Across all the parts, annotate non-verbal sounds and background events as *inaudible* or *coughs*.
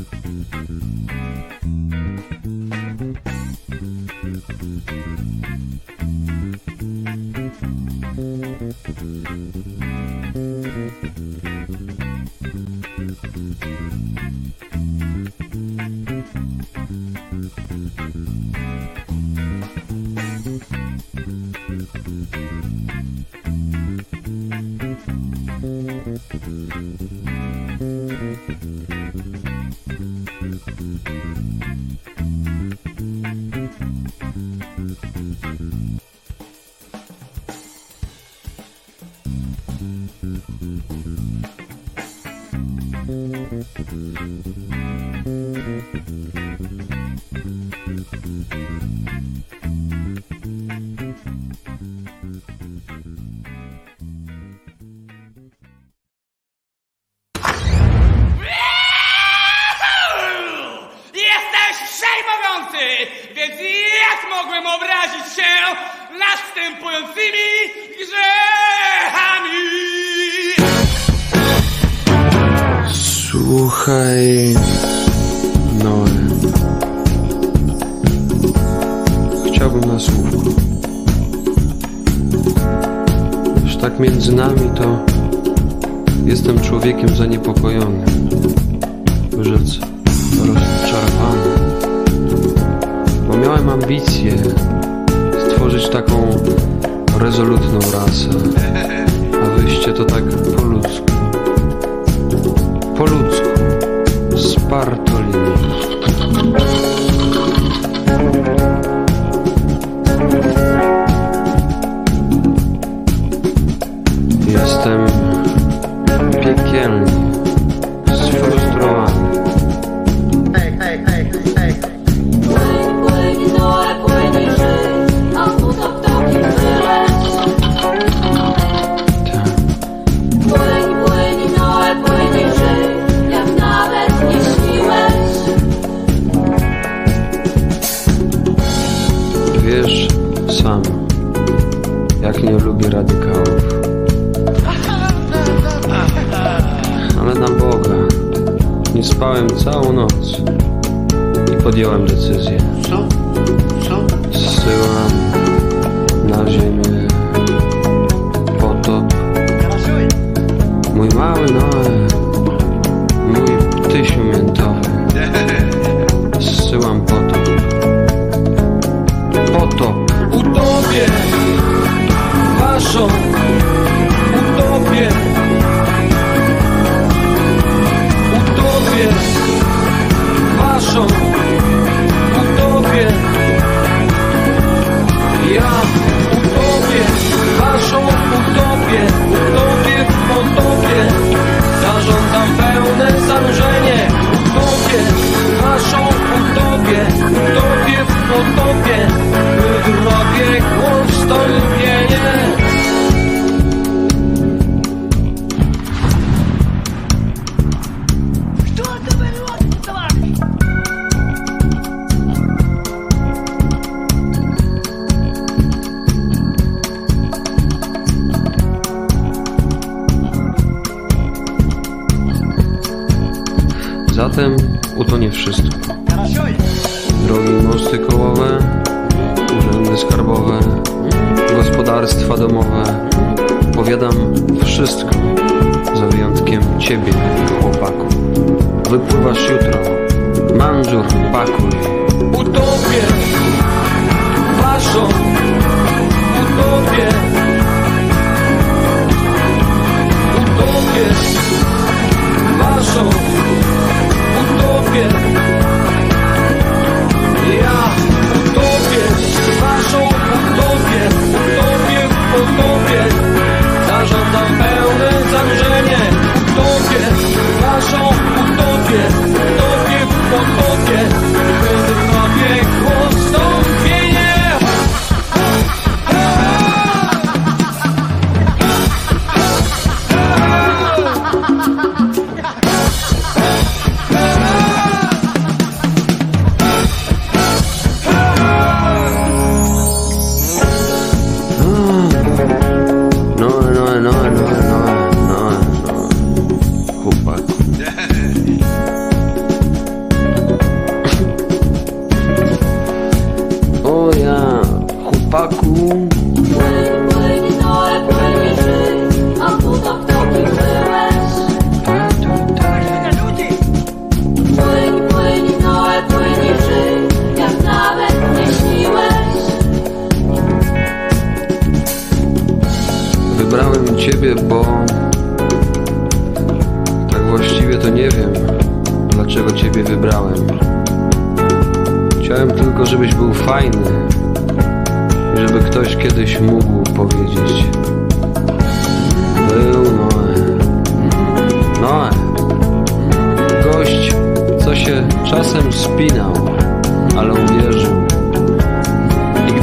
Jesteś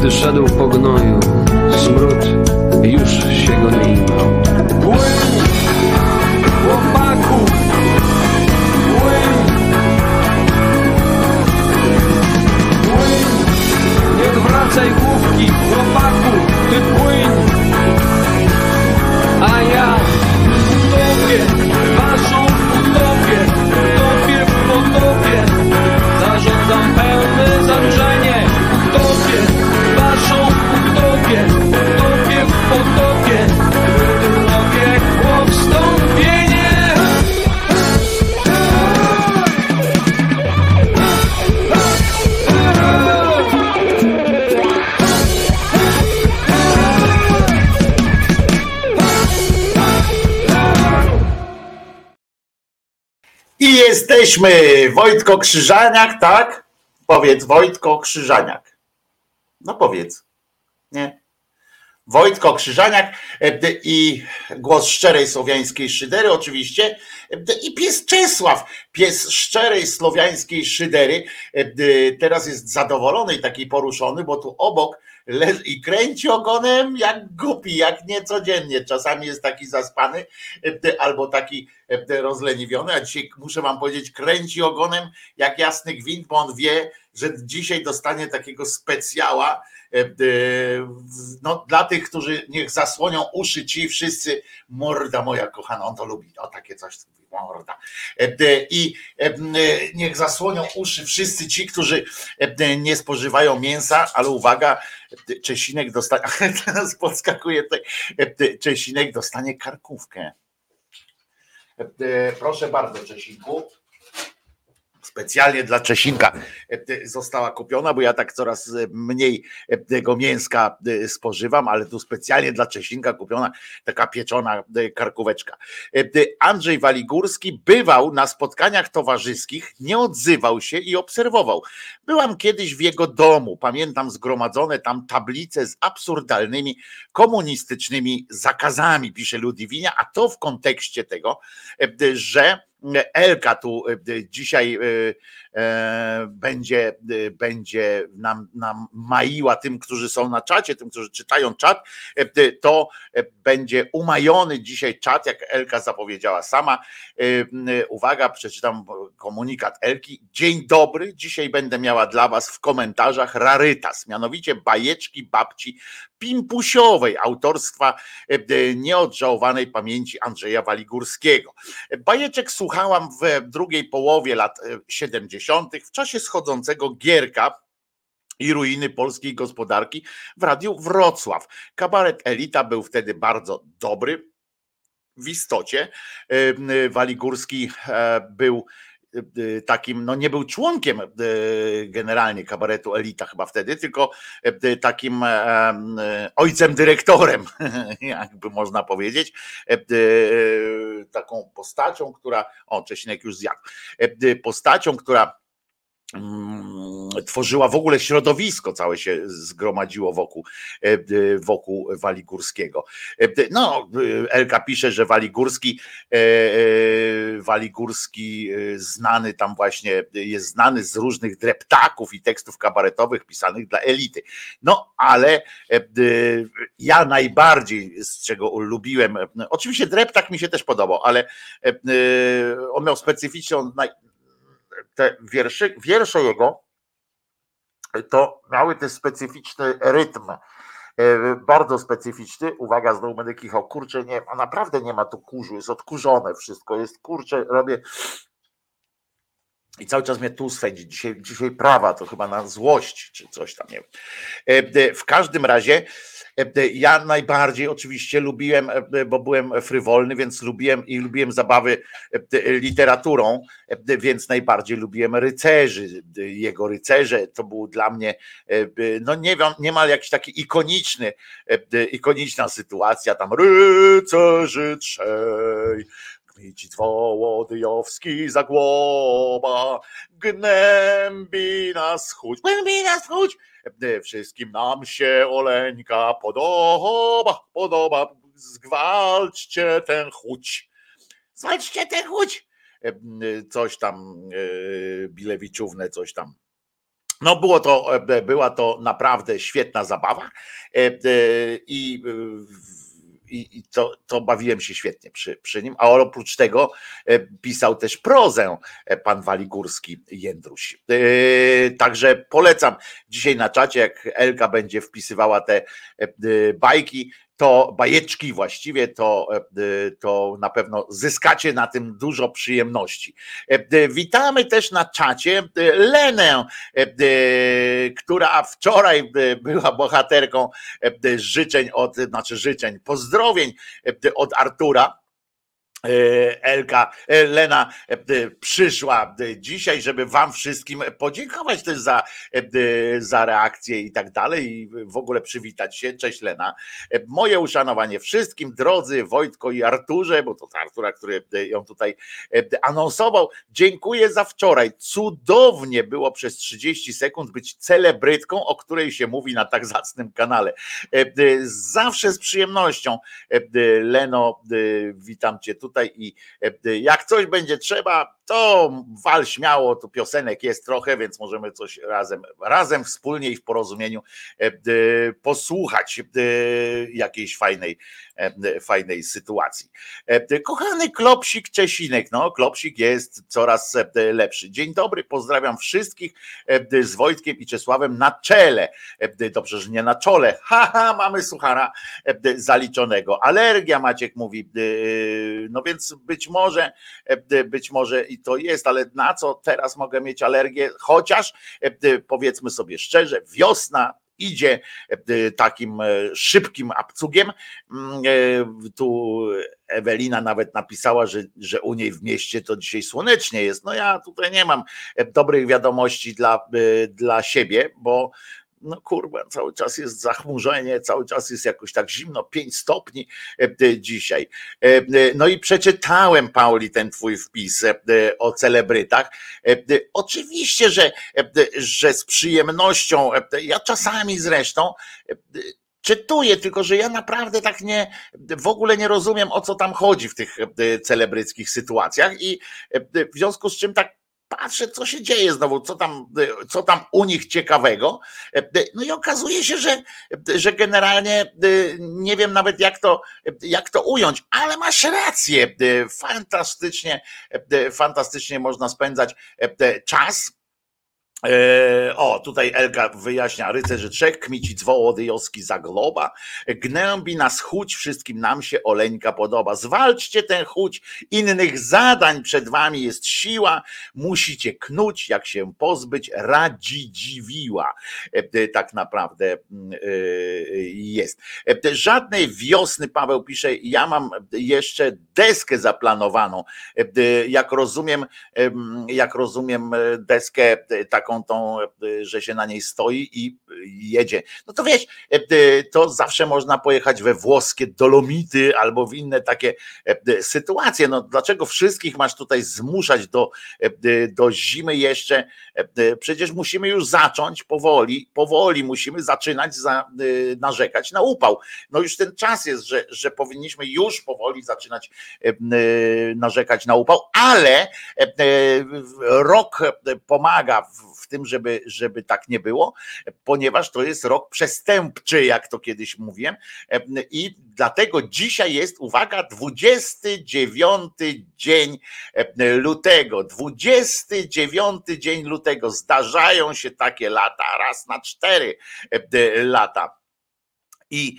gdy szedł po gnoju, smród już się go nie imał. Płyń, chłopaku, nie odwracaj główki, chłopaku, ty płyń. A ja utopię jesteśmy! Wojtko Krzyżaniak, tak? Powiedz Wojtko Krzyżaniak. No powiedz. Nie. Wojtko Krzyżaniak e, i głos szczerej słowiańskiej szydery oczywiście e, i pies Czesław, pies szczerej słowiańskiej szydery e, teraz jest zadowolony i taki poruszony, bo tu obok i kręci ogonem jak głupi, jak niecodziennie. Czasami jest taki zaspany e, d- albo taki e, rozleniwiony, a dzisiaj muszę wam powiedzieć kręci ogonem jak jasny gwint, bo on wie, że dzisiaj dostanie takiego specjała e, no, dla tych, którzy niech zasłonią uszy ci wszyscy, morda moja kochana, on to lubi, o takie coś, morda. E, I e, e, niech zasłonią uszy wszyscy ci, którzy e, nie spożywają mięsa, ale uwaga, Czesinek dostanie, *laughs* teraz podskakuje e, Czesinek dostanie karkówkę. E, Proszę bardzo, Czesinku specjalnie dla Czesinka e, została kupiona, bo ja tak coraz e, mniej e, tego mięska spożywam, ale tu specjalnie dla Czesinka kupiona taka pieczona karkóweczka. Andrzej Waligórski bywał na spotkaniach towarzyskich, nie odzywał się i obserwował. Byłam kiedyś w jego domu, pamiętam zgromadzone tam tablice z absurdalnymi komunistycznymi zakazami, pisze Ludwinia, a to w kontekście tego, że Elka tu e, dzisiaj e, e, będzie, będzie nam, nam maiła tym, którzy są na czacie, tym, którzy czytają czat, e, to e, będzie umajony dzisiaj czat, jak Elka zapowiedziała sama. Uwaga, przeczytam komunikat Elki. Dzień dobry, dzisiaj będę miała dla Was w komentarzach rarytas, mianowicie bajeczki babci Pimpusiowej, autorstwa nieodżałowanej pamięci Andrzeja Waligórskiego. Bajeczek słuchałam w drugiej połowie lat e, 70., w czasie schodzącego Gierka i ruiny polskiej gospodarki w Radiu Wrocław. Kabaret Elita był wtedy bardzo dobry. W istocie e, Waligórski e, był e, takim, no nie był członkiem e, generalnie kabaretu Elita chyba wtedy, tylko takim ojcem dyrektorem, *laughs* jakby można powiedzieć, taką postacią, która, o Czesinek już zjadł, postacią, która mm, tworzyła w ogóle środowisko, całe się zgromadziło wokół, e, wokół Waligórskiego. E, No, Elka pisze, że Waligórski, e, Waligórski znany tam właśnie, jest znany z różnych dreptaków i tekstów kabaretowych pisanych dla elity. No, ale ja najbardziej, z czego lubiłem, oczywiście dreptak mi się też podobał, ale on miał specyficzną, te wiersze, wiersze jego to miały też specyficzny rytm. e, Bardzo specyficzny. Uwaga, znowu będę kichał. Kurczę, nie, a naprawdę nie ma tu kurzu, jest odkurzone wszystko. Jest kurczę, robię. I cały czas mnie tu swędzi. Dzisiaj, dzisiaj prawa, to chyba na złość, czy coś tam, nie wiem. E, e, W każdym razie e, ja najbardziej oczywiście lubiłem, bo byłem frywolny, więc lubiłem i lubiłem zabawy literaturą, więc najbardziej lubiłem rycerzy. Jego rycerze to był dla mnie, no nie wiem, niemal jakiś taki ikoniczny, ikoniczna sytuacja, tam rycerzy trzej, Kmici Wołodyjowski Zagłoba, gnębi nas chódź, gnębi nas chódź, wszystkim nam się Oleńka podoba, podoba, zgwalczcie ten chódź, zwalczcie ten chódź, coś tam, e, Bilewiczówne, coś tam. No było to, e, była to naprawdę świetna zabawa. E, e, i, i, i to, to bawiłem się świetnie przy, przy nim, a oprócz tego pisał też prozę pan Waligórski Jędruś. Także polecam dzisiaj na czacie, jak Elka będzie wpisywała te bajki, to bajeczki właściwie, to, e, to na pewno zyskacie na tym dużo przyjemności. E, witamy też na czacie e, Lenę, która wczoraj była bohaterką życzeń od, znaczy życzeń, pozdrowień od Artura E, Elka, e, Lena e, przyszła dzisiaj, żeby Wam wszystkim podziękować też za, za reakcję i tak dalej, i w ogóle przywitać się. Cześć Lena. Moje uszanowanie wszystkim, drodzy Wojtko i Arturze, bo to Artura, który ją tutaj anonsował. Dziękuję za wczoraj. Cudownie było przez 30 sekund być celebrytką, o której się mówi na tak zacnym kanale. Zawsze z przyjemnością. Leno, witam Cię tutaj tutaj i e, jak coś będzie trzeba, to wal śmiało, tu piosenek jest trochę, więc możemy coś razem, razem wspólnie i w porozumieniu e, posłuchać e, jakiejś fajnej, fajnej sytuacji. Kochany Klopsik Czesinek, no Klopsik jest coraz lepszy. Dzień dobry, pozdrawiam wszystkich z Wojtkiem i Czesławem na czele. Dobrze, że nie na czole. *laughs* Haha, mamy suchara zaliczonego. Alergia Maciek mówi, no więc być może, być może to jest, ale na co teraz mogę mieć alergię? Chociaż powiedzmy sobie szczerze, wiosna idzie takim e, szybkim abcugiem. Mm, e, tu Ewelina nawet napisała, że, że u niej w mieście to dzisiaj słonecznie jest. No ja tutaj nie mam dobrych wiadomości dla, e, dla siebie, bo no kurwa, cały czas jest zachmurzenie, cały czas jest jakoś tak zimno, 5 stopni e, dzisiaj. E, no i przeczytałem, Pauli, ten twój wpis e, o celebrytach. Oczywiście, że, że z przyjemnością, ja czasami zresztą czytuję, tylko że ja naprawdę tak nie, w ogóle nie rozumiem, o co tam chodzi w tych celebryckich sytuacjach i w związku z czym tak patrzę, co się dzieje znowu, co tam, co tam u nich ciekawego. No i okazuje się, że, że generalnie nie wiem nawet jak to, jak to ująć, ale masz rację. Fantastycznie, fantastycznie można spędzać czas o, tutaj Elka wyjaśnia, rycerzy trzech, kmicic wołodyjowski zagloba, gnębi nas chudź, wszystkim nam się oleńka podoba. Zwalczcie ten chudź, innych zadań przed wami jest siła, musicie knuć, jak się pozbyć, radzi dziwiła. E, tak naprawdę mm, e, jest. Żadnej wiosny, Paweł pisze, ja mam jeszcze deskę zaplanowaną. Jak rozumiem, jak rozumiem deskę tak taką tą, e, że się na niej stoi i jedzie. No to wiesz, e, to zawsze można pojechać we włoskie Dolomity albo w inne takie e, sytuacje. No dlaczego wszystkich masz tutaj zmuszać do, do zimy jeszcze? Przecież musimy już zacząć powoli, powoli musimy zaczynać za, narzekać na upał. No już ten czas jest, że, że powinniśmy już powoli zaczynać narzekać na upał, ale rok pomaga w tym, żeby, żeby tak nie było, ponieważ to jest rok przestępczy, jak to kiedyś mówiłem. I dlatego dzisiaj jest, uwaga, 29 dzień lutego. 29 dzień lutego. Zdarzają się takie lata, raz na cztery lata. I,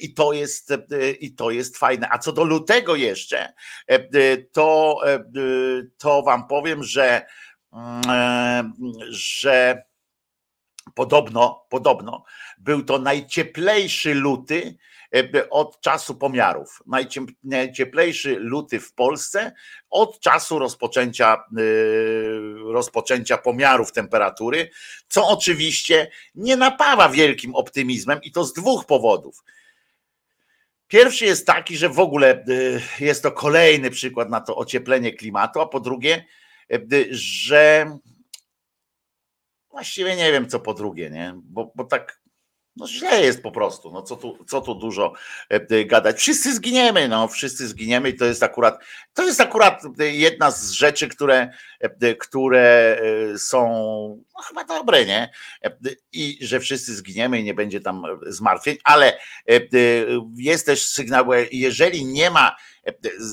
i, to jest, I to jest fajne. A co do lutego jeszcze, to, to wam powiem, że że podobno, podobno był to najcieplejszy luty e, od czasu pomiarów. Najcieplejszy luty w Polsce od czasu rozpoczęcia, e, rozpoczęcia pomiarów temperatury, co oczywiście nie napawa wielkim optymizmem i to z dwóch powodów. Pierwszy jest taki, że w ogóle jest to kolejny przykład na to ocieplenie klimatu, a po drugie, że właściwie nie wiem, co po drugie, nie? Bo, bo tak no źle jest po prostu. No co tu, co tu dużo e, gadać. Wszyscy zginiemy, no wszyscy zginiemy i to jest akurat, to jest akurat jedna z rzeczy, które, e, które e, są no, chyba dobre, nie? I że wszyscy zginiemy i nie będzie tam zmartwień, ale jest też sygnał, jeżeli nie ma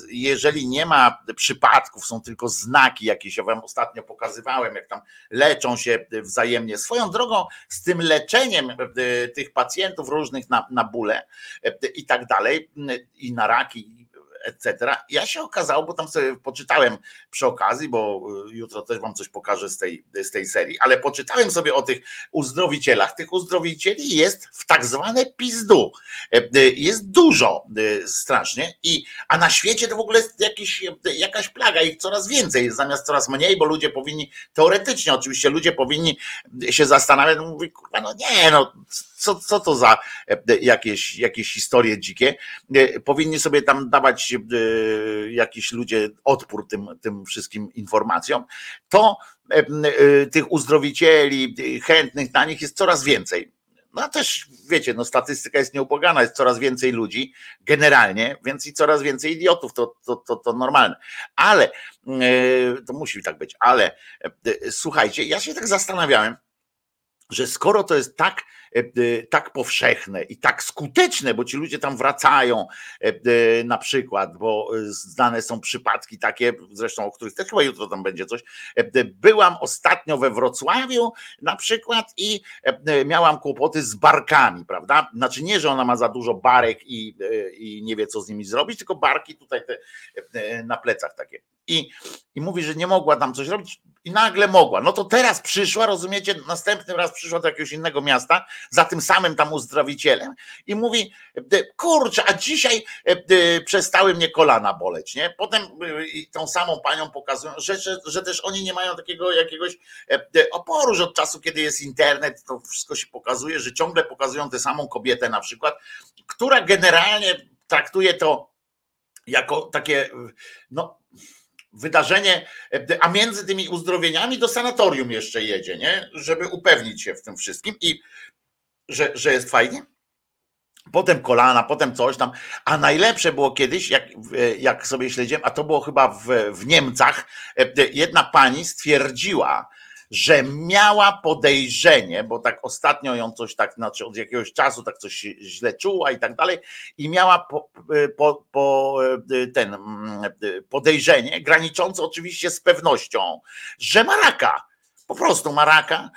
jeżeli nie ma przypadków, są tylko znaki jakieś, ja wam ostatnio pokazywałem, jak tam leczą się wzajemnie. Swoją drogą z tym leczeniem e, tych pacjentów różnych na, na bóle e, i tak dalej, i na raki, etc. Ja się okazało, bo tam sobie poczytałem przy okazji, bo y, jutro też wam coś pokażę z tej, z tej serii, ale poczytałem sobie o tych uzdrowicielach. Tych uzdrowicieli jest w tak zwane pizdu. E, y, jest dużo y, strasznie, i, a na świecie to w ogóle jest jakiś, jakaś plaga, ich coraz więcej, zamiast coraz mniej, bo ludzie powinni, teoretycznie oczywiście ludzie powinni się zastanawiać, no kurwa, no nie, no co, co to za e, jakieś, jakieś historie dzikie. E, powinni sobie tam dawać e, jakiś ludzie odpór tym, tym wszystkim informacjom. To tych uzdrowicieli, chętnych na nich jest coraz więcej. No też wiecie, no statystyka jest nieubłagana, jest coraz więcej ludzi generalnie, więc i coraz więcej idiotów, to, to, to, to normalne. Ale to musi tak być, ale słuchajcie, ja się tak zastanawiałem, że skoro to jest tak, e, e, tak powszechne i tak skuteczne, bo ci ludzie tam wracają e, na przykład, bo znane są przypadki takie, zresztą o których też chyba jutro tam będzie coś. Byłam ostatnio we Wrocławiu na przykład i miałam kłopoty z barkami, prawda? Znaczy nie, że ona ma za dużo barek i, i nie wie co z nimi zrobić, tylko barki tutaj te, na plecach takie. I, I mówi, że nie mogła tam coś robić i nagle mogła. No to teraz przyszła, rozumiecie, następny raz przyszła do jakiegoś innego miasta za tym samym tam uzdrowicielem i mówi, kurczę, a dzisiaj e, przestały mnie kolana boleć, nie? Potem e, tą samą panią pokazują, że, że, że też oni nie mają takiego jakiegoś e, oporu, że od czasu, kiedy jest internet, to wszystko się pokazuje, że ciągle pokazują tę samą kobietę na przykład, która generalnie traktuje to jako takie, no wydarzenie, a między tymi uzdrowieniami do sanatorium jeszcze jedzie, nie? Żeby upewnić się w tym wszystkim i że, że jest fajnie. Potem kolana, potem coś tam. A najlepsze było kiedyś, jak, jak sobie śledziłem, a to było chyba w, w Niemcach, jedna pani stwierdziła, że miała podejrzenie, bo tak ostatnio ją coś tak, znaczy od jakiegoś czasu tak coś źle czuła i tak dalej, i miała po, po, po ten mm, podejrzenie, graniczące oczywiście z pewnością, że ma raka. Po prostu ma raka,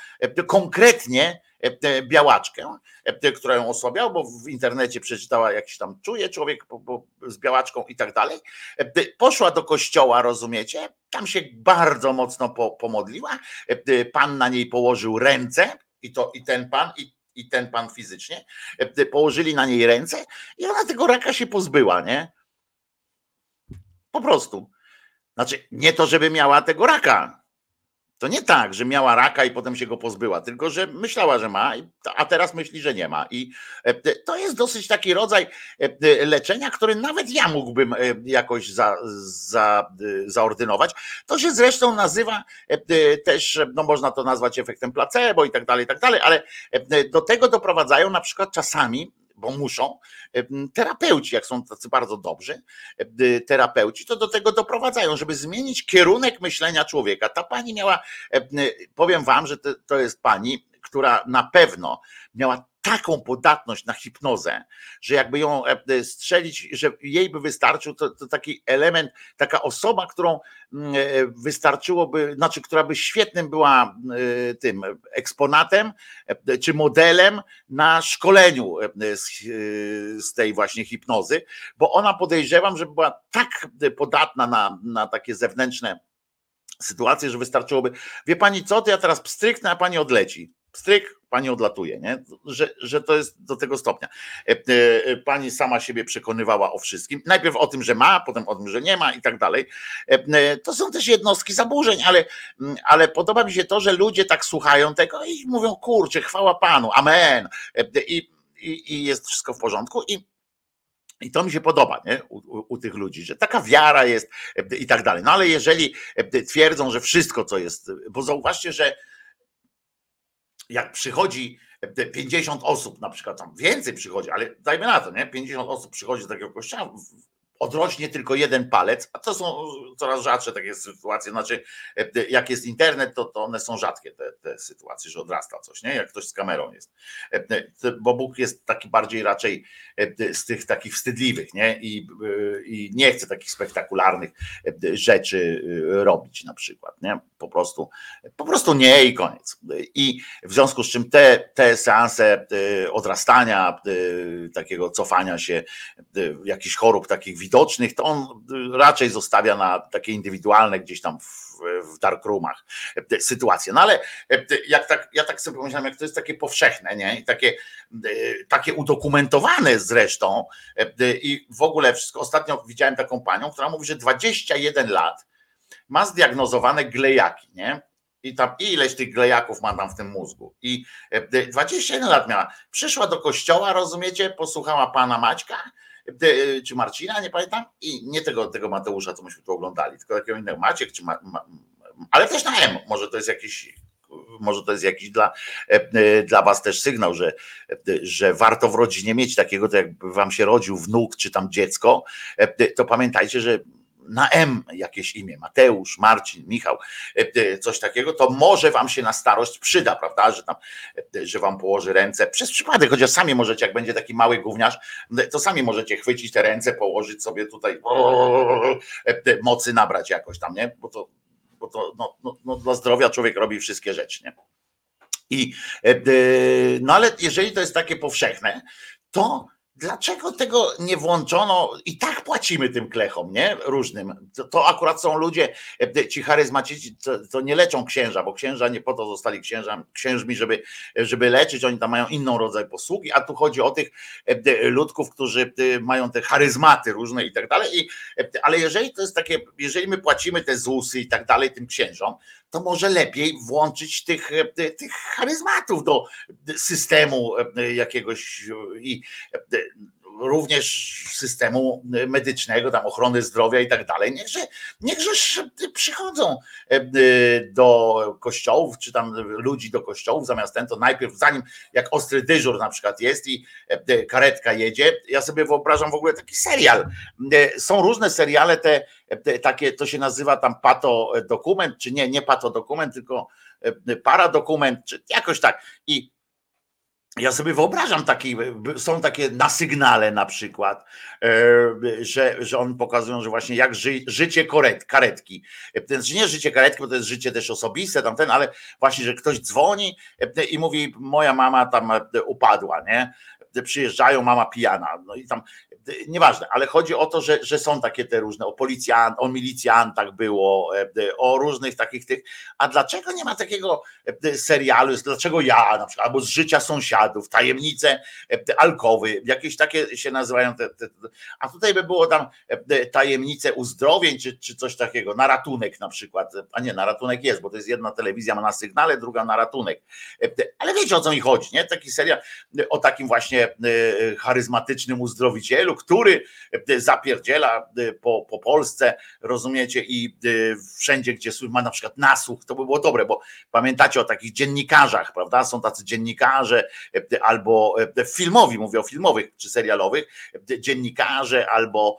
konkretnie białaczkę, e, która ją osłabiała, bo w internecie przeczytała, jak się tam czuje człowiek z białaczką i tak dalej. E, poszła do kościoła, rozumiecie? Tam się bardzo mocno pomodliła. Pan na niej położył ręce, i to i ten pan, i, i ten pan fizycznie, położyli na niej ręce i ona tego raka się pozbyła, nie? Po prostu. Znaczy, nie to, żeby miała tego raka, to nie tak, że miała raka i potem się go pozbyła, tylko że myślała, że ma, a teraz myśli, że nie ma. I e, to jest dosyć taki rodzaj e, leczenia, który nawet ja mógłbym e, jakoś za, za, zaordynować. To się zresztą nazywa też, no można to nazwać efektem placebo i tak dalej, i tak dalej, ale do tego doprowadzają na przykład czasami bo muszą, terapeuci, jak są tacy bardzo dobrzy terapeuci, to do tego doprowadzają, żeby zmienić kierunek myślenia człowieka. Ta pani miała, powiem wam, że to, to jest pani, która na pewno miała taką podatność na hipnozę, że jakby ją e, strzelić, że jej by wystarczył, to, to taki element, taka osoba, którą mm, e, wystarczyłoby, znaczy, która by świetnym była e, tym eksponatem czy modelem na szkoleniu z, z tej właśnie hipnozy, bo ona podejrzewam, że była tak podatna na, na takie zewnętrzne sytuacje, że wystarczyłoby, wie pani co, to ja teraz pstryknę, a pani odleci stryk, pani odlatuje, nie? Że, że to jest do tego stopnia. E, e, pani sama siebie przekonywała o wszystkim. Najpierw o tym, że ma, potem o tym, że nie ma i tak dalej. E, to są też jednostki zaburzeń, ale, mm, ale podoba mi się to, że ludzie tak słuchają tego i mówią, kurczę, chwała Panu, amen. I, i, i jest wszystko w porządku. I I to mi się podoba nie? U, u, u tych ludzi, że taka wiara jest i tak dalej. No ale jeżeli twierdzą, że wszystko, co jest, bo zauważcie, że jak przychodzi 50 osób, na przykład tam więcej przychodzi, ale dajmy na to, nie? 50 osób przychodzi do takiego kościoła, odrośnie tylko jeden palec, a to są coraz rzadsze takie sytuacje. Znaczy, jak jest internet, to, to one są rzadkie te, te sytuacje, że odrasta coś, nie? Jak ktoś z kamerą jest. Bo Bóg jest taki bardziej raczej z tych takich wstydliwych, nie? I, i nie chce takich spektakularnych rzeczy robić na przykład, nie? Po prostu, po prostu nie i koniec. I w związku z czym te, te seanse odrastania, takiego cofania się, jakichś chorób takich widocznych, to on raczej zostawia na takie indywidualne gdzieś tam w, w darkroomach sytuacje. No ale jak tak, ja tak sobie pomyślałem, jak to jest takie powszechne, nie? I takie, takie udokumentowane zresztą i w ogóle wszystko. Ostatnio widziałem taką panią, która mówi, że 21 lat ma zdiagnozowane glejaki, nie? I tam ileś tych glejaków ma tam w tym mózgu. I 21 lat miała. Przyszła do kościoła, rozumiecie, posłuchała pana Maćka, czy Marcina, nie pamiętam, i nie tego, tego Mateusza, co myśmy tu oglądali, tylko takiego innego. Maciek, czy Ma, Ma, ale też na M, może to jest jakiś może to jest jakiś dla, dla was też sygnał, że, że warto w rodzinie mieć takiego, to jakby wam się rodził wnuk czy tam dziecko, to pamiętajcie, że na M jakieś imię, Mateusz, Marcin, Michał, coś takiego, to może wam się na starość przyda, prawda, że tam, że wam położy ręce, przez przypadek, chociaż sami możecie, jak będzie taki mały gówniarz, to sami możecie chwycić te ręce, położyć sobie tutaj, mocy nabrać jakoś tam, nie, bo to, bo to no, no, no dla zdrowia człowiek robi wszystkie rzeczy, nie. I, no ale jeżeli to jest takie powszechne, to Dlaczego tego nie włączono? I tak płacimy tym klechom, nie? Różnym. To, to akurat są ludzie, e, ci charyzmacici, to, to, nie leczą księża, bo księża nie po to zostali księża, księżmi, żeby, żeby leczyć, oni tam mają inną rodzaj posługi, a tu chodzi o tych e, ludków, którzy e, mają te charyzmaty różne i tak dalej. I, ale jeżeli to jest takie, jeżeli my płacimy te ZUSy i tak dalej tym księżom, to może lepiej włączyć tych, tych charyzmatów do systemu jakiegoś i również systemu medycznego, tam ochrony zdrowia i tak dalej. Niechże, niechże przychodzą do kościołów, czy tam ludzi do kościołów, zamiast ten to najpierw, zanim jak ostry dyżur na przykład jest i karetka jedzie, ja sobie wyobrażam w ogóle taki serial. Są różne seriale te, te takie, to się nazywa tam pato dokument, czy nie, nie pato dokument, tylko paradokument, czy jakoś tak. I ja sobie wyobrażam taki, są takie na sygnale na przykład, e, że, że on pokazują, że właśnie jak ży, życie karet, karetki. Znaczy nie życie karetki, bo to jest życie też osobiste, tamten, ale właśnie, że ktoś dzwoni e, i mówi, moja mama tam upadła, nie? Przyjeżdżają, mama pijana. No i tam nieważne, ale chodzi o to, że, że są takie te różne, o policjant, o milicjantach było, e, o różnych takich tych, a dlaczego nie ma takiego e, serialu, dlaczego ja na przykład, albo z życia sąsiadów, tajemnice e, alkowy, jakieś takie się nazywają, te, te, a tutaj by było tam tajemnice uzdrowień, czy, czy coś takiego, na ratunek na przykład, a nie, na ratunek jest, bo to jest jedna telewizja ma na sygnale, druga na ratunek, ale wiecie o co mi chodzi, nie? Taki serial o takim właśnie charyzmatycznym uzdrowicielu, który e, zapierdziela e, po, po Polsce, rozumiecie, i e, wszędzie, gdzie ma na przykład nasłuch, to by było dobre, bo pamiętacie o takich dziennikarzach, prawda? Są tacy dziennikarze albo filmowi, mówię o filmowych czy serialowych, dziennikarze albo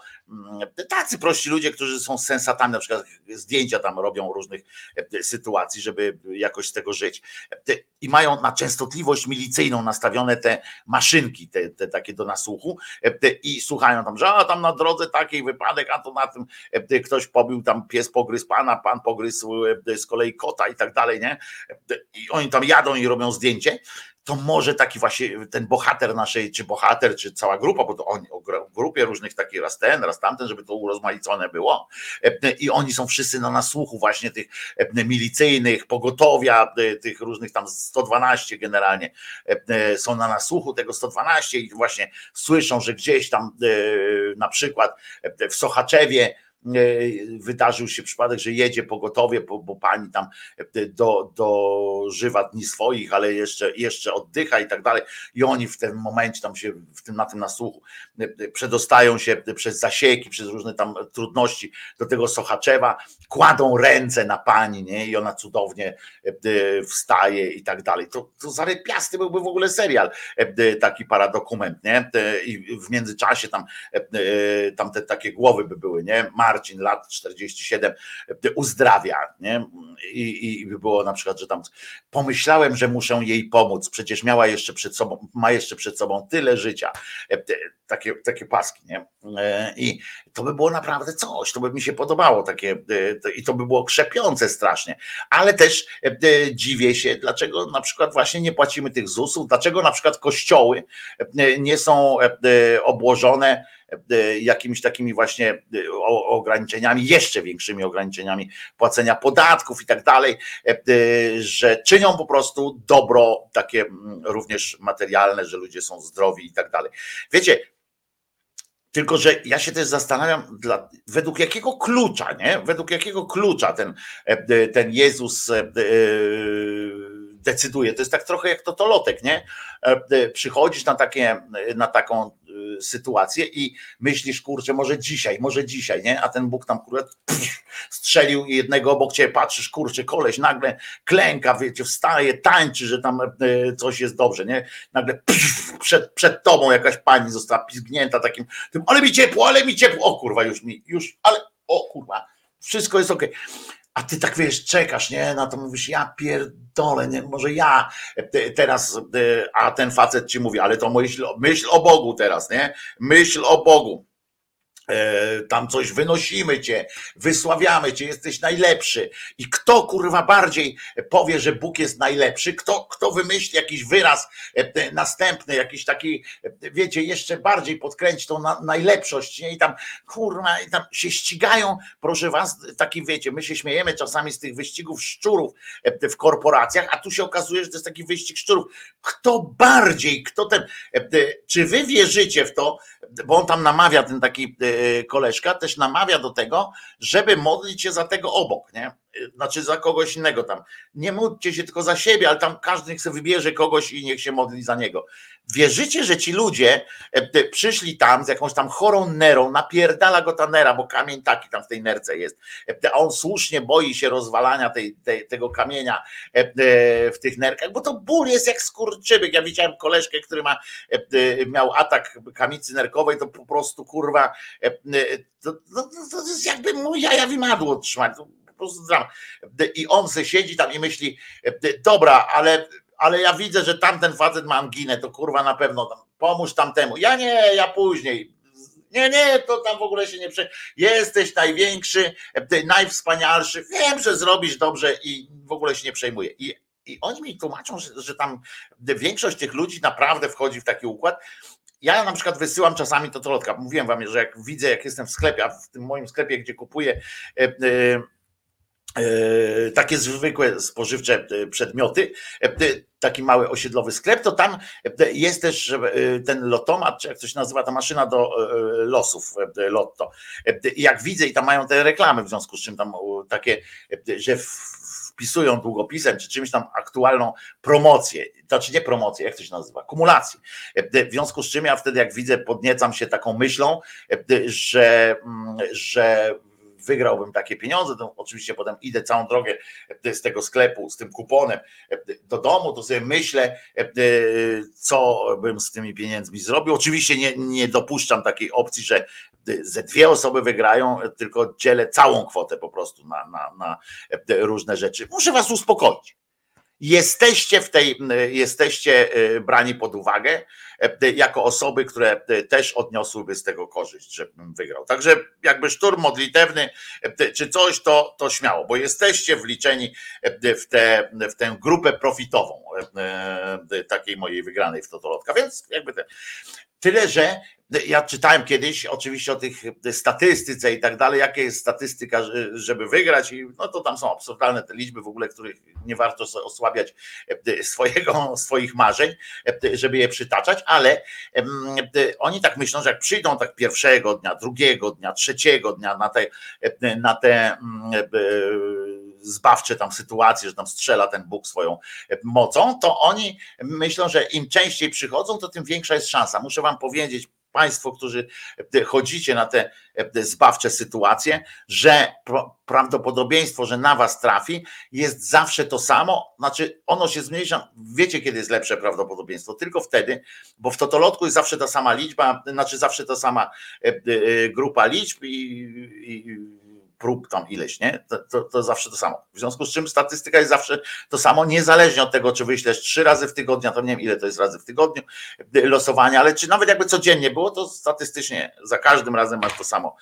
tacy prości ludzie, którzy są sensatami, na przykład zdjęcia tam robią różnych e, sytuacji, żeby jakoś z tego żyć. I mają na częstotliwość milicyjną nastawione te maszynki, te, te takie do nasłuchu e, i słuchają tam, że a tam na drodze taki wypadek, a to na tym e, ktoś pobił tam pies pogryzł pana, pan pogryzł z kolei kota i tak dalej, nie? I oni tam jadą i robią zdjęcie to może taki właśnie ten bohater naszej, czy bohater, czy cała grupa, bo to oni o grupie różnych takich raz ten, raz tamten, żeby to urozmaicone było. I oni są wszyscy na nasłuchu właśnie tych milicyjnych, pogotowia, tych różnych tam 112 generalnie są na nasłuchu tego 112 i właśnie słyszą, że gdzieś tam na przykład w Sochaczewie wydarzył się przypadek, że jedzie pogotowie, bo, bo pani tam do, dożywa dni swoich, ale jeszcze, jeszcze oddycha i tak dalej. I oni w tym momencie tam się w tym, na tym nasłuchu przedostają się przez zasieki, przez różne tam trudności do tego Sochaczewa, kładą ręce na pani, nie? I ona cudownie wstaje i tak dalej. To, to zarypiasty byłby w ogóle serial, taki paradokument, nie? I w międzyczasie tam, tam te takie głowy by były, nie? Marcin, lat 47, uzdrawia, nie? I, i by było na przykład, że tam pomyślałem, że muszę jej pomóc, przecież miała jeszcze przed sobą, ma jeszcze przed sobą tyle życia. Takie, takie paski, nie? I to by było naprawdę coś, to by mi się podobało takie i to by było krzepiące strasznie, ale też dziwię się, dlaczego na przykład właśnie nie płacimy tych ZUS-ów, dlaczego na przykład kościoły nie są obłożone jakimiś takimi właśnie ograniczeniami, jeszcze większymi ograniczeniami płacenia podatków i tak dalej, że czynią po prostu dobro takie również materialne, że ludzie są zdrowi i tak dalej. Wiecie, tylko, że ja się też zastanawiam, dla, według jakiego klucza, nie? Według jakiego klucza ten, ten Jezus decyduje. To jest tak trochę jak totolotek, nie? Przychodzisz na, takie, na taką sytuację i myślisz, kurczę, może dzisiaj, może dzisiaj, nie? A ten Bóg tam kurwa strzelił jednego obok ciebie, patrzysz, kurczę, koleś nagle klęka, wiecie, wstaje, tańczy, że tam coś jest dobrze, nie? Nagle przed, przed tobą jakaś pani została pizgnięta takim, tym, ale mi ciepło, ale mi ciepło, o kurwa, już mi, już, ale, o kurwa, wszystko jest okej. Okay a ty tak wiesz, czekasz, nie? Na to mówisz, ja pierdolę, nie? może ja teraz, a ten facet ci mówi, ale to myśl, myśl o Bogu teraz, nie? Myśl o Bogu. E, tam coś wynosimy cię, wysławiamy cię, jesteś najlepszy. I kto kurwa bardziej powie, że Bóg jest najlepszy, kto, kto wymyśli jakiś wyraz e, następny, jakiś taki, e, wiecie, jeszcze bardziej podkręci tą na, najlepszość, nie? I tam kurwa, i tam się ścigają, proszę was, taki wiecie, my się śmiejemy czasami z tych wyścigów szczurów w korporacjach, a tu się okazuje, że to jest taki wyścig szczurów. Kto bardziej, kto ten, czy wy wierzycie w to, bo on tam namawia ten taki koleżka też namawia do tego, żeby modlić się za tego obok, nie? Znaczy za kogoś innego tam. Nie módlcie się tylko za siebie, ale tam każdy niech sobie wybierze kogoś i niech się modli za niego. Wierzycie, że ci ludzie e, przyszli tam z jakąś tam chorą nerą, napierdala go ta nera, bo kamień taki tam w tej nerce jest, e, a on słusznie boi się rozwalania tej, tej, tego kamienia e, w tych nerkach, bo to ból jest jak skurczybyk. Ja widziałem koleżkę, który ma, miał atak kamicy nerkowej, to po prostu kurwa, to, to, to jest jakby mu jaja wymadło trzymać. I on se siedzi tam i myśli, dobra, ale, ale ja widzę, że tamten facet ma anginę, to kurwa na pewno tam, pomóż tamtemu. Ja nie, ja później. Nie, nie, to tam w ogóle się nie prze. Jesteś największy, najwspanialszy. Wiem, że zrobisz dobrze i w ogóle się nie przejmuję. I, i oni mi tłumaczą, że, że tam większość tych ludzi naprawdę wchodzi w taki układ. Ja na przykład wysyłam czasami to lotka. Mówiłem wam, że jak widzę, jak jestem w sklepie, a w tym moim sklepie, gdzie kupuję. Yy, E, takie zwykłe spożywcze e, przedmioty, e, taki mały osiedlowy sklep, to tam jest też ten lotomat, czy jak to się nazywa, ta maszyna do losów, lotto. Jak widzę i tam mają te reklamy, w związku z czym tam takie, że wpisują długopisem, czy czymś tam aktualną promocję, znaczy nie promocję, jak to się nazywa, kumulację. W związku z czym ja wtedy jak widzę, podniecam się taką myślą, że, mm, że wygrałbym takie pieniądze, to oczywiście potem idę całą drogę z tego sklepu, z tym kuponem do domu, to sobie myślę, co bym z tymi pieniędzmi zrobił. Oczywiście nie, nie dopuszczam takiej opcji, że ze dwie osoby wygrają, tylko dzielę całą kwotę po prostu na, na, na różne rzeczy. Muszę was uspokoić jesteście w tej, jesteście e, brani pod uwagę e, jako osoby, które e, też odniosłyby z tego korzyść, żebym wygrał. Także jakby szturm modlitewny czy coś, to, to śmiało, bo jesteście wliczeni w, te, w tę grupę profitową takiej mojej wygranej w Totolotka, więc jakby te, Tyle, że ja czytałem kiedyś oczywiście o tych statystyce i tak dalej, jaka jest statystyka, żeby wygrać i no to tam są absurdalne te liczby w ogóle, których nie warto osłabiać swojego, swoich marzeń, żeby je przytaczać, ale oni tak myślą, że jak przyjdą tak pierwszego dnia, drugiego dnia, trzeciego dnia na te, na te zbawcze tam sytuacje, że tam strzela ten Bóg swoją mocą, to oni myślą, że im częściej przychodzą, to tym większa jest szansa. Muszę wam powiedzieć, Państwo, którzy chodzicie na te zbawcze sytuacje, że prawdopodobieństwo, że na Was trafi, jest zawsze to samo, znaczy ono się zmniejsza. Wiecie, kiedy jest lepsze prawdopodobieństwo? Tylko wtedy, bo w totolotku jest zawsze ta sama liczba, znaczy zawsze ta sama grupa liczb i, i prób tam ileś, nie? To, to, to, zawsze to samo. W związku z czym statystyka jest zawsze to samo, niezależnie od tego, czy wyślesz trzy razy w tygodniu, to nie wiem ile to jest razy w tygodniu losowania, ale czy nawet jakby codziennie było, to statystycznie za każdym razem masz to samo,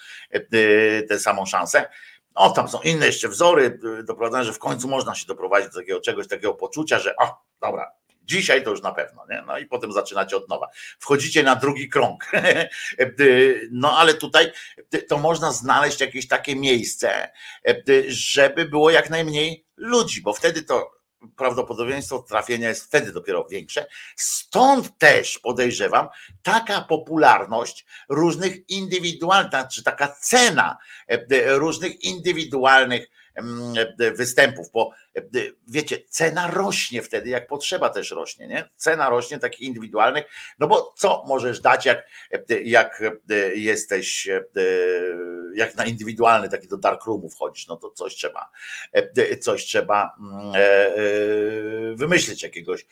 tę samą szansę. No, tam są inne jeszcze wzory, doprowadzone, że w końcu można się doprowadzić do takiego czegoś, takiego poczucia, że o, dobra, Dzisiaj to już na pewno, nie? No i potem zaczynacie od nowa. Wchodzicie na drugi krąg. *laughs* No ale tutaj to można znaleźć jakieś takie miejsce, żeby było jak najmniej ludzi, bo wtedy to prawdopodobieństwo trafienia jest wtedy dopiero większe. Stąd też podejrzewam taka popularność różnych indywidualnych, czy taka cena różnych indywidualnych występów, bo wiecie, cena rośnie wtedy, jak potrzeba też rośnie, nie? Cena rośnie takich indywidualnych, no bo co możesz dać, jak, jak jesteś, jak na indywidualny taki do darkroomu wchodzisz, no to coś trzeba, coś trzeba mm, e, e, wymyślić jakiegoś,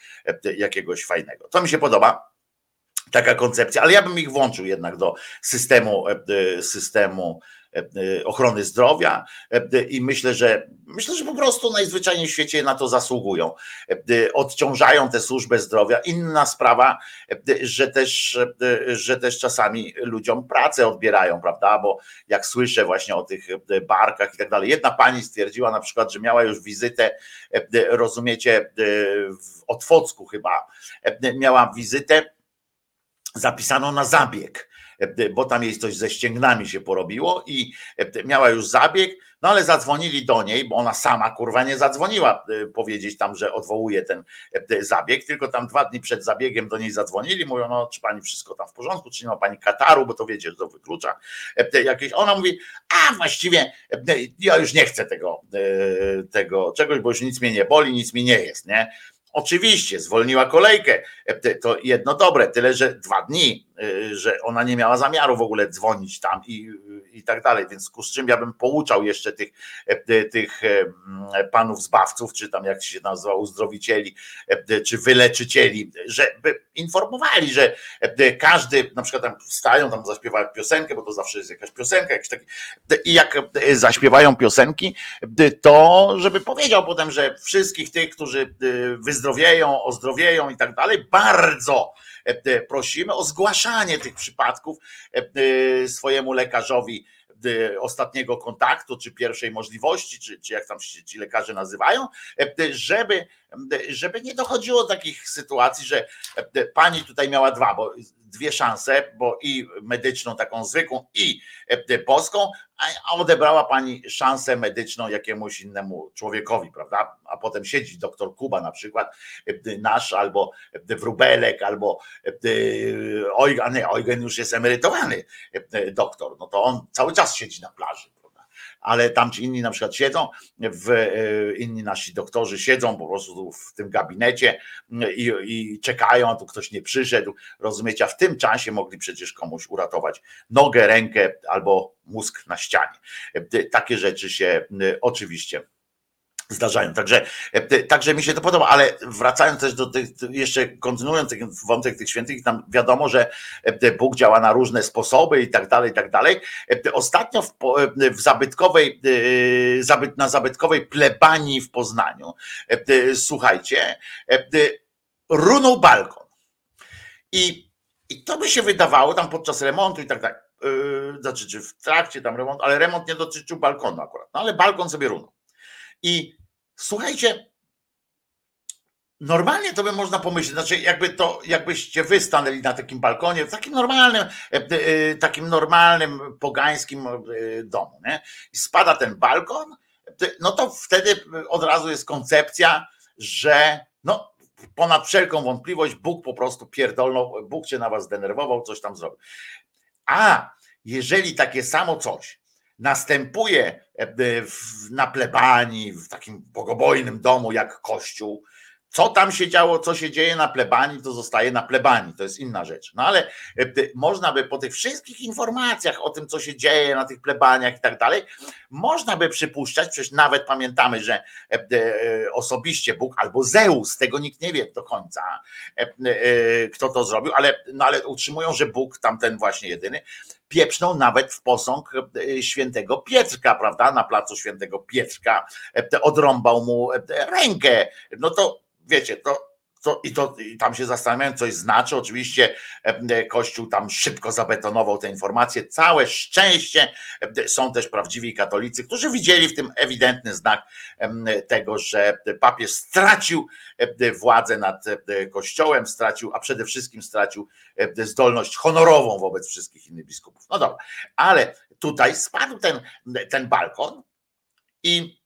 jakiegoś fajnego. To mi się podoba taka koncepcja, ale ja bym ich włączył jednak do systemu, systemu E, ochrony zdrowia e, i myślę, że myślę, że po prostu najzwyczajniej w świecie na to zasługują. E, odciążają tę służbę zdrowia. Inna sprawa, że też, że też czasami ludziom pracę odbierają, prawda? Bo jak słyszę właśnie o tych barkach i tak dalej. Jedna pani stwierdziła na przykład, że miała już wizytę, rozumiecie, w Otwocku chyba, miała wizytę zapisaną na zabieg E, bo tam jej coś ze ścięgnami się porobiło i e, miała już zabieg, no ale zadzwonili do niej, bo ona sama kurwa nie zadzwoniła e, powiedzieć tam, że odwołuje ten zabieg, tylko tam dwa dni przed zabiegiem do niej zadzwonili, mówią, no czy pani wszystko tam w porządku, czy nie ma pani kataru, bo to wiecie, że to wyklucza jakieś. Ona mówi, a właściwie ja już nie chcę tego, tego czegoś, bo już nic mnie nie boli, nic mi nie jest, nie? Oczywiście zwolniła kolejkę. To jedno dobre, tyle że dwa dni, że ona nie miała zamiaru w ogóle dzwonić tam i, i tak dalej. Więc z czym ja bym pouczał jeszcze tych, y, tych y, panów zbawców, czy tam jak się nazywa, uzdrowicieli, czy wyleczycieli, żeby informowali, że każdy na przykład tam wstają, tam zaśpiewają piosenkę, bo to zawsze jest jakaś piosenka, jakiś taki, i jak zaśpiewają piosenki, to żeby powiedział potem, że wszystkich tych, którzy wyzdrowieją, ozdrowieją i tak dalej, bardzo e, e, prosimy o zgłaszanie tych przypadków e, swojemu lekarzowi ostatniego kontaktu, czy pierwszej możliwości, czy, czy jak tam się ci lekarze nazywają, żeby, żeby nie dochodziło do takich sytuacji, że pani tutaj miała dwa, bo dwie szanse, bo i medyczną, taką zwykłą, i polską, a odebrała pani szansę medyczną jakiemuś innemu człowiekowi, prawda? A potem siedzi doktor Kuba na przykład, nasz, albo Wróbelek, albo Eugen, nie, Eugen już jest emerytowany doktor, no to on cały czas siedzi na plaży ale tam ci inni na przykład siedzą, w, e, inni nasi doktorzy siedzą po prostu w tym gabinecie i, i czekają, a tu ktoś nie przyszedł, rozumiecie, a w tym czasie mogli przecież komuś uratować nogę, rękę albo mózg na ścianie. E, takie rzeczy się oczywiście zdarzają. Także, e, także mi się to podoba, ale wracając też do tych, jeszcze kontynuując ten wątek tych świętych, tam wiadomo, że e, Bóg działa na różne sposoby i tak dalej, i tak dalej. E, ostatnio w, w zabytkowej, na zabytkowej plebanii w Poznaniu, słuchajcie, runął balkon. I, I to by się wydawało tam podczas remontu i tak dalej, znaczy czy w trakcie tam remontu, ale remont nie dotyczył balkonu akurat, no ale balkon sobie runął. I słuchajcie, Normalnie to by można pomyśleć, znaczy jakby to, jakbyście wy stanęli na takim balkonie, w takim normalnym, e, e, takim normalnym pogańskim e, domu, nie? I spada ten balkon, no to wtedy od razu jest koncepcja, że no ponad wszelką wątpliwość Bóg po prostu pierdolnął, Bóg cię na was zdenerwował, coś tam zrobił. A jeżeli takie samo coś następuje w- na plebanii, w takim bogobojnym domu jak kościół, co tam się działo, co się dzieje na plebanii, to zostaje na plebanii, to jest inna rzecz. No ale e, można by po tych wszystkich informacjach o tym, co się dzieje na tych plebaniach i tak dalej, można by przypuszczać, przecież nawet pamiętamy, że e, e, osobiście Bóg albo Zeus, tego nikt nie wie do końca, e, e, kto to zrobił, ale, no ale utrzymują, że Bóg, tamten właśnie jedyny, pieprznął nawet w posąg e, świętego Pietrka, prawda, na placu świętego Pietrka, e, odrąbał mu e, rękę. No to wiecie, to, to, i, to i tam się zastanawiałem, coś znaczy. Oczywiście e, Kościół tam szybko zabetonował te informacje. Całe szczęście e, są też prawdziwi katolicy, którzy widzieli w tym ewidentny znak tego, że papież stracił e, władzę nad e, Kościołem, stracił, a przede wszystkim stracił e, zdolność honorową wobec wszystkich innych biskupów. No dobra, ale tutaj spadł ten, ten balkon i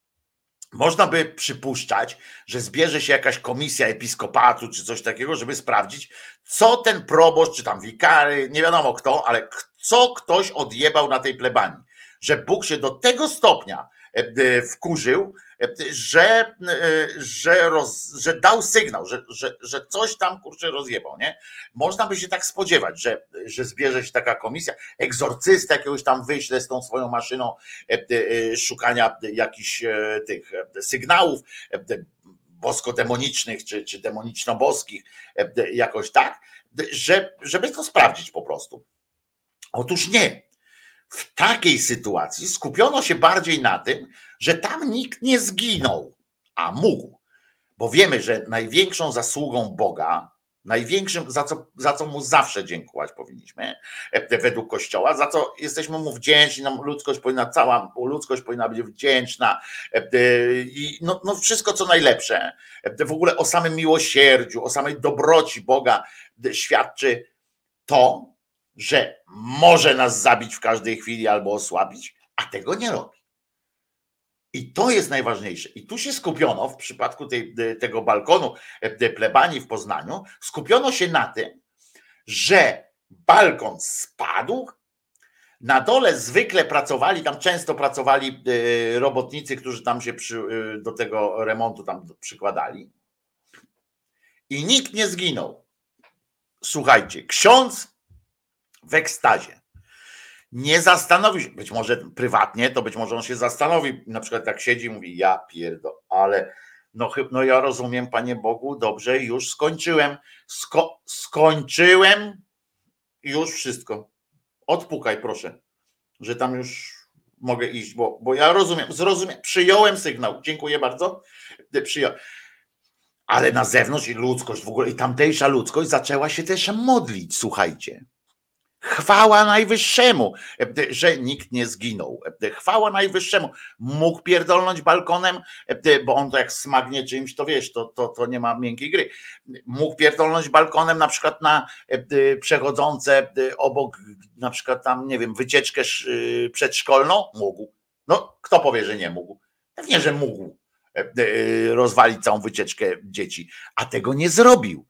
można by przypuszczać, że zbierze się jakaś komisja episkopatu czy coś takiego, żeby sprawdzić, co ten proboszcz, czy tam wikary, nie wiadomo kto, ale co ktoś odjebał na tej plebanii. Że Bóg się do tego stopnia e, e, wkurzył, że, że, roz, że dał sygnał, że, że, że coś tam kurczę rozjebał, nie? Można by się tak spodziewać, że, że zbierze się taka komisja, egzorcystę jakiegoś tam wyśle z tą swoją maszyną e, e, szukania jakichś e, tych sygnałów bosko-demonicznych czy, czy demoniczno-boskich, jakoś tak, że, żeby to sprawdzić po prostu. Otóż nie. W takiej sytuacji skupiono się bardziej na tym, że tam nikt nie zginął, a mógł. Bo wiemy, że największą zasługą Boga, największym, za co, za co mu zawsze dziękować powinniśmy, e, według Kościoła, za co jesteśmy mu wdzięczni, nam ludzkość powinna, cała ludzkość powinna być wdzięczna e, e, i no, no wszystko co najlepsze. W ogóle o samym miłosierdziu, o samej dobroci Boga świadczy to, że może nas zabić w każdej chwili albo osłabić, a tego nie robi. I to jest najważniejsze. I tu się skupiono w przypadku tej, tego balkonu e, plebanii w Poznaniu, skupiono się na tym, że balkon spadł. Na dole zwykle pracowali, tam często pracowali e, robotnicy, którzy tam się przy, e, do tego remontu tam przykładali. I nikt nie zginął. Słuchajcie, ksiądz w ekstazie nie zastanowi się, być może prywatnie, to być może on się zastanowi, na przykład jak siedzi i mówi, ja pierdo, ale no, no ja rozumiem, Panie Bogu, dobrze, już skończyłem, Sko- skończyłem już wszystko. Odpukaj proszę, że tam już mogę iść, bo, bo ja rozumiem, zrozumiem, przyjąłem sygnał, dziękuję bardzo, przyjąłem. Ale na zewnątrz i ludzkość w ogóle, i tamtejsza ludzkość zaczęła się też modlić, słuchajcie. Chwała Najwyższemu, że nikt nie zginął. Chwała Najwyższemu. Mógł pierdolnąć balkonem, bo on to jak smagnie czymś, to wiesz, to, to, to nie ma miękkiej gry. Mógł pierdolnąć balkonem na przykład na przechodzące obok, na przykład tam, nie wiem, wycieczkę sz- przedszkolną? Mógł. No, kto powie, że nie mógł? Pewnie, że mógł rozwalić całą wycieczkę dzieci, a tego nie zrobił.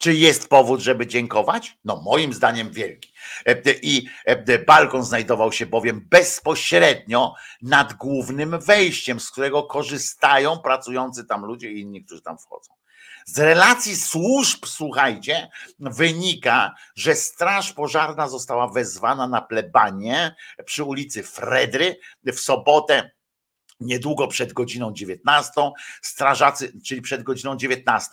Czy jest powód, żeby dziękować? No, moim zdaniem wielki. E, I e, balkon znajdował się bowiem bezpośrednio nad głównym wejściem, z którego korzystają pracujący tam ludzie i inni, którzy tam wchodzą. Z relacji służb, słuchajcie, wynika, że Straż Pożarna została wezwana na plebanie przy ulicy Fredry w sobotę niedługo przed godziną 19. Strażacy, czyli przed godziną 19,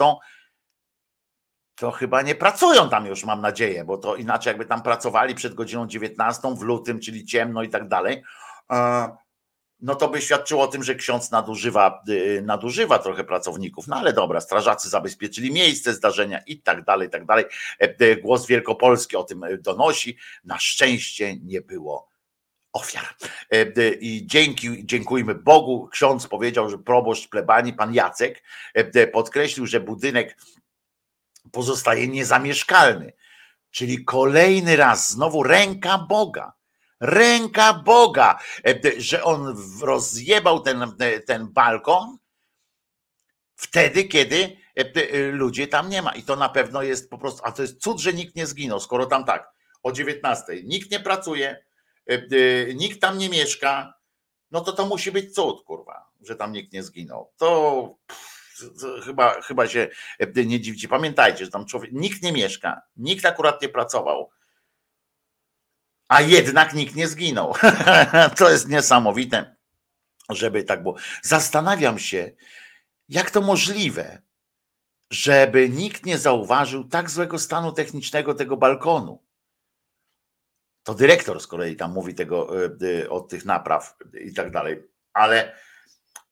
to chyba nie pracują tam już, mam nadzieję, bo to inaczej jakby tam pracowali przed godziną 19 w lutym, czyli ciemno i tak dalej, e, no to by świadczyło o tym, że ksiądz nadużywa, y, nadużywa trochę pracowników. No ale dobra, strażacy zabezpieczyli miejsce zdarzenia i tak dalej, i tak dalej. E, e, Głos Wielkopolski o tym donosi. Na szczęście nie było ofiar. I dzięki, dziękujmy Bogu, ksiądz powiedział, że proboszcz plebanii, pan Jacek, podkreślił, że budynek pozostaje niezamieszkalny. Czyli kolejny raz znowu ręka Boga. Ręka Boga, e, że on rozjebał ten, ten balkon wtedy, kiedy ludzie tam nie ma. I to na pewno jest po prostu, a to jest cud, że nikt nie zginął, skoro tam tak, o 19. Nikt nie pracuje, nikt tam nie mieszka, no to to musi być cud, kurwa, że tam nikt nie zginął. To, to chyba, chyba się nie dziwicie. Pamiętajcie, że tam człowiek, nikt nie mieszka, nikt akurat nie pracował, a jednak nikt nie zginął. *laughs* to jest niesamowite, żeby tak było. Zastanawiam się, jak to możliwe, żeby nikt nie zauważył tak złego stanu technicznego tego balkonu. To dyrektor z kolei tam mówi tego e, e, od tych napraw i tak dalej, ale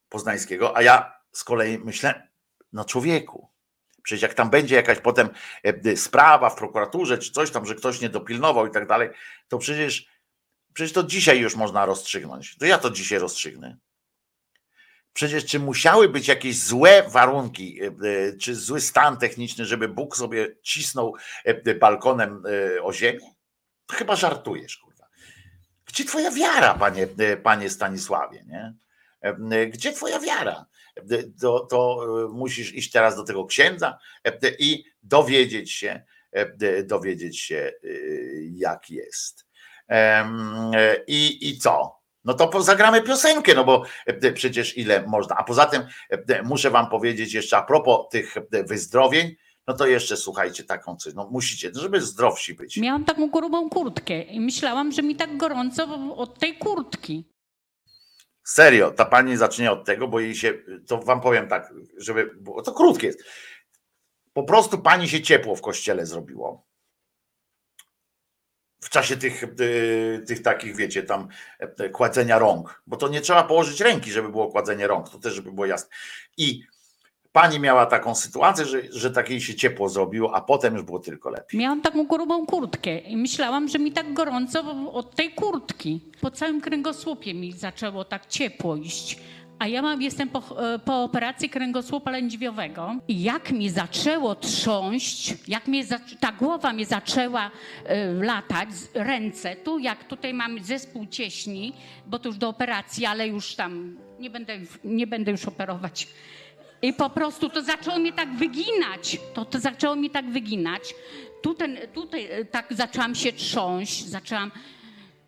poznańskiego, a ja z kolei myślę, no człowieku, przecież jak tam będzie jakaś potem e, sprawa w prokuraturze czy coś tam, że ktoś nie dopilnował i tak dalej, to przecież, przecież to dzisiaj już można rozstrzygnąć. To ja to dzisiaj rozstrzygnę. Przecież czy musiały być jakieś złe warunki, czy zły stan techniczny, żeby Bóg sobie cisnął balkonem o ziemię? Chyba żartujesz, kurwa. Gdzie twoja wiara, panie, panie Stanisławie, nie? Gdzie twoja wiara? To, to musisz iść teraz do tego księdza i dowiedzieć się, dowiedzieć się, jak jest. I, i co? No to zagramy piosenkę, no bo przecież ile można. A poza tym muszę wam powiedzieć jeszcze a propos tych wyzdrowień, no to jeszcze słuchajcie taką coś, no musicie, żeby zdrowsi być. Miałam taką grubą kurtkę i myślałam, że mi tak gorąco od tej kurtki. Serio, ta pani zacznie od tego, bo jej się, to wam powiem tak, żeby, bo to krótkie jest. Po prostu pani się ciepło w kościele zrobiło. W czasie tych, y, tych takich, wiecie, tam y, kładzenia rąk, bo to nie trzeba położyć ręki, żeby było kładzenie rąk, to też, żeby było jasne. I Pani miała taką sytuację, że, że takiej się ciepło zrobiło, a potem już było tylko lepiej. Miałam taką grubą kurtkę i myślałam, że mi tak gorąco od tej kurtki. Po całym kręgosłupie mi zaczęło tak ciepło iść. A ja mam, jestem po, e, po operacji kręgosłupa lędźwiowego i jak mi zaczęło trząść, jak mnie ta głowa mi zaczęła y, latać, ręce, tu jak tutaj mam zespół cieśni, bo to już do operacji, ale już tam nie będę, nie będę już operować i po prostu to zaczęło mnie tak wyginać. To, to zaczęło mnie tak wyginać. Tutaj, tutaj e, tak zaczęłam się trząść, zaczęłam,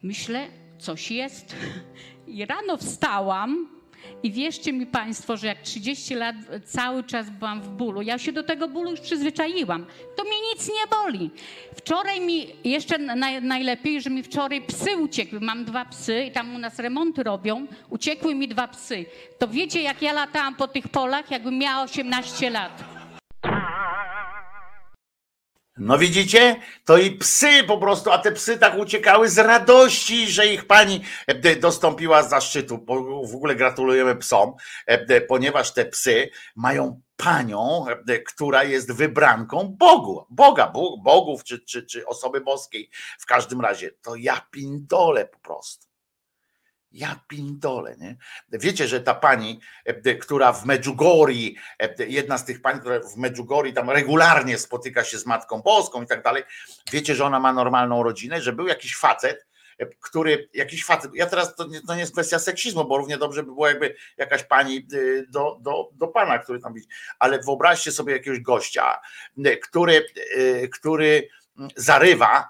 myślę, coś jest. *laughs* I rano wstałam i wierzcie mi Państwo, że jak 30 lat cały czas byłam w bólu, ja się do tego bólu już przyzwyczaiłam. To mnie nic nie boli. Wczoraj mi, jeszcze naj, najlepiej, że mi wczoraj psy uciekły. Mam dwa psy i tam u nas remonty robią. Uciekły mi dwa psy. To wiecie, jak ja latałam po tych polach, jakbym miała 18 lat. No widzicie? To i psy po prostu, a te psy tak uciekały z radości, że ich pani e, dostąpiła zaszczytu. W ogóle gratulujemy psom, e, ponieważ te psy mają panią, e, która jest wybranką Bogu, Boga, bogów czy, czy, czy osoby boskiej. W każdym razie to ja pindole po prostu. Ja pindole, nie? Wiecie, że ta pani, e, która w Medjugorji, e, jedna z tych pań, która w Medjugorji tam regularnie spotyka się z Matką Boską i tak dalej, wiecie, że ona ma normalną rodzinę, że był jakiś facet, e, który, jakiś facet, ja teraz to nie, to nie jest kwestia seksizmu, bo równie dobrze by było jakby jakaś pani do, do, do pana, który tam widzi, ale wyobraźcie sobie jakiegoś gościa, który, który zarywa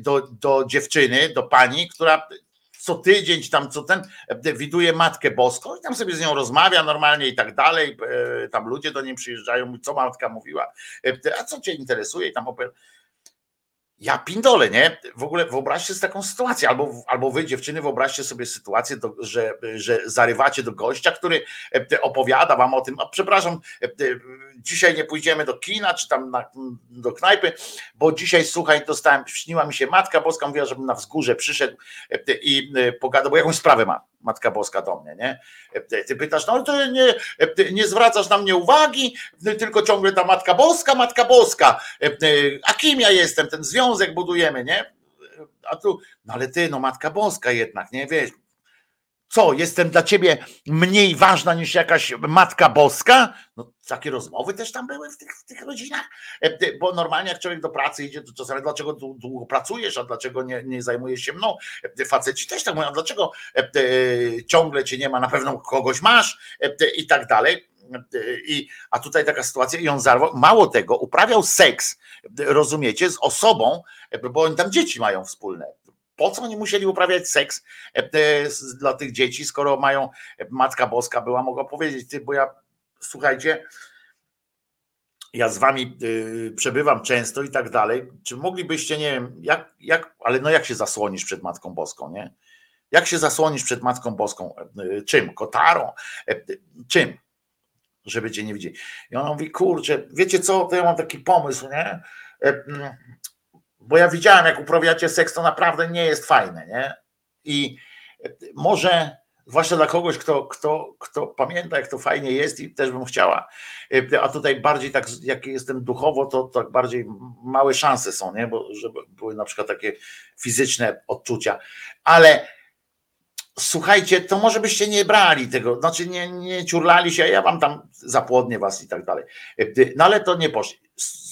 do, do dziewczyny, do pani, która co tydzień, czy tam co ten, e, widuje Matkę Boską i tam sobie z nią rozmawia normalnie i tak dalej. E, tam ludzie do niej przyjeżdżają, co matka mówiła, e, a co cię interesuje i tam opowiada. Ja pindole, nie? W ogóle wyobraźcie sobie taką sytuację, albo, albo wy dziewczyny wyobraźcie sobie sytuację, do, że, że zarywacie do gościa, który opowiada wam o tym, a przepraszam, dzisiaj nie pójdziemy do kina, czy tam na, do knajpy, bo dzisiaj, słuchaj, dostałem, śniła mi się Matka Boska, mówiła, żebym na wzgórze przyszedł e, i pogadał, bo jakąś sprawę ma Matka Boska do mnie, nie? Ty pytasz, no to nie, nie zwracasz na mnie uwagi, tylko ciągle ta Matka Boska, Matka Boska. A kim ja jestem? Ten związek budujemy, nie? a tu, no ale ty, no Matka Boska jednak, nie wiesz, co, jestem dla ciebie mniej ważna niż jakaś Matka Boska? No, takie rozmowy też tam były w tych, w tych rodzinach, E, bo normalnie jak człowiek do pracy idzie, to czasami dlaczego długo pracujesz, a dlaczego nie, nie zajmujesz się mną? E, Faceci też tak mówią, a dlaczego e, ciągle cię nie ma, na pewno kogoś masz i tak dalej. I, a tutaj taka sytuacja i on zarwał, mało tego, uprawiał seks, rozumiecie, z osobą, bo oni tam dzieci mają wspólne. Po co oni musieli uprawiać seks e, e, dla tych dzieci, skoro mają e, Matka Boska była, mogła powiedzieć, ty, bo ja słuchajcie, ja z wami y, przebywam często i tak dalej. Czy moglibyście, nie wiem, jak, jak, ale no jak się zasłonisz przed Matką Boską, nie? Jak się zasłonisz przed Matką Boską? Czym? Kotarą? Czym? Żeby cię nie widzieli. I ona mówi, kurczę, wiecie co, to ja mam taki pomysł, nie? Bo ja widziałem, jak uprawiacie seks, to naprawdę nie jest fajne, nie? I może, zwłaszcza dla kogoś, kto, kto, kto pamięta, jak to fajnie jest i też bym chciała, Y, a tutaj bardziej tak, jak jestem duchowo, to tak bardziej małe szanse są, nie? Bo żeby były na przykład takie fizyczne odczucia, ale słuchajcie, to może byście nie brali tego, znaczy nie, nie ciurlali się, ja wam tam zapłodnię was i tak dalej. No ale to nie poszli.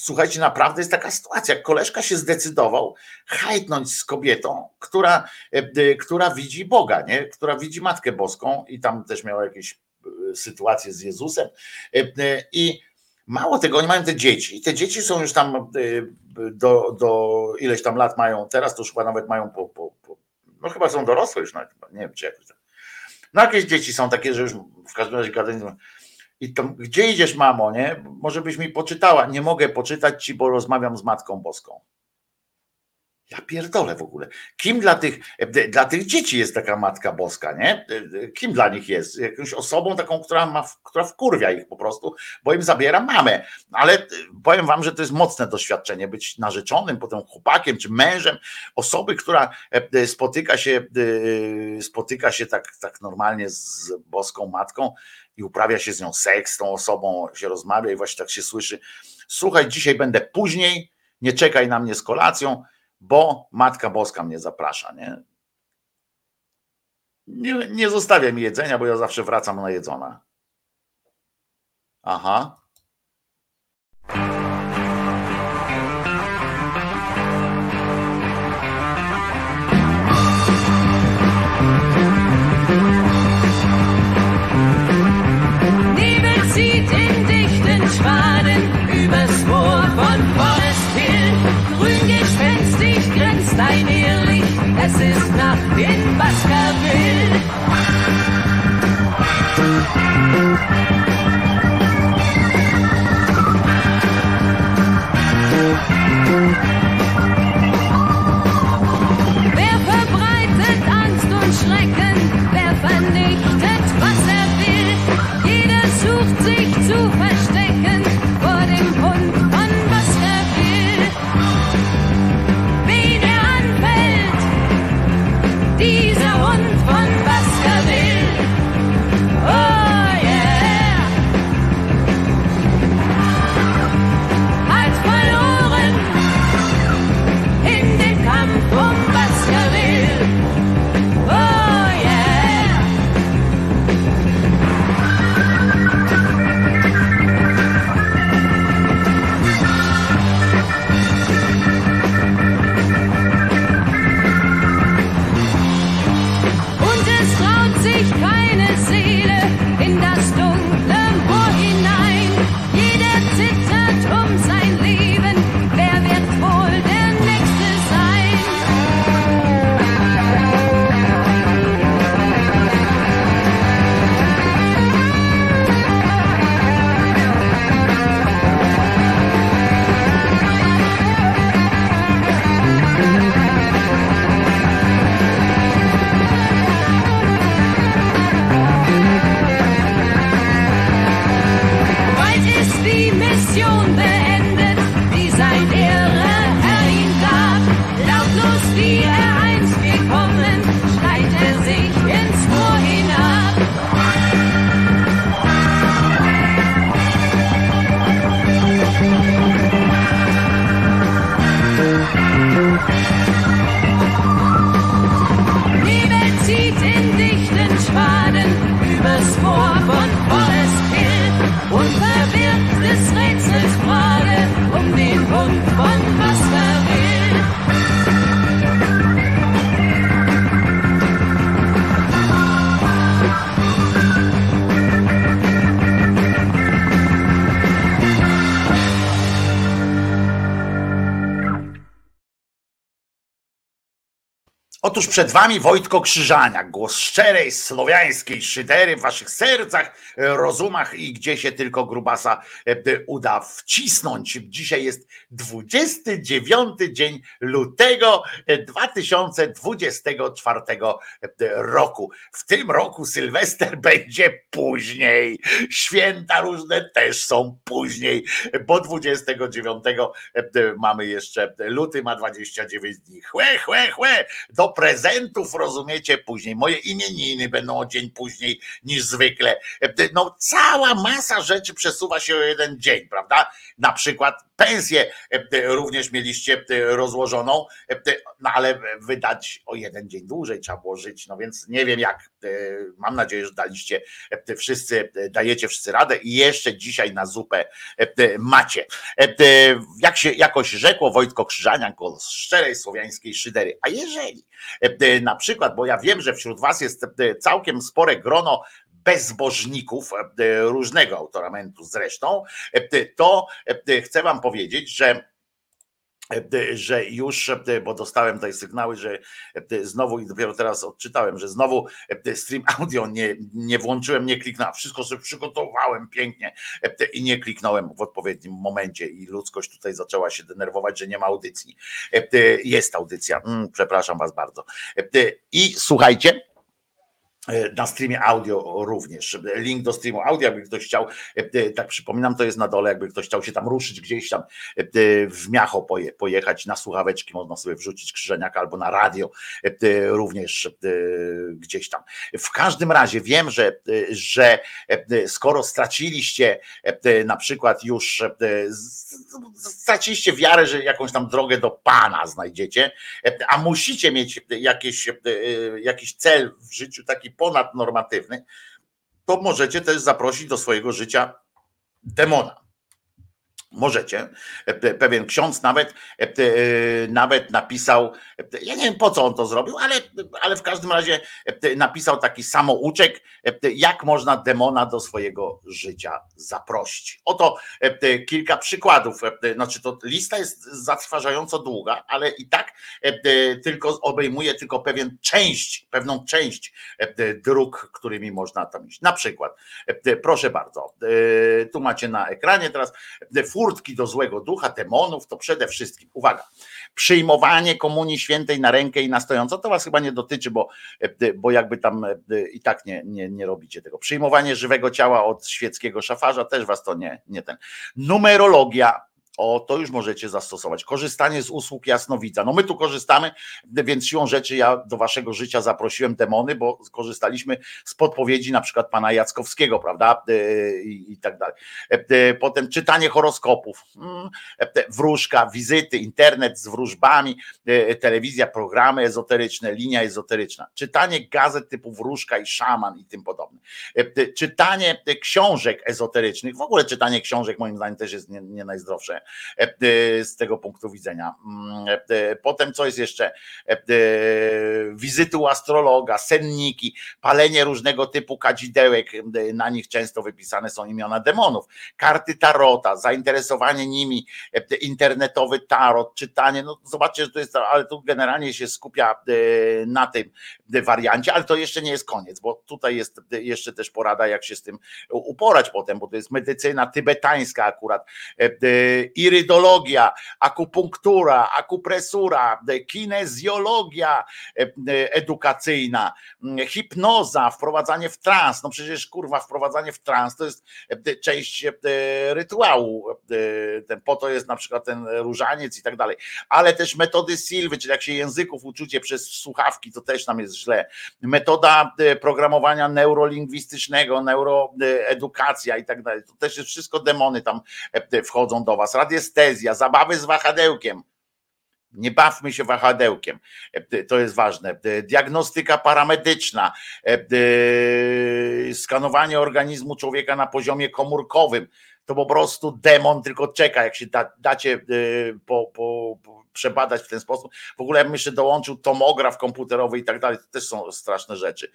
Słuchajcie, naprawdę jest taka sytuacja. Koleżka się zdecydował hajtnąć z kobietą, która, y, która widzi Boga, nie? która widzi Matkę Boską i tam też miała jakieś y, sytuacje z Jezusem. Y, I mało tego, oni mają te dzieci. I te dzieci są już tam do, do ileś tam lat mają, teraz to już chyba nawet mają po, po no chyba są dorosłe już, nawet, nie wiem czy jakoś tak. No jakieś dzieci są takie, że już w każdym razie gadają. I to, gdzie idziesz, mamo, nie? Może byś mi poczytała. Nie mogę poczytać ci, bo rozmawiam z Matką Boską. Ja pierdolę w ogóle. Kim dla tych, dla tych dzieci jest taka Matka Boska, nie? Kim dla nich jest? Jakąś osobą taką, która, ma, która wkurwia ich po prostu, bo im zabiera mamę. Ale powiem wam, że to jest mocne doświadczenie, być narzeczonym, potem chłopakiem czy mężem osoby, która e, spotyka się, e, spotyka się tak, tak normalnie z boską matką i uprawia się z nią seks, z tą osobą się rozmawia i właśnie tak się słyszy. Słuchaj, dzisiaj będę później, nie czekaj na mnie z kolacją, bo Matka Boska mnie zaprasza, nie? Nie, nie zostawia mi jedzenia, bo ja zawsze wracam najedzona. Aha. Otóż przed wami Wojtko Krzyżaniak, głos szczerej, słowiańskiej szydery w waszych sercach, rozumach i gdzie się tylko grubasa e, uda wcisnąć. Dzisiaj jest 29 dzień lutego 2024 roku. W tym roku Sylwester *laughs* będzie później. Święta różne też są później, bo 29 mamy jeszcze, luty ma 29 dni. Chłe, chłe, chłe, do prezentów, rozumiecie, później. Moje imieniny będą o dzień później niż zwykle. No, cała masa rzeczy przesuwa się o jeden dzień, prawda? Na przykład pensję również mieliście rozłożoną, no ale wydać o jeden dzień dłużej trzeba było żyć, no więc nie wiem jak. Mam nadzieję, że daliście wszyscy, dajecie wszyscy radę i jeszcze dzisiaj na zupę macie. Jak się jakoś rzekło Wojtko Krzyżaniak, głos szczerej słowiańskiej szydery. A jeżeli na przykład, bo ja wiem, że wśród was jest całkiem spore grono bezbożników różnego autoramentu zresztą, to chcę wam powiedzieć, że że już, bo dostałem tutaj sygnały, że znowu i dopiero teraz odczytałem, że znowu stream audio nie, nie włączyłem, nie kliknąłem, wszystko sobie przygotowałem pięknie i nie kliknąłem w odpowiednim momencie i ludzkość tutaj zaczęła się denerwować, że nie ma audycji. Jest audycja, mm, przepraszam was bardzo. I słuchajcie, E, na streamie audio również. Link do streamu audio, jakby ktoś chciał, e, tak przypominam, to jest na dole, jakby ktoś chciał się tam ruszyć gdzieś tam e, w miacho pojechać, na słuchaweczki można sobie wrzucić krzyżeniaka albo na radio również gdzieś tam. W każdym razie wiem, że, że skoro straciliście na przykład już straciliście wiarę, że jakąś tam drogę do Pana znajdziecie, a musicie mieć jakieś, jakiś cel w życiu taki ponadnormatywny, to możecie też zaprosić do swojego życia demona. Możecie. Pewien ksiądz nawet, nawet napisał, ja nie wiem po co on to zrobił, ale, ale w każdym razie napisał taki samouczek, jak można demona do swojego życia zaprosić. Oto kilka przykładów. Znaczy, to lista jest zatrważająco długa, ale i tak tylko obejmuje tylko pewien część, pewną część dróg, którymi można tam iść. Na przykład, proszę bardzo, tu macie na ekranie teraz furtki do złego ducha, demonów, to przede wszystkim, uwaga, przyjmowanie komunii świętej na rękę i na stojąco, to was chyba nie dotyczy, bo, bo jakby tam i tak nie, nie, nie robicie tego. Przyjmowanie żywego ciała od świeckiego szafarza też was to nie, nie ten. Numerologia, o, to już możecie zastosować. Korzystanie z usług jasnowidza. No my tu korzystamy, więc siłą rzeczy ja do waszego życia zaprosiłem demony, bo skorzystaliśmy z podpowiedzi na przykład pana Jackowskiego, prawda? E, I, i tak dalej. E, e, potem czytanie horoskopów, mm, wróżka, wizyty, internet z wróżbami, telewizja, programy ezoteryczne, linia ezoteryczna, czytanie gazet typu wróżka i szaman i tym podobne. Czytanie książek ezoterycznych, w ogóle czytanie książek moim zdaniem też jest nie, nie najzdrowsze z tego punktu widzenia. Mm, e, potem co jest jeszcze? Wizyty u astrologa, senniki, palenie różnego typu kadzidełek, na nich często wypisane są imiona demonów, karty tarota, zainteresowanie nimi, internetowy tarot, czytanie, no zobaczcie, że to jest, ale tu generalnie się skupia na tym wariancie, ale to jeszcze nie jest koniec, bo tutaj jest jeszcze też porada, jak się z tym uporać potem, bo to jest medycyna tybetańska akurat, irydologia, akupunktura, akupresura, kinezjologia e, edukacyjna, hipnoza, wprowadzanie w trans. No przecież kurwa, wprowadzanie w trans to jest e, część e, rytuału. Po to jest na przykład ten różaniec i tak dalej. Ale też metody Silwy, czyli jak się języków uczucie przez słuchawki, to też nam jest źle. Metoda programowania neurolingwistycznego, neuroedukacja i tak dalej. To też jest wszystko demony tam wchodzą do was radiestezja, zabawy z wahadełkiem. Nie bawmy się wahadełkiem, e, to jest ważne. E, diagnostyka paramedyczna, e, skanowanie organizmu człowieka na poziomie komórkowym. To po prostu demon tylko czeka, jak się da, dacie po, po, po przebadać w ten sposób. W ogóle ja bym jeszcze dołączył tomograf komputerowy i tak dalej, to też są straszne rzeczy.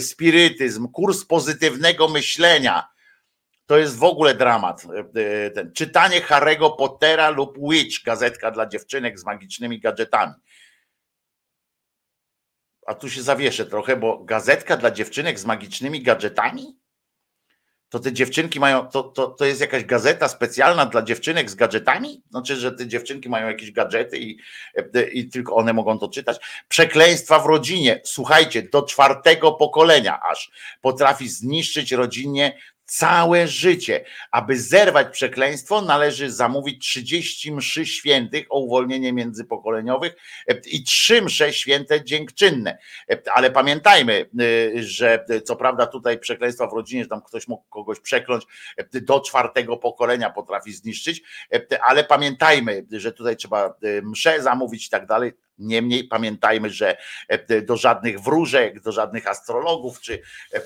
Spirytyzm, kurs pozytywnego myślenia to jest w ogóle dramat. E, e, ten, czytanie Harry'ego Pottera lub Witch, gazetka dla dziewczynek z magicznymi gadżetami. a tu się zawieszę trochę, bo gazetka dla dziewczynek z magicznymi gadżetami? To te dziewczynki mają, to, to, to jest jakaś gazeta specjalna dla dziewczynek z gadżetami? Znaczy, że te dziewczynki mają jakieś gadżety i, i tylko one mogą to czytać. Przekleństwa w rodzinie. Słuchajcie, do czwartego pokolenia aż potrafi zniszczyć rodzinnie całe życie. Aby zerwać przekleństwo, należy zamówić 30 mszy świętych o uwolnienie międzypokoleniowych i trzy msze święte dziękczynne. Ale pamiętajmy, że co prawda tutaj przekleństwa w rodzinie, że tam ktoś mógł kogoś przekląć, do czwartego pokolenia potrafi zniszczyć, ale pamiętajmy, że tutaj trzeba mszę zamówić i tak dalej Niemniej pamiętajmy, że e, do żadnych wróżek, do żadnych astrologów czy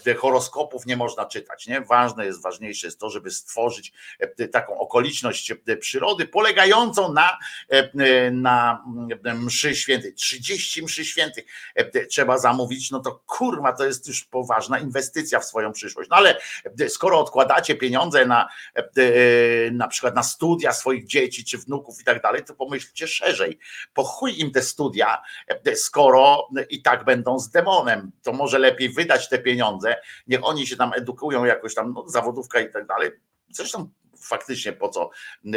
e, horoskopów nie można czytać. Nie? Ważne jest, ważniejsze jest to, żeby stworzyć e, taką okoliczność przyrody polegającą na, na mszy świętej. 30 mszy świętych trzeba zamówić, no to kurwa, to jest już poważna inwestycja w swoją przyszłość. No ale skoro odkładacie pieniądze na na przykład na studia swoich dzieci czy wnuków i tak dalej, to pomyślcie szerzej. Po chuj im te studia studia, skoro i tak będą z demonem. To może lepiej wydać te pieniądze, niech oni się tam edukują jakoś tam, no, zawodówka i tak dalej. Zresztą faktycznie po co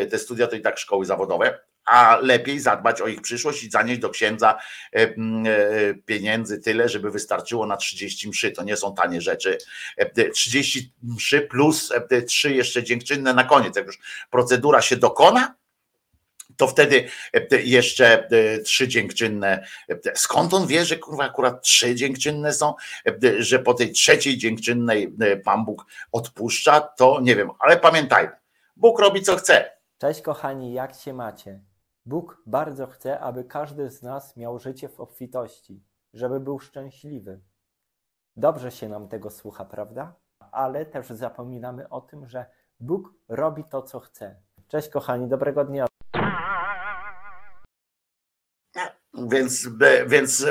te studia to i tak szkoły zawodowe, a lepiej zadbać o ich przyszłość i zanieść do księdza e, e, pieniędzy tyle, żeby wystarczyło na 30 mszy. To nie są tanie rzeczy. 30 e, mszy plus trzy jeszcze dziękczynne na koniec. Jak już procedura się dokona, to wtedy e, jeszcze e, trzy dziękczynne. E, skąd on wie, że kurwa akurat trzy dziękczynne są, że po tej trzeciej dziękczynnej Pan Bóg odpuszcza, to nie wiem, ale pamiętajmy, Bóg robi co chce. Cześć kochani, jak się macie? Bóg bardzo chce, aby każdy z nas miał życie w obfitości, żeby był szczęśliwy. Dobrze się nam tego słucha, prawda? Ale też zapominamy o tym, że Bóg robi to, co chce. Cześć kochani, dobrego dnia. Więc, więc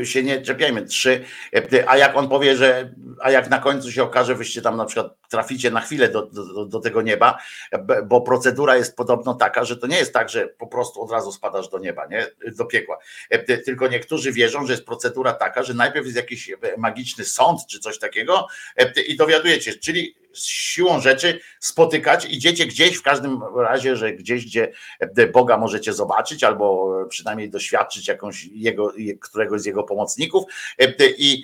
e, się nie czepiajmy. Trzy. E, a jak on powie, że a jak na końcu się okaże, wyście tam na przykład traficie na chwilę do, do, do, tego nieba, bo procedura jest podobno taka, że to nie jest tak, że po prostu od razu spadasz do nieba, nie? do piekła. E, tylko niektórzy wierzą, że jest procedura taka, że najpierw jest jakiś magiczny sąd czy coś takiego i dowiadujecie, czyli siłą rzeczy spotykać, idziecie gdzieś, w każdym razie, że gdzieś, gdzie Boga możecie zobaczyć, albo przynajmniej doświadczyć jakąś jego, któregoś z jego pomocników i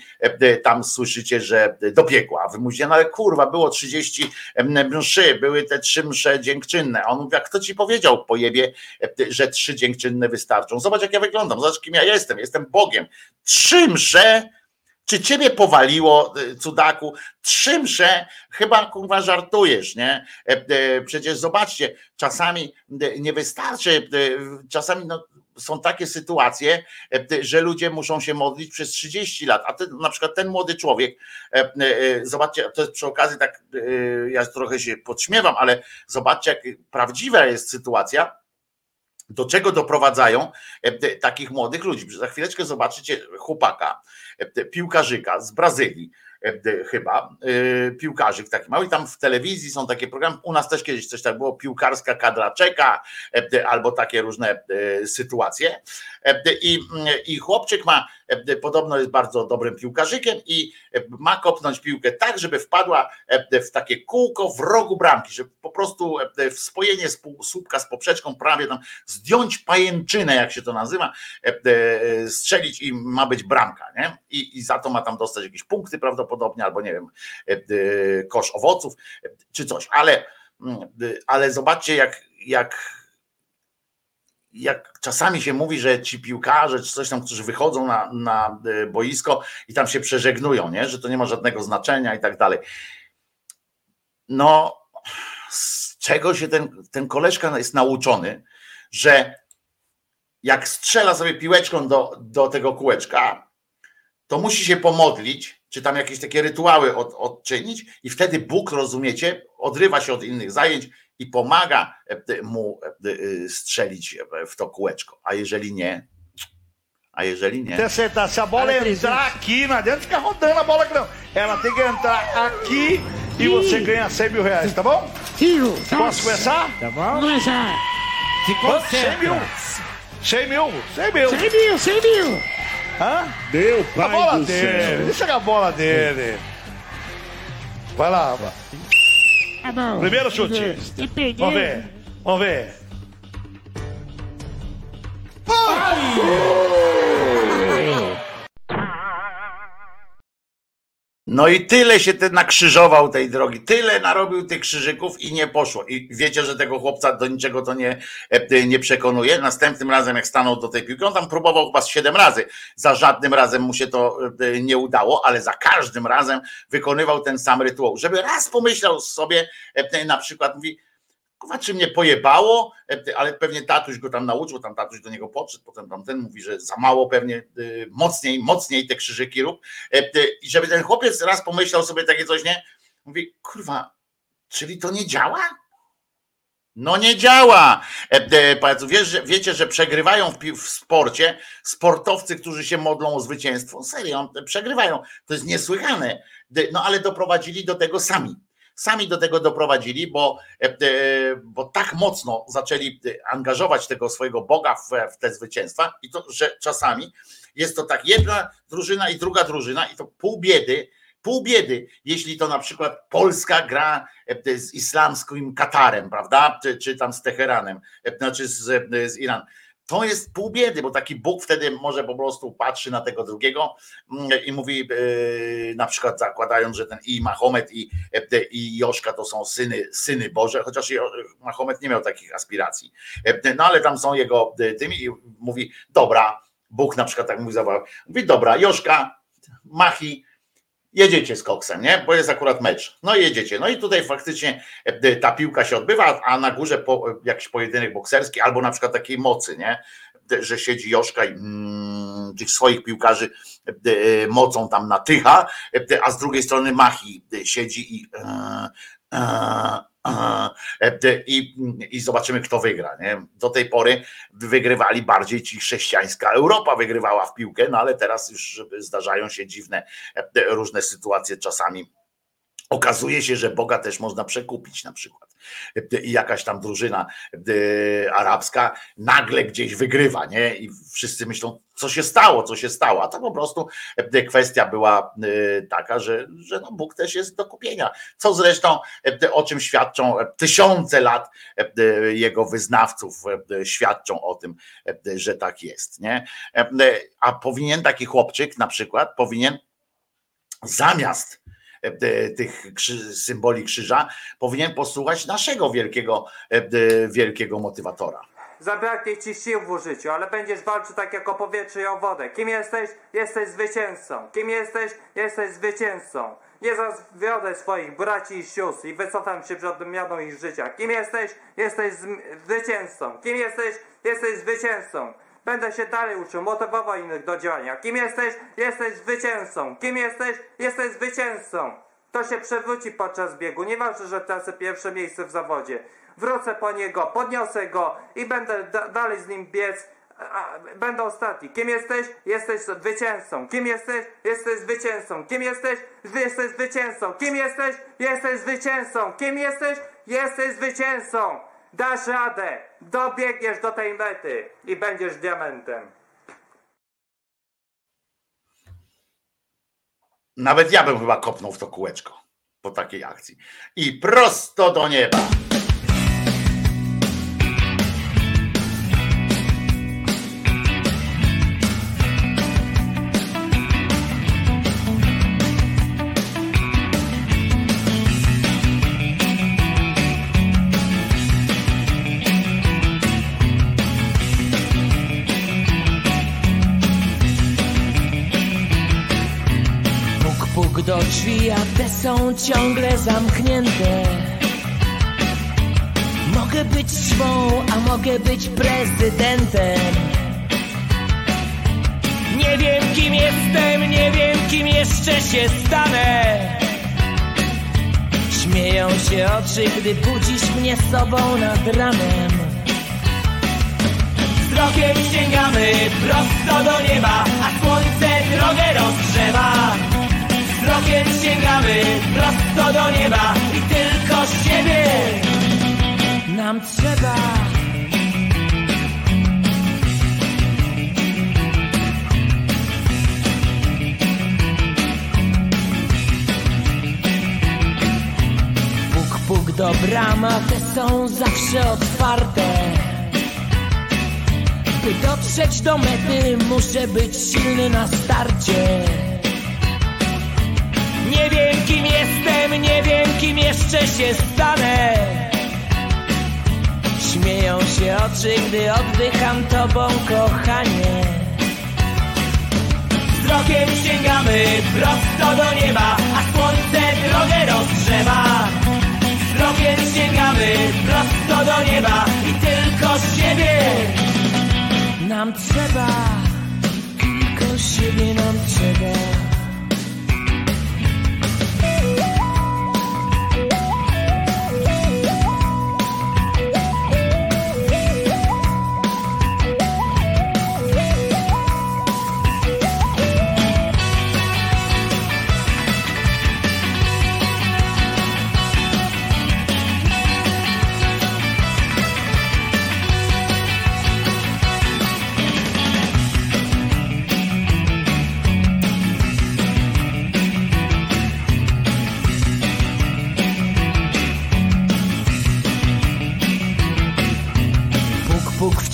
tam słyszycie, że do piekła. A wy mówicie, no ale kurwa, było 30 mszy, były te trzy msze dziękczynne. A on mówi, jak kto ci powiedział, pojebie, że trzy dziękczynne wystarczą? Zobacz, jak ja wyglądam, zobacz, kim ja jestem, jestem Bogiem. Trzy msze czy ciebie powaliło, y, cudaku? Trzymsze, chyba kurwa żartujesz, nie? E, e, przecież zobaczcie, czasami y, nie wystarczy, y, czasami no, są takie sytuacje, e, że ludzie muszą się modlić przez 30 lat, a ten, na przykład ten młody człowiek, zobaczcie, to jest przy okazji tak, ja trochę się podśmiewam, ale zobaczcie, jak prawdziwa jest sytuacja, do czego doprowadzają takich młodych ludzi. Za chwileczkę zobaczycie chłopaka, piłkarzyka z Brazylii, E, chyba, e, piłkarzyk taki mały. Tam w telewizji są takie programy. U nas też kiedyś coś tak było, piłkarska kadra czeka, e, albo takie różne sytuacje. I, i chłopczyk ma, podobno jest bardzo dobrym piłkarzykiem i ma kopnąć piłkę tak, żeby wpadła w takie kółko w rogu bramki, żeby po prostu w spojenie słupka z poprzeczką prawie tam zdjąć pajęczynę, jak się to nazywa, strzelić i ma być bramka, nie? I, i za to ma tam dostać jakieś punkty prawdopodobnie prawdopodobnie, albo nie wiem, e, e, kosz owoców e, czy coś, ale, mm, ale zobaczcie, jak, jak, jak czasami się mówi, że ci piłkarze, czy coś tam, którzy wychodzą na, na boisko i tam się przeżegnują, nie? że to nie ma żadnego znaczenia i tak dalej. No, z czego się ten, ten koleżka jest nauczony, że jak strzela sobie piłeczką do, do tego kółeczka, to musi się pomodlić, czy tam jakieś takie rytuały od, odczynić, i wtedy Bóg, rozumiecie, odrywa się od innych zajęć i pomaga e, mu e, e, strzelić w to kółeczko. A jeżeli nie, a jeżeli nie. Se, tá, se a bola entrar aqui, não adianta ficar rodando a bola não. Ela tem que entrar aqui e você ganha 100 mil reais, tá bom? Tio, Posso começar? Tá bom? Vamos começar. Se 100 mil. 100 mil. 100 mil. 100 mil, 100 mil. Hã? Deu, pai A bola do dele. Céu. Deixa a bola dele. Vai lá, Aba. Tá bom. Primeiro chute. Vamos ver. Vamos ver. Ai! Ai! No i tyle się ten nakrzyżował tej drogi, tyle narobił tych krzyżyków i nie poszło. I wiecie, że tego chłopca do niczego to nie, e, nie przekonuje. Następnym razem, jak stanął do tej piłki, on tam próbował chyba siedem razy. Za żadnym razem mu się to e, nie udało, ale za każdym razem wykonywał ten sam rytuał. Żeby raz pomyślał sobie, e, na przykład mówi, Kurwa, czy mnie pojebało, E, ale pewnie tatuś go tam nauczył, tam tatuś do niego podszedł, potem tamten mówi, że za mało pewnie, y, mocniej, mocniej te krzyżyki rób. E, I żeby ten chłopiec raz pomyślał sobie takie coś, nie? Mówi, kurwa, czyli to nie działa? No nie działa. E, wiesz, wiecie, że przegrywają w, w sporcie sportowcy, którzy się modlą o zwycięstwo. Serio, przegrywają. To jest niesłychane. No ale doprowadzili do tego sami. Sami do tego doprowadzili, bo, e, e, bo tak mocno zaczęli e, angażować tego swojego Boga w, w te zwycięstwa, i to, że czasami jest to tak jedna drużyna i druga drużyna, i to pół biedy, pół biedy, jeśli to na przykład Polska gra z islamskim Katarem, prawda? Czy, czy tam z Teheranem, znaczy z, z Iranem. To jest pół biedy, bo taki Bóg wtedy może po prostu patrzy na tego drugiego mm, i mówi, e, na przykład zakładając, że ten i Mahomet, i, e, i Joszka to są syny, syny Boże, chociaż Mahomet nie miał takich aspiracji. E, No ale tam są jego tymi i mówi, dobra, Bóg na przykład tak mówi, zawołał, mówi, dobra, Joszka, Machi, jedziecie z koksem, nie? Bo jest akurat mecz. No jedziecie. No i tutaj faktycznie e, ta piłka się odbywa, a na górze po, jakiś pojedynek bokserski albo na przykład takiej mocy, nie? Że siedzi Joszka i mm, tych swoich piłkarzy e, mocą tam natycha, e, a z drugiej strony Machi e, siedzi i e, e, e, i, i zobaczymy, kto wygra. Nie? Do tej pory wygrywali bardziej ci chrześcijańska Europa wygrywała w piłkę, no ale teraz już zdarzają się dziwne e, różne sytuacje czasami. Okazuje się, że Boga też można przekupić na przykład. I jakaś tam drużyna e, arabska nagle gdzieś wygrywa, nie? I wszyscy myślą, co się stało, co się stało. A to po prostu e, kwestia była e, taka, że, że no Bóg też jest do kupienia. Co zresztą, o czym świadczą tysiące lat jego wyznawców, świadczą o tym, że tak jest, nie? A powinien taki chłopczyk na przykład, powinien zamiast tych krzy, symboli krzyża, powinien posłuchać naszego wielkiego, e, wielkiego motywatora. Zabraknie ci sił w użyciu, ale będziesz walczył tak jak o powietrze i o wodę. Kim jesteś? Jesteś zwycięzcą. Kim jesteś? Jesteś zwycięzcą. Nie zawiodę swoich braci i sióstr i wycofam się przed odmianą ich życia. Kim jesteś? Jesteś zwycięzcą. Kim jesteś? Jesteś zwycięzcą. Będę się dalej uczył, motywował innych do działania. Kim jesteś? Jesteś zwycięzcą. Kim jesteś? Jesteś zwycięzcą. To się przewróci podczas biegu. Nieważne, że tracę pierwsze miejsce w zawodzie. Wrócę po niego, podniosę go i będę da- dalej z nim biec. A, będę ostatni. Kim jesteś? Jesteś zwycięzcą. Kim jesteś? Jesteś zwycięzcą. Kim jesteś? Jesteś zwycięzcą. Kim jesteś? Jesteś zwycięzcą. Kim jesteś? Jesteś zwycięzcą. Dasz radę. Dobiegniesz do tej mety i będziesz diamentem. Nawet ja bym chyba kopnął w to kółeczko po takiej akcji. I prosto do nieba. Ciągle zamknięte. Mogę być szwą, a mogę być prezydentem. Nie wiem kim jestem, nie wiem kim jeszcze się stanę. Śmieją się oczy, gdy budzisz mnie sobą nad ranem. Wzrokiem sięgamy prosto do nieba, a słońce drogę rozgrzewa wzrokiem sięgamy prosto do nieba i tylko siebie nam trzeba. Puk, puk do brama, te są zawsze otwarte. By dotrzeć do mety, muszę być silny na starcie. Nie wiem kim jestem, nie wiem kim jeszcze się stanę. Śmieją się oczy, gdy oddycham tobą, kochanie. Wzrokiem sięgamy prosto do nieba, a słońce drogę rozgrzewa. Wzrokiem sięgamy prosto do nieba i tylko siebie nam trzeba. Tylko siebie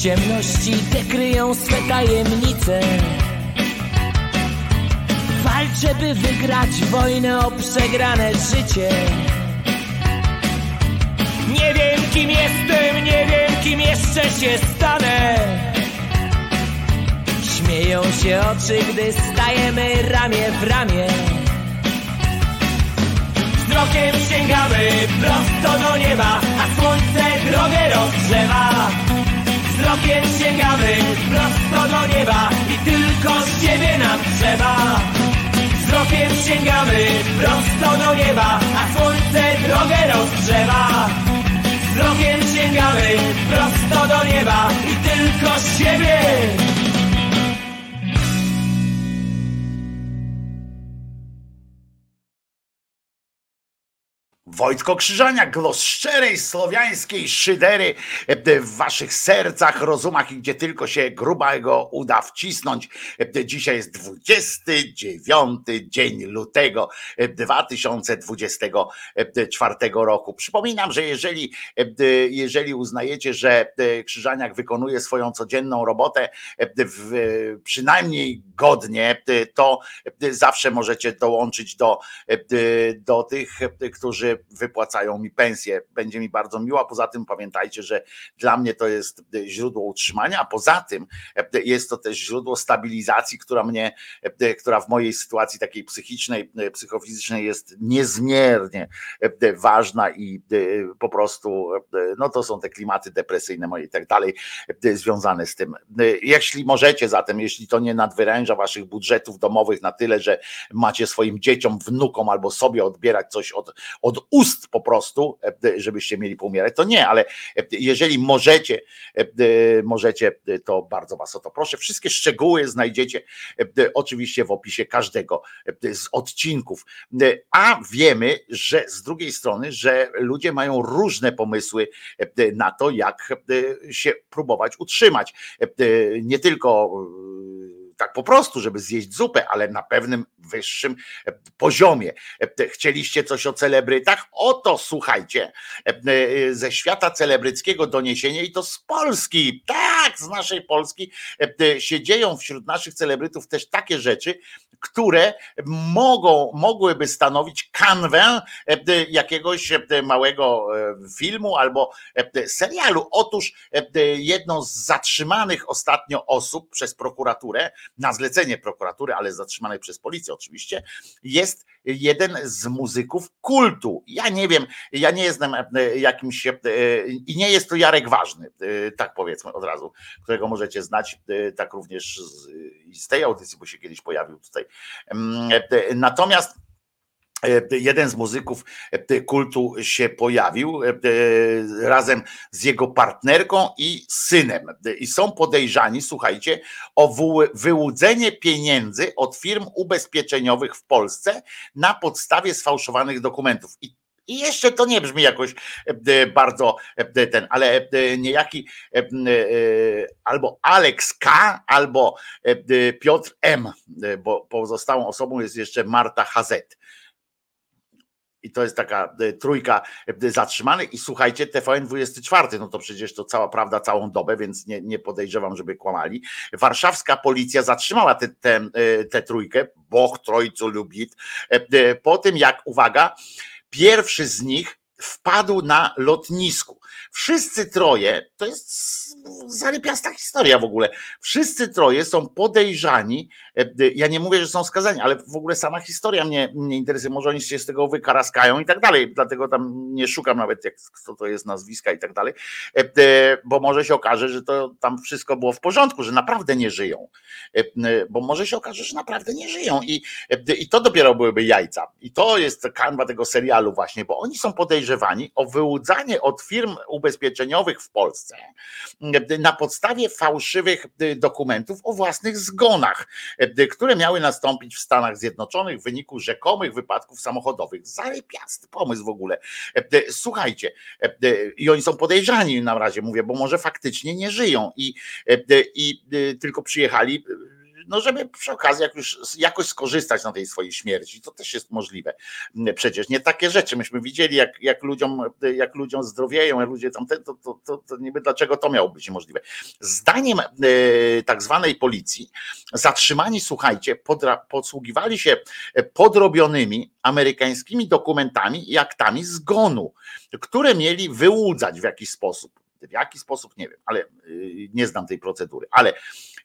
ciemności, te kryją swe tajemnice. Walczę, by wygrać wojnę o przegrane życie. Nie wiem, kim jestem, nie wiem, kim jeszcze się stanę. Śmieją się oczy, gdy stajemy ramię w ramię. Wzrokiem sięgamy prosto do nieba, a słońce drogę rozgrzewa. Wzrokiem sięgamy prosto do nieba i tylko z siebie nam trzeba. Wzrokiem sięgamy prosto do nieba, a słońce drogę rozgrzewa. Wzrokiem sięgamy prosto do nieba i tylko z siebie. Wojtko Krzyżaniak, głos szczerej słowiańskiej szydery e, w waszych sercach, rozumach i gdzie tylko się grubego uda wcisnąć. E, Dzisiaj jest 29 dzień lutego e, 2024 roku. Przypominam, że jeżeli, jeżeli uznajecie, że Krzyżaniak wykonuje swoją codzienną robotę przynajmniej godnie, to zawsze możecie dołączyć do, do tych, którzy wypłacają mi pensję. Będzie mi bardzo miło. Poza tym pamiętajcie, że dla mnie to jest źródło utrzymania, a poza tym jest to też źródło stabilizacji, która mnie, która w mojej sytuacji takiej psychicznej, psychofizycznej jest niezmiernie ważna i po prostu no to są te klimaty depresyjne moje i tak dalej związane z tym. Jeśli możecie zatem, jeśli to nie nadwyręża waszych budżetów domowych na tyle, że macie swoim dzieciom, wnukom albo sobie odbierać coś od, od ust po prostu, żebyście mieli poumierać, to nie, ale jeżeli możecie, możecie, to bardzo was o to proszę. Wszystkie szczegóły znajdziecie oczywiście w opisie każdego z odcinków. A wiemy, że z drugiej strony, że ludzie mają różne pomysły na to, jak się próbować utrzymać. Nie tylko tak po prostu, żeby zjeść zupę, ale na pewnym wyższym poziomie. Chcieliście coś o celebrytach? Oto słuchajcie, ze świata celebryckiego doniesienie i to z Polski, tak, z naszej Polski się dzieją wśród naszych celebrytów też takie rzeczy, które mogą, mogłyby stanowić kanwę jakiegoś małego filmu albo serialu. Otóż jedną z zatrzymanych ostatnio osób przez prokuraturę, na zlecenie prokuratury, ale zatrzymanej przez policję oczywiście, jest jeden z muzyków kultu. Ja nie wiem, ja nie jestem jakimś i nie jest to Jarek Ważny, tak powiedzmy od razu, którego możecie znać tak również z, z tej audycji, bo się kiedyś pojawił tutaj. Natomiast jeden z muzyków kultu się pojawił razem z jego partnerką i synem. I są podejrzani, słuchajcie, o wyłudzenie pieniędzy od firm ubezpieczeniowych w Polsce na podstawie sfałszowanych dokumentów. I i jeszcze to nie brzmi jakoś bardzo ten, ale niejaki albo Alex K, albo Piotr M, bo pozostałą osobą jest jeszcze Marta HZ I to jest taka e, trójka e, zatrzymanych. I słuchajcie, TVN 24, no to przecież to cała prawda całą dobę, więc nie, nie podejrzewam, żeby kłamali. Warszawska policja zatrzymała tę te, te, te trójkę, Boch Trojcu Lubit, po tym jak, uwaga, pierwszy z nich wpadł na lotnisku. Wszyscy troje, to jest zarypiasta historia w ogóle, wszyscy troje są podejrzani, e, ja nie mówię, że są skazani, ale w ogóle sama historia mnie, mnie interesuje, może oni się z tego wykaraskają i tak dalej, dlatego tam nie szukam nawet, jak, kto to jest nazwiska i tak dalej, e, bo może się okaże, że to tam wszystko było w porządku, że naprawdę nie żyją, e, bo może się okaże, że naprawdę nie żyją. I, i to dopiero byłyby jajca. I to jest kanwa tego serialu właśnie, bo oni są podejrzewani o wyłudzanie od firm ubezpieczeniowych w Polsce na podstawie fałszywych dokumentów o własnych zgonach, które miały nastąpić w Stanach Zjednoczonych w wyniku rzekomych wypadków samochodowych. Zarypiasty pomysł w ogóle. Słuchajcie, i oni są podejrzani na razie, mówię, bo może faktycznie nie żyją i, i tylko przyjechali no żeby przy okazji jak już jakoś skorzystać na tej swojej śmierci. To też jest możliwe. Przecież nie takie rzeczy. Myśmy widzieli, jak, jak, ludziom, jak ludziom zdrowieją, jak ludzie tam, to, to, to, to niby dlaczego to miało być możliwe. Zdaniem e, tak zwanej policji, zatrzymani, słuchajcie, podra, podsługiwali się podrobionymi amerykańskimi dokumentami i aktami zgonu, które mieli wyłudzać w jakiś sposób. W jaki sposób nie wiem, ale y, nie znam tej procedury. Ale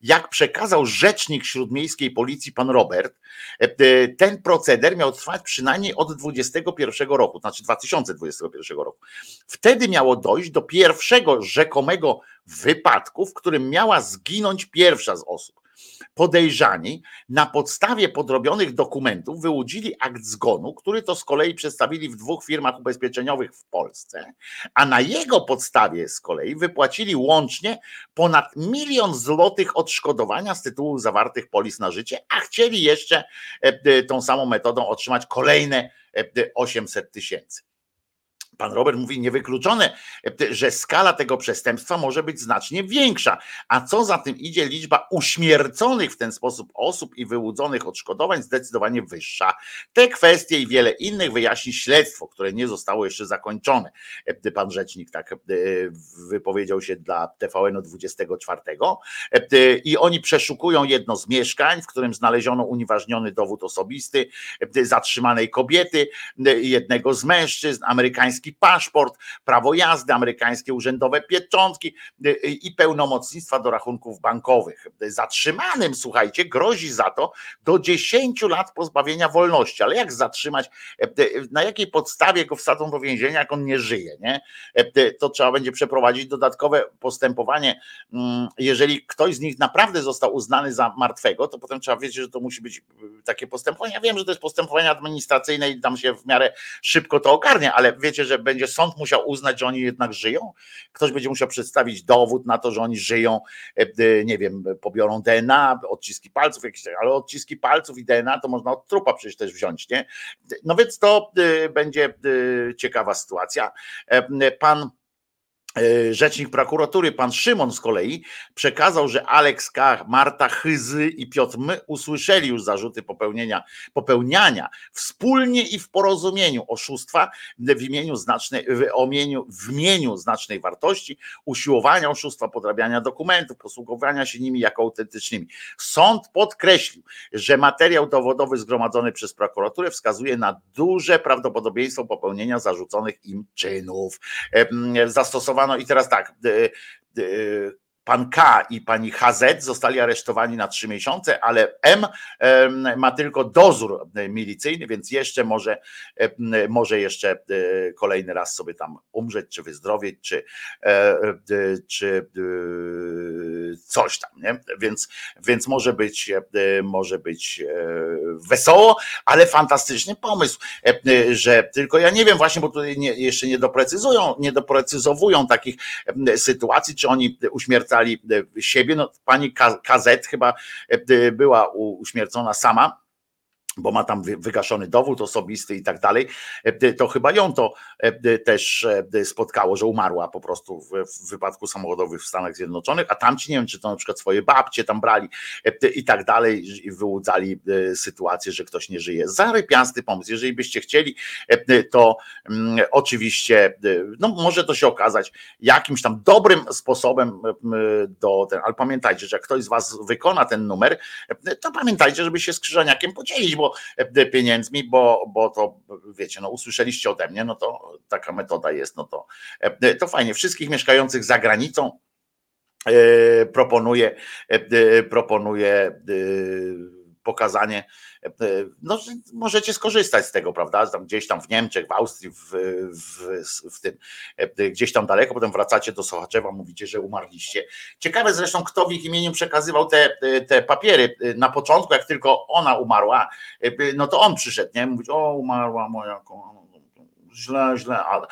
jak przekazał rzecznik śródmiejskiej policji pan Robert, e, e, ten proceder miał trwać przynajmniej od 2021 roku, znaczy 2021 roku. Wtedy miało dojść do pierwszego rzekomego wypadku, w którym miała zginąć pierwsza z osób podejrzani na podstawie podrobionych dokumentów wyłudzili akt zgonu, który to z kolei przedstawili w dwóch firmach ubezpieczeniowych w Polsce, a na jego podstawie z kolei wypłacili łącznie ponad milion złotych odszkodowania z tytułu zawartych polis na życie, a chcieli jeszcze e, e, tą samą metodą otrzymać kolejne 800 e, tysięcy. Pan Robert mówi niewykluczone, że skala tego przestępstwa może być znacznie większa. A co za tym idzie, liczba uśmierconych w ten sposób osób i wyłudzonych odszkodowań zdecydowanie wyższa. Te kwestie i wiele innych wyjaśni śledztwo, które nie zostało jeszcze zakończone. Pan rzecznik tak e, wypowiedział się dla TVN 24 e, i oni przeszukują jedno z mieszkań, w którym znaleziono unieważniony dowód osobisty zatrzymanej kobiety, jednego z mężczyzn, amerykańskich amerykański paszport, prawo jazdy, amerykańskie urzędowe pieczątki y, y, i pełnomocnictwa do rachunków bankowych. Zatrzymanym, słuchajcie, grozi za to do 10 lat pozbawienia wolności. Ale jak zatrzymać, e, na jakiej podstawie go wsadzą do więzienia, jak on nie żyje? Nie? E, to trzeba będzie przeprowadzić dodatkowe postępowanie. Mm, jeżeli ktoś z nich naprawdę został uznany za martwego, to potem trzeba wiedzieć, że to musi być y, takie postępowanie. Ja wiem, że to jest postępowanie administracyjne i tam się w miarę szybko to ogarnia, ale wiecie, że że będzie sąd musiał uznać, że oni jednak żyją. Ktoś będzie musiał przedstawić dowód na to, że oni żyją, e, e, nie wiem, pobiorą DNA, odciski palców, jakieś, ale odciski palców i DNA to można od trupa przecież też wziąć, nie? No więc to e, będzie ciekawa sytuacja. Pan rzecznik prokuratury, pan Szymon z kolei, przekazał, że Aleks K., Marta Chyzy i Piotr My usłyszeli już zarzuty popełnienia, popełniania wspólnie i w porozumieniu oszustwa w imieniu znacznej, w, w imieniu znacznej wartości, usiłowania oszustwa, podrabiania dokumentów, posługowania się nimi jako autentycznymi. Sąd podkreślił, że materiał dowodowy zgromadzony przez prokuraturę wskazuje na duże prawdopodobieństwo popełnienia zarzuconych im czynów. Zastosowano i teraz tak, pan K i pani HZ zostali aresztowani na trzy miesiące, ale M ma tylko dozór milicyjny, więc jeszcze może, może jeszcze kolejny raz sobie tam umrzeć, czy wyzdrowieć, czy, e, czy coś tam, nie? Więc, więc może być, może być e, wesoło, ale fantastyczny pomysł, że tylko ja nie wiem właśnie, bo tutaj nie, jeszcze nie doprecyzują, nie doprecyzowują takich sytuacji, czy oni uśmiercają E, siebie. No, pani KZ chyba e, była uśmiercona sama bo ma tam wy- wygaszony dowód osobisty i tak dalej, e, to chyba ją to e, też e, spotkało, że umarła po prostu w, wypadku samochodowym w Stanach Zjednoczonych, a tamci nie wiem, czy to na przykład swoje babcie tam brali i tak dalej i wyłudzali sytuację, że ktoś nie żyje. Zarypiasty pomysł. Jeżeli byście chcieli, to mm, oczywiście, no może to się okazać jakimś tam dobrym sposobem do ale pamiętajcie, że jak ktoś z was wykona ten numer, to pamiętajcie, żeby się z Krzyżaniakiem podzielić, bo e, pieniędzmi, bo, bo to wiecie, no usłyszeliście ode mnie, no to taka metoda jest, no to, e, to fajnie. Wszystkich mieszkających za granicą e, proponuję, proponuję pokazanie, e, no że możecie skorzystać z tego, prawda? Tam gdzieś tam w Niemczech, w Austrii, w, w, w tym, e, gdzieś tam daleko, potem wracacie do Sochaczewa, mówicie, że umarliście. Ciekawe zresztą, kto w ich imieniu przekazywał te, te papiery. Na początku, jak tylko ona umarła, e, no to on przyszedł, nie? Mówić, o umarła moja kochana źle, źle, ale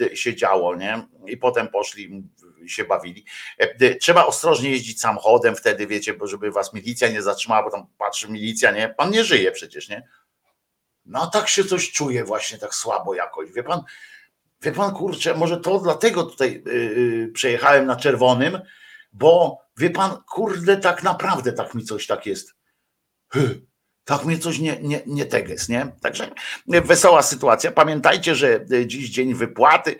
e, się działo, nie? I potem poszli się bawili. E, Trzeba ostrożnie jeździć samochodem wtedy, wiecie, bo żeby was milicja nie zatrzymała, bo tam patrzy milicja, nie? Pan nie żyje przecież, nie? No tak się coś czuje właśnie tak słabo jakoś. Wie pan, wie pan, kurczę, może to dlatego tutaj yy, przejechałem na czerwonym, bo wie pan, kurde, tak naprawdę tak mi coś tak jest. Hy. Tak mnie coś nie, nie, nie teges, nie? Także wesoła sytuacja. Pamiętajcie, że dziś dzień wypłaty.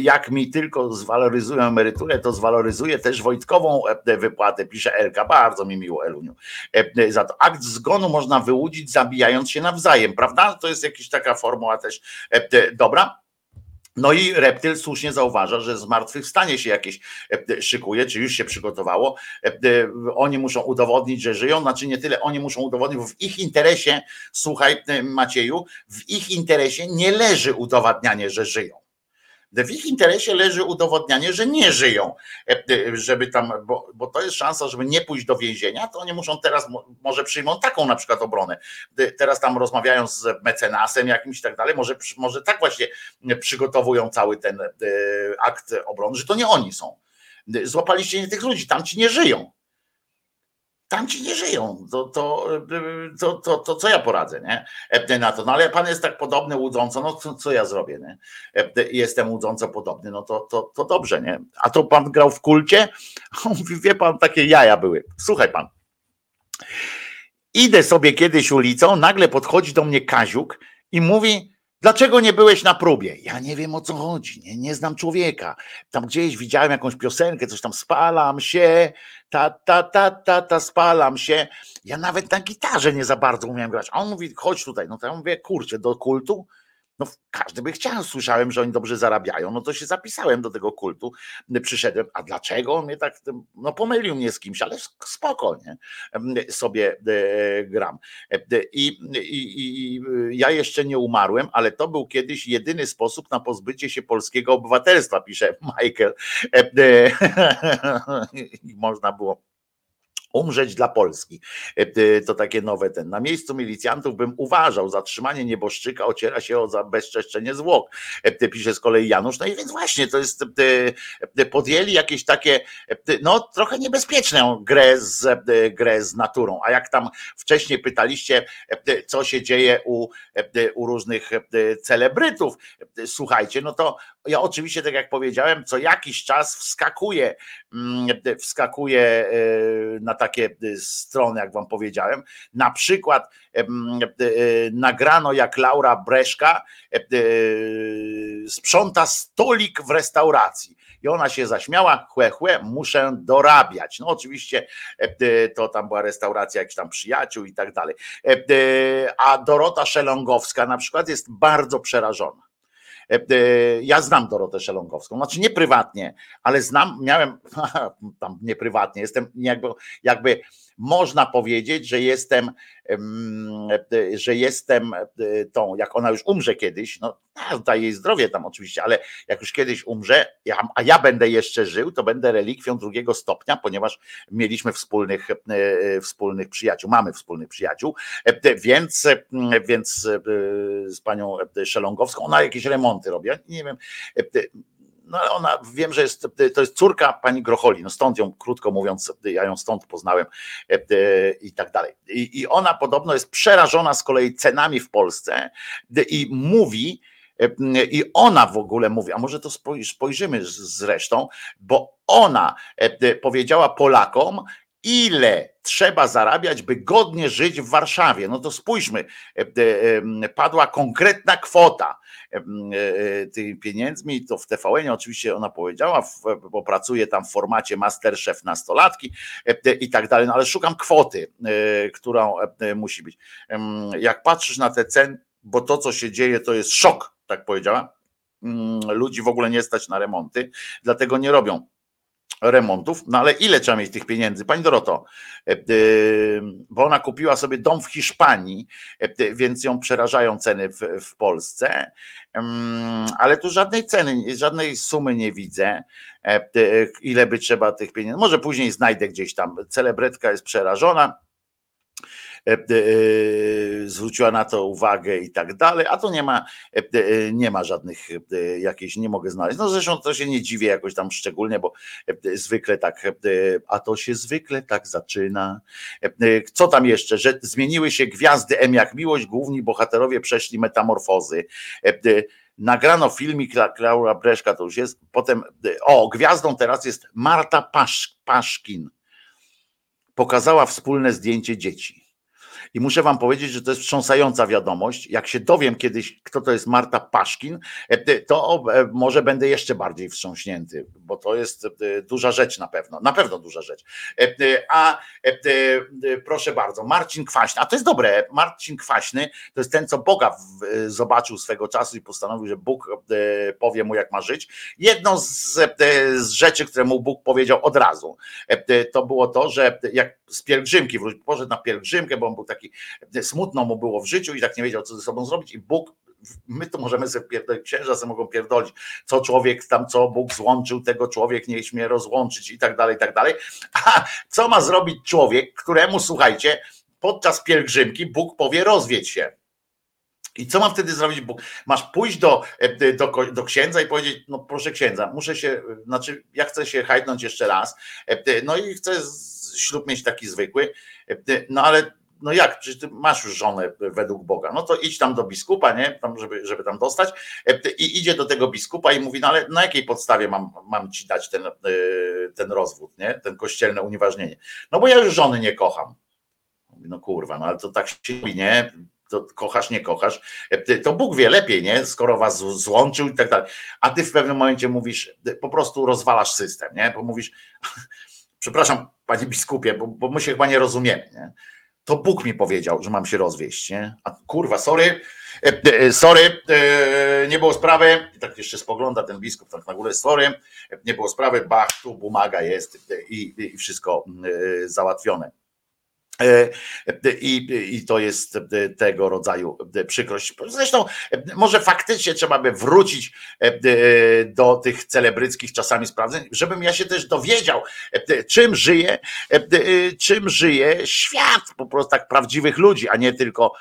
Jak mi tylko zwaloryzują emeryturę, to zwaloryzuję też Wojtkową wypłatę, pisze Elka. Bardzo mi miło, Eluniu. Za to akt zgonu można wyłudzić, zabijając się nawzajem, prawda? To jest jakaś taka formuła też dobra. No i reptyl słusznie zauważa, że zmartwychwstanie się jakieś e, szykuje, czy już się przygotowało. E, e, Oni muszą udowodnić, że żyją, znaczy nie tyle oni muszą udowodnić, bo w ich interesie, słuchaj Macieju, w ich interesie nie leży udowadnianie, że żyją. W ich interesie leży udowodnianie, że nie żyją, żeby tam, bo, bo to jest szansa, żeby nie pójść do więzienia, to oni muszą teraz, może przyjmą taką na przykład obronę. Teraz tam rozmawiają z mecenasem jakimś i tak dalej, może, może tak właśnie przygotowują cały ten akt obrony, że to nie oni są. Złapaliście nie tych ludzi, tam ci nie żyją tam ci nie żyją. To, to, to, to, to co ja poradzę, nie? Na to. No ale pan jest tak podobny, łudząco, no co, co ja zrobię, nie? Jestem łudząco podobny, no to, to, to dobrze, nie? A to pan grał w kulcie? *laughs* Wie pan, takie jaja były. Słuchaj pan. Idę sobie kiedyś ulicą, nagle podchodzi do mnie Kaziuk i mówi, Dlaczego nie byłeś na próbie? Ja nie wiem o co chodzi, nie, nie znam człowieka. Tam gdzieś widziałem jakąś piosenkę, coś tam spalam się, ta, ta, ta, ta, ta, spalam się. Ja nawet na gitarze nie za bardzo umiałem grać. A on mówi, chodź tutaj. No to ja mówię, kurczę, do kultu? No każdy by chciał, słyszałem, że oni dobrze zarabiają, no to się zapisałem do tego kultu, przyszedłem, a dlaczego? On mnie tak, no pomylił mnie z kimś, ale spokojnie sobie e, gram. I, i, I ja jeszcze nie umarłem, ale to był kiedyś jedyny sposób na pozbycie się polskiego obywatelstwa, pisze *laughs* Michael. *laughs* I można było umrzeć dla Polski. To takie nowe ten. Na miejscu milicjantów bym uważał, zatrzymanie nieboszczyka ociera się o bezczeszczenie zwłok. Pisze z kolei Janusz. No i więc właśnie to jest, podjęli jakieś takie, no trochę niebezpieczną grę z, grę z naturą. A jak tam wcześniej pytaliście, co się dzieje u, u różnych celebrytów, słuchajcie, no to ja oczywiście, tak jak powiedziałem, co jakiś czas wskakuje, wskakuje na takie strony, jak wam powiedziałem. Na przykład nagrano, jak Laura Breszka sprząta stolik w restauracji. I ona się zaśmiała, chłe, chłe, muszę dorabiać. No oczywiście to tam była restauracja jakichś tam przyjaciół i tak dalej. A Dorota Szelongowska na przykład jest bardzo przerażona. Ja znam Dorotę Szelongowską, znaczy nie prywatnie, ale znam, miałem *laughs* tam nie prywatnie, jestem jakby, jakby można powiedzieć, że jestem, że jestem tą, jak ona już umrze kiedyś, no daj jej zdrowie tam oczywiście, ale jak już kiedyś umrze, a ja będę jeszcze żył, to będę relikwią drugiego stopnia, ponieważ mieliśmy wspólnych, wspólnych przyjaciół, mamy wspólnych przyjaciół, więc, więc z panią Szelongowską, ona jakieś remonty robi, ja nie wiem, no ale ona, wiem, że jest, to jest córka pani Grocholi, no stąd ją, krótko mówiąc, ja ją stąd poznałem i tak dalej. I, i ona podobno jest przerażona z kolei cenami w Polsce i mówi, i ona w ogóle mówi, a może to spojrzymy zresztą, bo ona powiedziała Polakom, ile trzeba zarabiać, by godnie żyć w Warszawie. No to spójrzmy, padła konkretna kwota tymi pieniędzmi, to w TVN oczywiście ona powiedziała, bo pracuje tam w formacie Masterchef nastolatki i tak dalej, no ale szukam kwoty, którą musi być. Jak patrzysz na te ceny, bo to co się dzieje to jest szok, tak powiedziała, ludzi w ogóle nie stać na remonty, dlatego nie robią remontów, no ale ile trzeba mieć tych pieniędzy? Pani Doroto, e, e, bo ona kupiła sobie dom w Hiszpanii, e, więc ją przerażają ceny w, w Polsce, mm, ale tu żadnej ceny, żadnej sumy nie widzę, ile by trzeba tych pieniędzy. Może później znajdę gdzieś tam. Celebretka jest przerażona, zwróciła na to uwagę i tak dalej, a tu nie ma, e, nie ma żadnych jakiejś, nie mogę znaleźć. No zresztą to się nie dziwię jakoś tam szczególnie, bo zwykle tak, a to się zwykle tak zaczyna. Co tam jeszcze, że zmieniły się gwiazdy M jak miłość, główni bohaterowie przeszli metamorfozy nagrano filmik Klaura Breszka, to już jest, potem, o, gwiazdą teraz jest Marta Pasz, Paszkin. Pokazała wspólne zdjęcie dzieci. I muszę wam powiedzieć, że to jest wstrząsająca wiadomość. Jak się dowiem kiedyś, kto to jest Marta Paszkin, e, to e, może będę jeszcze bardziej wstrząśnięty, bo to jest e, duża rzecz na pewno, na pewno duża rzecz. A proszę bardzo, Marcin Kwaśny, a to jest dobre, Marcin Kwaśny to jest ten, co Boga zobaczył swego czasu i postanowił, że Bóg powie mu, jak ma żyć. Jedną z, z rzeczy, które mu Bóg powiedział od razu, to było to, że jak z pielgrzymki, poszedł na pielgrzymkę, bo on był taki, smutno mu było w życiu i tak nie wiedział, co ze sobą zrobić i Bóg my to możemy sobie pierdolić, księża sobie mogą pierdolić, co człowiek tam, co Bóg złączył, tego człowiek nie śmie rozłączyć i tak dalej, i tak dalej. A co ma zrobić człowiek, któremu, słuchajcie, podczas pielgrzymki Bóg powie rozwiedź się. I co ma wtedy zrobić Bóg? Masz pójść do, do, do księdza i powiedzieć, no proszę księdza, muszę się, znaczy ja chcę się hajtnąć jeszcze raz, no i chcę ślub mieć taki zwykły, no ale no jak, przecież ty masz już żonę według Boga, no to idź tam do biskupa, nie, tam, żeby, żeby tam dostać i idzie do tego biskupa i mówi, no ale na jakiej podstawie mam, mam ci dać ten, ten rozwód, nie, ten kościelne unieważnienie, no bo ja już żony nie kocham. No kurwa, no ale to tak się nie, to kochasz, nie kochasz, to Bóg wie lepiej, nie? Skoro was złączył i tak dalej. A ty w pewnym momencie mówisz, po prostu rozwalasz system, nie? Bo mówisz, *laughs* przepraszam, panie biskupie, bo, bo my się chyba nie rozumiemy, nie? To Bóg mi powiedział, że mam się rozwieść, nie? A kurwa, sorry, e, e, sorry, e, nie było sprawy. I tak jeszcze spogląda ten biskup tak na górę, sorry, nie było sprawy, bach, tu bumaga jest i, i wszystko załatwione. E, I, I to jest tego rodzaju przykrość. Zresztą, może faktycznie trzeba by wrócić e, do tych celebryckich czasami sprawdzeń, żebym ja się też dowiedział, czym żyje, czym żyje świat po prostu tak prawdziwych ludzi, a nie tylko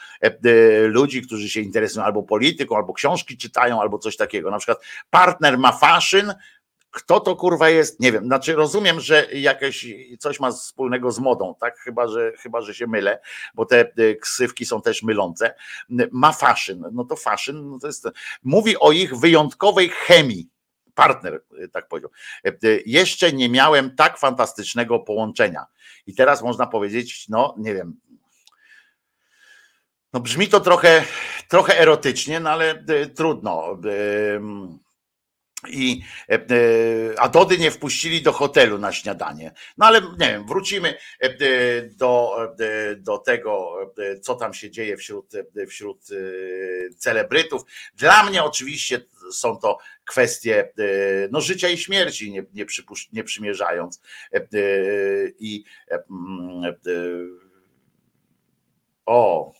ludzi, którzy się interesują albo polityką, albo książki czytają, albo coś takiego. Na przykład partner ma faszyn, kto to kurwa jest? Nie wiem. Znaczy rozumiem, że jakieś coś ma wspólnego z modą, tak? Chyba, że chyba, że się mylę, bo te ksywki są też mylące. Ma faszyn. No to faszyn, no to jest. Mówi o ich wyjątkowej chemii. Partner, tak powiedział. Jeszcze nie miałem tak fantastycznego połączenia. I teraz można powiedzieć, no nie wiem, no brzmi to trochę, trochę erotycznie, no ale trudno. I e, e, a Dody nie wpuścili do hotelu na śniadanie. No ale nie wiem, wrócimy e, do, do tego, co tam się dzieje wśród, wśród celebrytów. Dla mnie oczywiście są to kwestie no, życia i śmierci, nie, nie, przypusz, nie przymierzając. I o,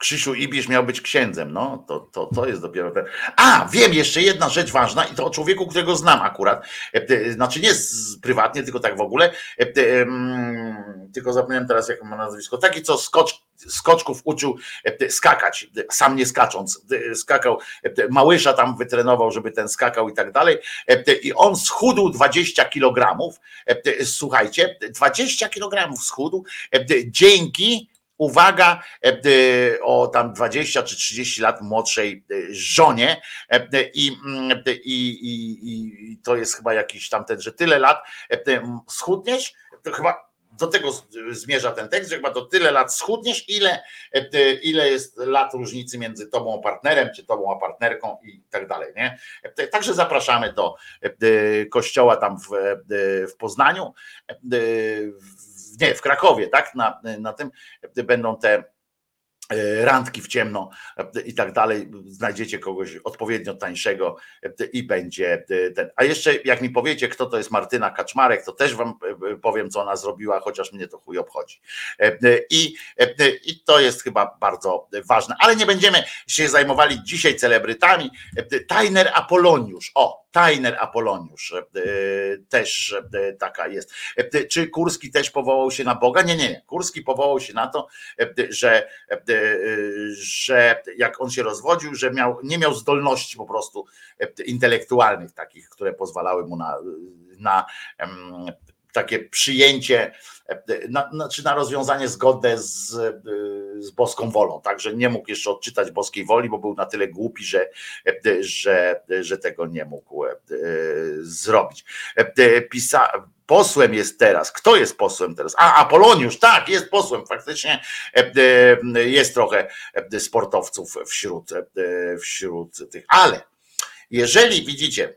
Krzysiu Ibisz miał być księdzem, no to, to, to jest dopiero ten. A, wiem, jeszcze jedna rzecz ważna i to o człowieku, którego znam akurat, E, e, znaczy nie prywatnie, tylko tak w ogóle, E, tylko zapomniałem teraz jak ma nazwisko, taki co skocz, skoczków uczył skakać, sam nie skacząc, skakał, Małysza tam wytrenował, żeby ten skakał i tak dalej. I on schudł 20 kilogramów, słuchajcie, 20 kilogramów schudł. Dzięki uwaga, e, e, o tam 20 czy 30 lat młodszej e, żonie i, mm, i, i, i- to jest chyba jakiś tamten, że tyle lat schudniesz, to chyba do tego zmierza ten tekst, że chyba to tyle lat schudniesz, ile, ile jest lat różnicy między tobą a partnerem, czy tobą a partnerką i tak dalej. Nie? Także zapraszamy do kościoła tam w, w Poznaniu, w- nie, w Krakowie, tak? Na, na tym będą te randki w ciemno e, i tak dalej. Znajdziecie kogoś odpowiednio tańszego e, i będzie e, ten. A jeszcze jak mi powiecie, kto to jest Martyna Kaczmarek, to też wam e, powiem, co ona zrobiła, chociaż mnie to chuj obchodzi. E, e, I, e, i to jest chyba bardzo ważne. Ale nie będziemy się zajmowali dzisiaj celebrytami. E, Tajner Apoloniusz. O, Tajner Apoloniusz e, też e, taka jest. E, Czy Kurski też powołał się na Boga? Nie, nie. Kurski powołał się na to, e, że, e, że jak on się rozwodził, że miał, nie miał zdolności po prostu e, intelektualnych takich, które pozwalały mu na, na takie przyjęcie, e, na, na, rozwiązanie zgodne z, e, z boską wolą. Także nie mógł jeszcze odczytać boskiej woli, bo był na tyle głupi, że, że, że tego nie mógł zrobić. Pisa, posłem jest teraz. Kto jest posłem teraz? A, Apoloniusz, tak, jest posłem. Faktycznie e, e, jest trochę e, sportowców wśród, wśród tych. Ale jeżeli widzicie,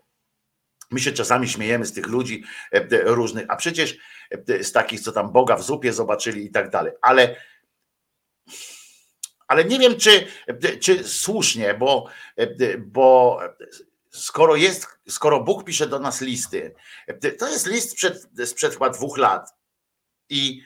My się czasami śmiejemy z tych ludzi różnych, a przecież z takich, co tam Boga w zupie zobaczyli i tak dalej. Ale, ale nie wiem, czy, czy słusznie, bo, bo skoro jest, skoro Bóg pisze do nas listy, to jest list sprzed, sprzed chyba dwóch lat. I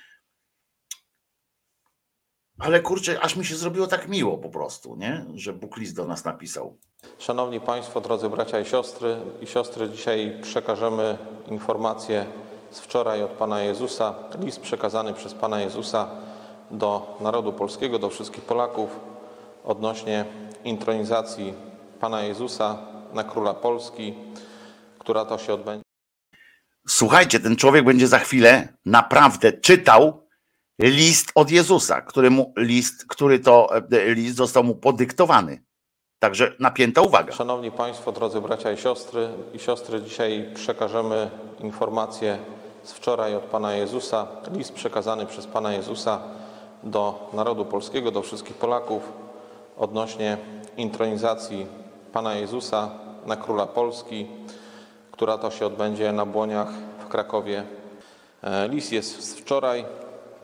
ale kurczę, aż mi się zrobiło tak miło po prostu, nie? Że Bóg list do nas napisał. Szanowni Państwo, drodzy bracia i siostry, i siostry, dzisiaj przekażemy informację z wczoraj od Pana Jezusa, list przekazany przez Pana Jezusa do narodu polskiego, do wszystkich Polaków odnośnie intronizacji Pana Jezusa na króla Polski, która to się odbędzie. Słuchajcie, ten człowiek będzie za chwilę naprawdę czytał list od Jezusa, który, mu, list, który to e, list został mu podyktowany. Także napięta uwaga. Szanowni Państwo, drodzy bracia i siostry, i siostry, dzisiaj przekażemy informację z wczoraj od Pana Jezusa, list przekazany przez Pana Jezusa do narodu polskiego, do wszystkich Polaków odnośnie intronizacji Pana Jezusa na króla Polski, która to się odbędzie na Błoniach w Krakowie. E, List jest z wczoraj,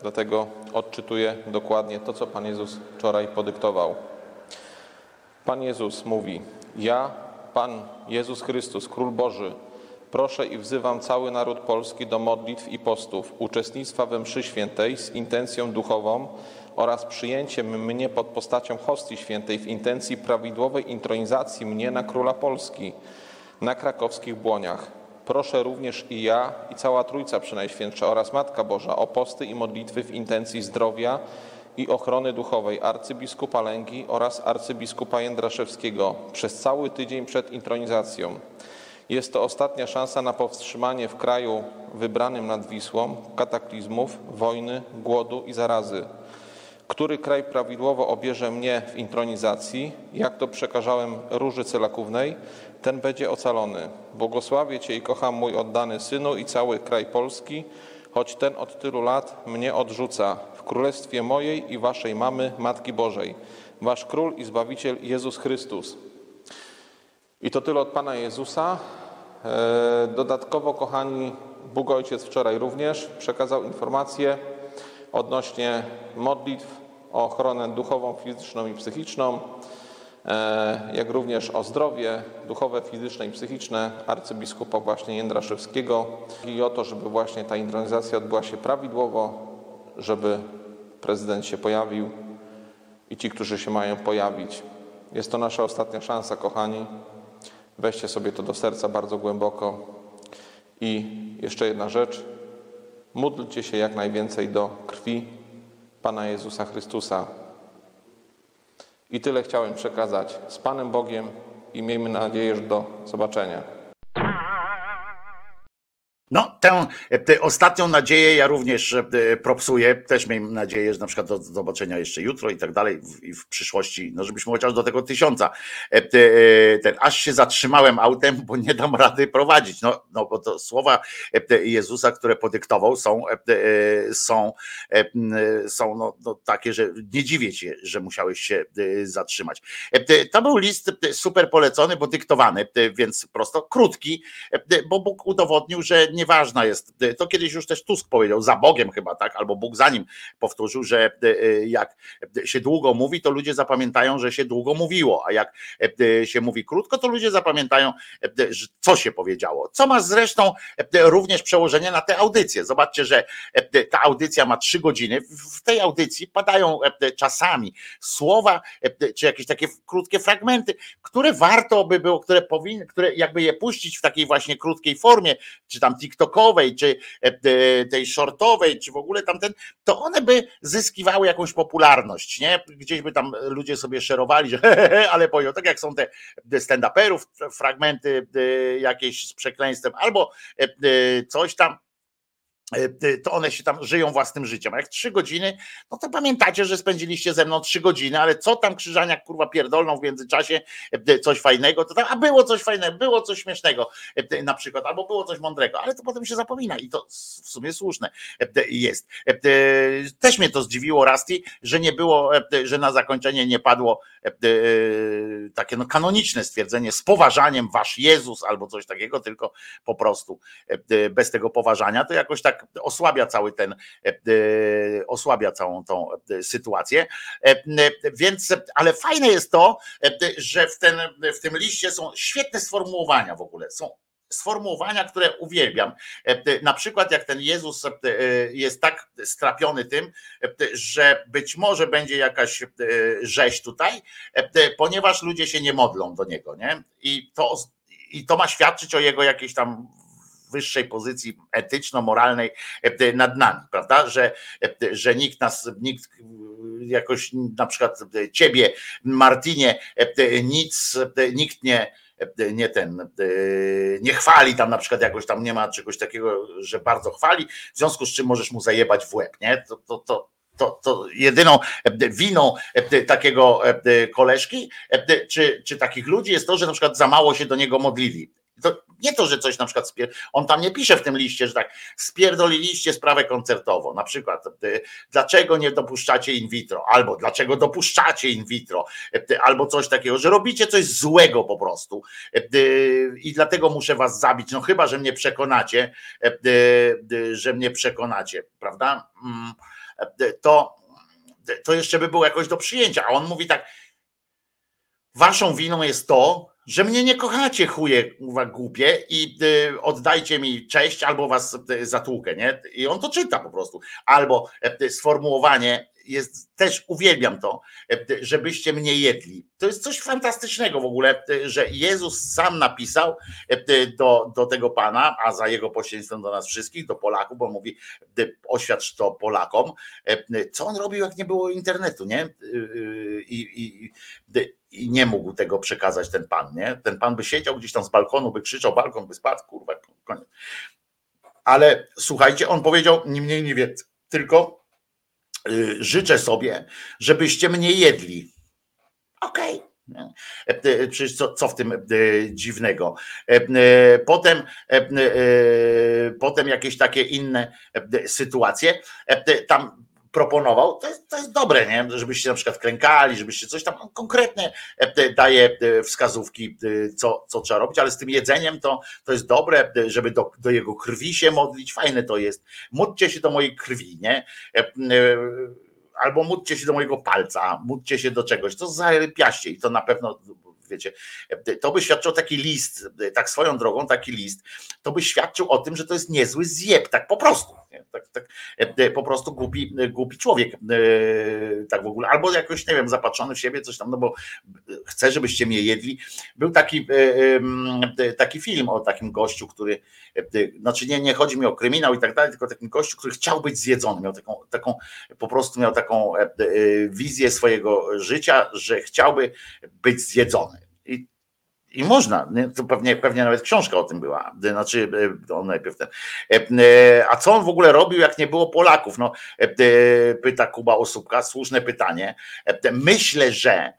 dlatego odczytuję dokładnie to, co Pan Jezus wczoraj podyktował. Pan Jezus mówi: Ja, Pan Jezus Chrystus, Król Boży, proszę i wzywam cały naród polski do modlitw i postów, uczestnictwa we mszy świętej z intencją duchową oraz przyjęciem mnie pod postacią hostii świętej w intencji prawidłowej intronizacji mnie na Króla Polski na krakowskich błoniach. Proszę również i ja, i cała Trójca Przenajświętsza oraz Matka Boża o posty i modlitwy w intencji zdrowia i ochrony duchowej arcybiskupa Lęgi oraz arcybiskupa Jędraszewskiego przez cały tydzień przed intronizacją. Jest to ostatnia szansa na powstrzymanie w kraju wybranym nad Wisłą kataklizmów, wojny, głodu i zarazy. Który kraj prawidłowo obierze mnie w intronizacji, jak to przekażałem Róży Cylakównej, ten będzie ocalony. Błogosławię Cię i kocham mój oddany Synu i cały kraj Polski, choć ten od tylu lat mnie odrzuca. W królestwie mojej i Waszej mamy, Matki Bożej, Wasz Król i Zbawiciel Jezus Chrystus. I to tyle od Pana Jezusa. E, Dodatkowo, kochani, Bóg Ojciec wczoraj również przekazał informację odnośnie modlitw o ochronę duchową, fizyczną i psychiczną, e, jak również o zdrowie duchowe, fizyczne i psychiczne arcybiskupa właśnie Jędraszewskiego i o to, żeby właśnie ta intronizacja odbyła się prawidłowo, żeby prezydent się pojawił i ci, którzy się mają pojawić. Jest to nasza ostatnia szansa, kochani. Weźcie sobie to do serca bardzo głęboko. I jeszcze jedna rzecz. Módlcie się jak najwięcej do krwi Pana Jezusa Chrystusa. I tyle chciałem przekazać z Panem Bogiem i miejmy nadzieję, że do zobaczenia. No, tę, tę ostatnią nadzieję ja również e, propsuję. Też miejmy nadzieję, że na przykład do zobaczenia jeszcze jutro i tak dalej w, i w przyszłości, no żebyśmy chociaż do tego tysiąca. E, te, e, Ten, aż się zatrzymałem autem, bo nie dam rady prowadzić. No, no bo to słowa e, Jezusa, które podyktował, są, e, e, są, e, są no, no, takie, że nie dziwię się, że musiałeś się e, zatrzymać. E, To był list e, super polecony, bo dyktowany, e, więc prosto krótki, e, bo Bóg udowodnił, że nieważna jest. e, To kiedyś już też Tusk powiedział, za Bogiem chyba, tak, albo Bóg za nim powtórzył, że e, e, jak się długo mówi, to ludzie zapamiętają, że się długo mówiło, a jak się mówi krótko, to ludzie zapamiętają, co się powiedziało. Co ma zresztą również przełożenie na tę audycję. Zobaczcie, że ta audycja ma trzy godziny. W- tej audycji padają czasami słowa, czy jakieś takie krótkie fragmenty, które warto by było, które powinny, które jakby je puścić w takiej właśnie krótkiej formie, czy tam TikTokowej, czy e, tej shortowej, czy w ogóle tamten, to one by zyskiwały jakąś popularność, nie? Gdzieś by tam ludzie sobie szerowali, że *laughs* he, he, he, ale pojął, tak jak są te stand-uperów, fragmenty jakieś z przekleństwem, albo e, coś tam, to one się tam żyją własnym życiem. A jak trzy godziny, no to pamiętacie, że spędziliście ze mną trzy godziny, ale co tam krzyżaniak kurwa pierdolną w międzyczasie e, coś fajnego, to tam, a było coś fajnego, było coś śmiesznego e, na przykład, albo było coś mądrego, ale to potem się zapomina i to w sumie słuszne e, jest. E, Też mnie to zdziwiło Rasti, że nie było, e, że na zakończenie nie padło e, takie no kanoniczne stwierdzenie z poważaniem wasz Jezus albo coś takiego, tylko po prostu e, bez tego poważania, to jakoś tak osłabia cały ten, e, e, osłabia całą tą e, sytuację. Więc, ale fajne jest to, że w, ten, w tym liście są świetne sformułowania w ogóle. Są sformułowania, które uwielbiam. Na przykład jak ten Jezus jest tak strapiony tym, że być może będzie jakaś rzeź tutaj, ponieważ ludzie się nie modlą do niego, nie? I to, i to ma świadczyć o jego jakiejś tam wyższej pozycji etyczno-moralnej e, nad nami, prawda? Że, e, że nikt nas, nikt jakoś na przykład ciebie, Martinie, e, nic, e, nikt nie, e, nie ten, e, nie chwali tam na przykład jakoś tam nie ma czegoś takiego, że bardzo chwali, w związku z czym możesz mu zajebać w łeb, nie? To, to, to, to, to jedyną e, winą e, takiego e, koleżki, e, czy, czy takich ludzi jest to, że na przykład za mało się do niego modlili. To nie to, że coś na przykład, spier- on tam nie pisze w tym liście, że tak spierdoliliście sprawę koncertową, na przykład y, dlaczego nie dopuszczacie in vitro, albo dlaczego dopuszczacie in vitro, y, albo coś takiego, że robicie coś złego po prostu. Y, i dlatego muszę was zabić, no chyba, że mnie przekonacie, że mnie przekonacie, prawda? Mm, To, to jeszcze by było jakoś do przyjęcia, a on mówi tak, waszą winą jest to, że mnie nie kochacie, chuje kurwa, głupie i y, oddajcie mi cześć, albo was y, zatłukę, nie? I on to czyta po prostu. Albo y, sformułowanie jest, też uwielbiam to, y, żebyście mnie jedli. To jest coś fantastycznego w ogóle, y, że Jezus sam napisał y, do, do tego Pana, a za jego pośrednictwem do nas wszystkich, do Polaków, bo mówi, oświadcz to Polakom, co on robił, jak nie było internetu, nie? I, i, i, nie mógł tego przekazać ten pan, nie? Ten pan by siedział gdzieś tam z balkonu, by krzyczał, balkon by spadł, kurwa, koniec. Ale słuchajcie, on powiedział nie mniej, nie więcej, tylko y, życzę sobie, żebyście mnie jedli. Okej. nie? E, e, Przecież co, co w tym e, dziwnego? Potem, potem jakieś takie inne sytuacje. Tam proponował, to jest, to jest dobre, nie? żebyście na przykład klękali, żebyście coś tam konkretnie e, daje e, wskazówki, e, co, co trzeba robić, ale z tym jedzeniem to, to jest dobre, żeby do, do jego krwi się modlić, fajne to jest. Módlcie się do mojej krwi, nie? Albo módlcie się do mojego palca, módlcie się do czegoś, to zarypiaście i to na pewno wiecie, to by świadczył taki list, tak swoją drogą, taki list, to by świadczył o tym, że to jest niezły zjeb, tak po prostu. Nie? Tak, tak, e, po prostu głupi, głupi człowiek, e, tak w ogóle, albo jakoś, nie wiem, zapatrzony w siebie, coś tam, no bo chcę, żebyście mnie jedli. Był taki, e, taki film o takim gościu, który, znaczy nie, nie chodzi mi o kryminał i tak dalej, tylko takim gościu, który chciał być zjedzony, miał taką, taką po prostu miał taką wizję swojego życia, że chciałby być zjedzony. I i można, to pewnie, pewnie nawet książka o tym była. Znaczy, e, on najpierw ten. E, e, a co on w ogóle robił, jak nie było Polaków? No, pyta Kuba Osóbka, słuszne pytanie. Myślę, że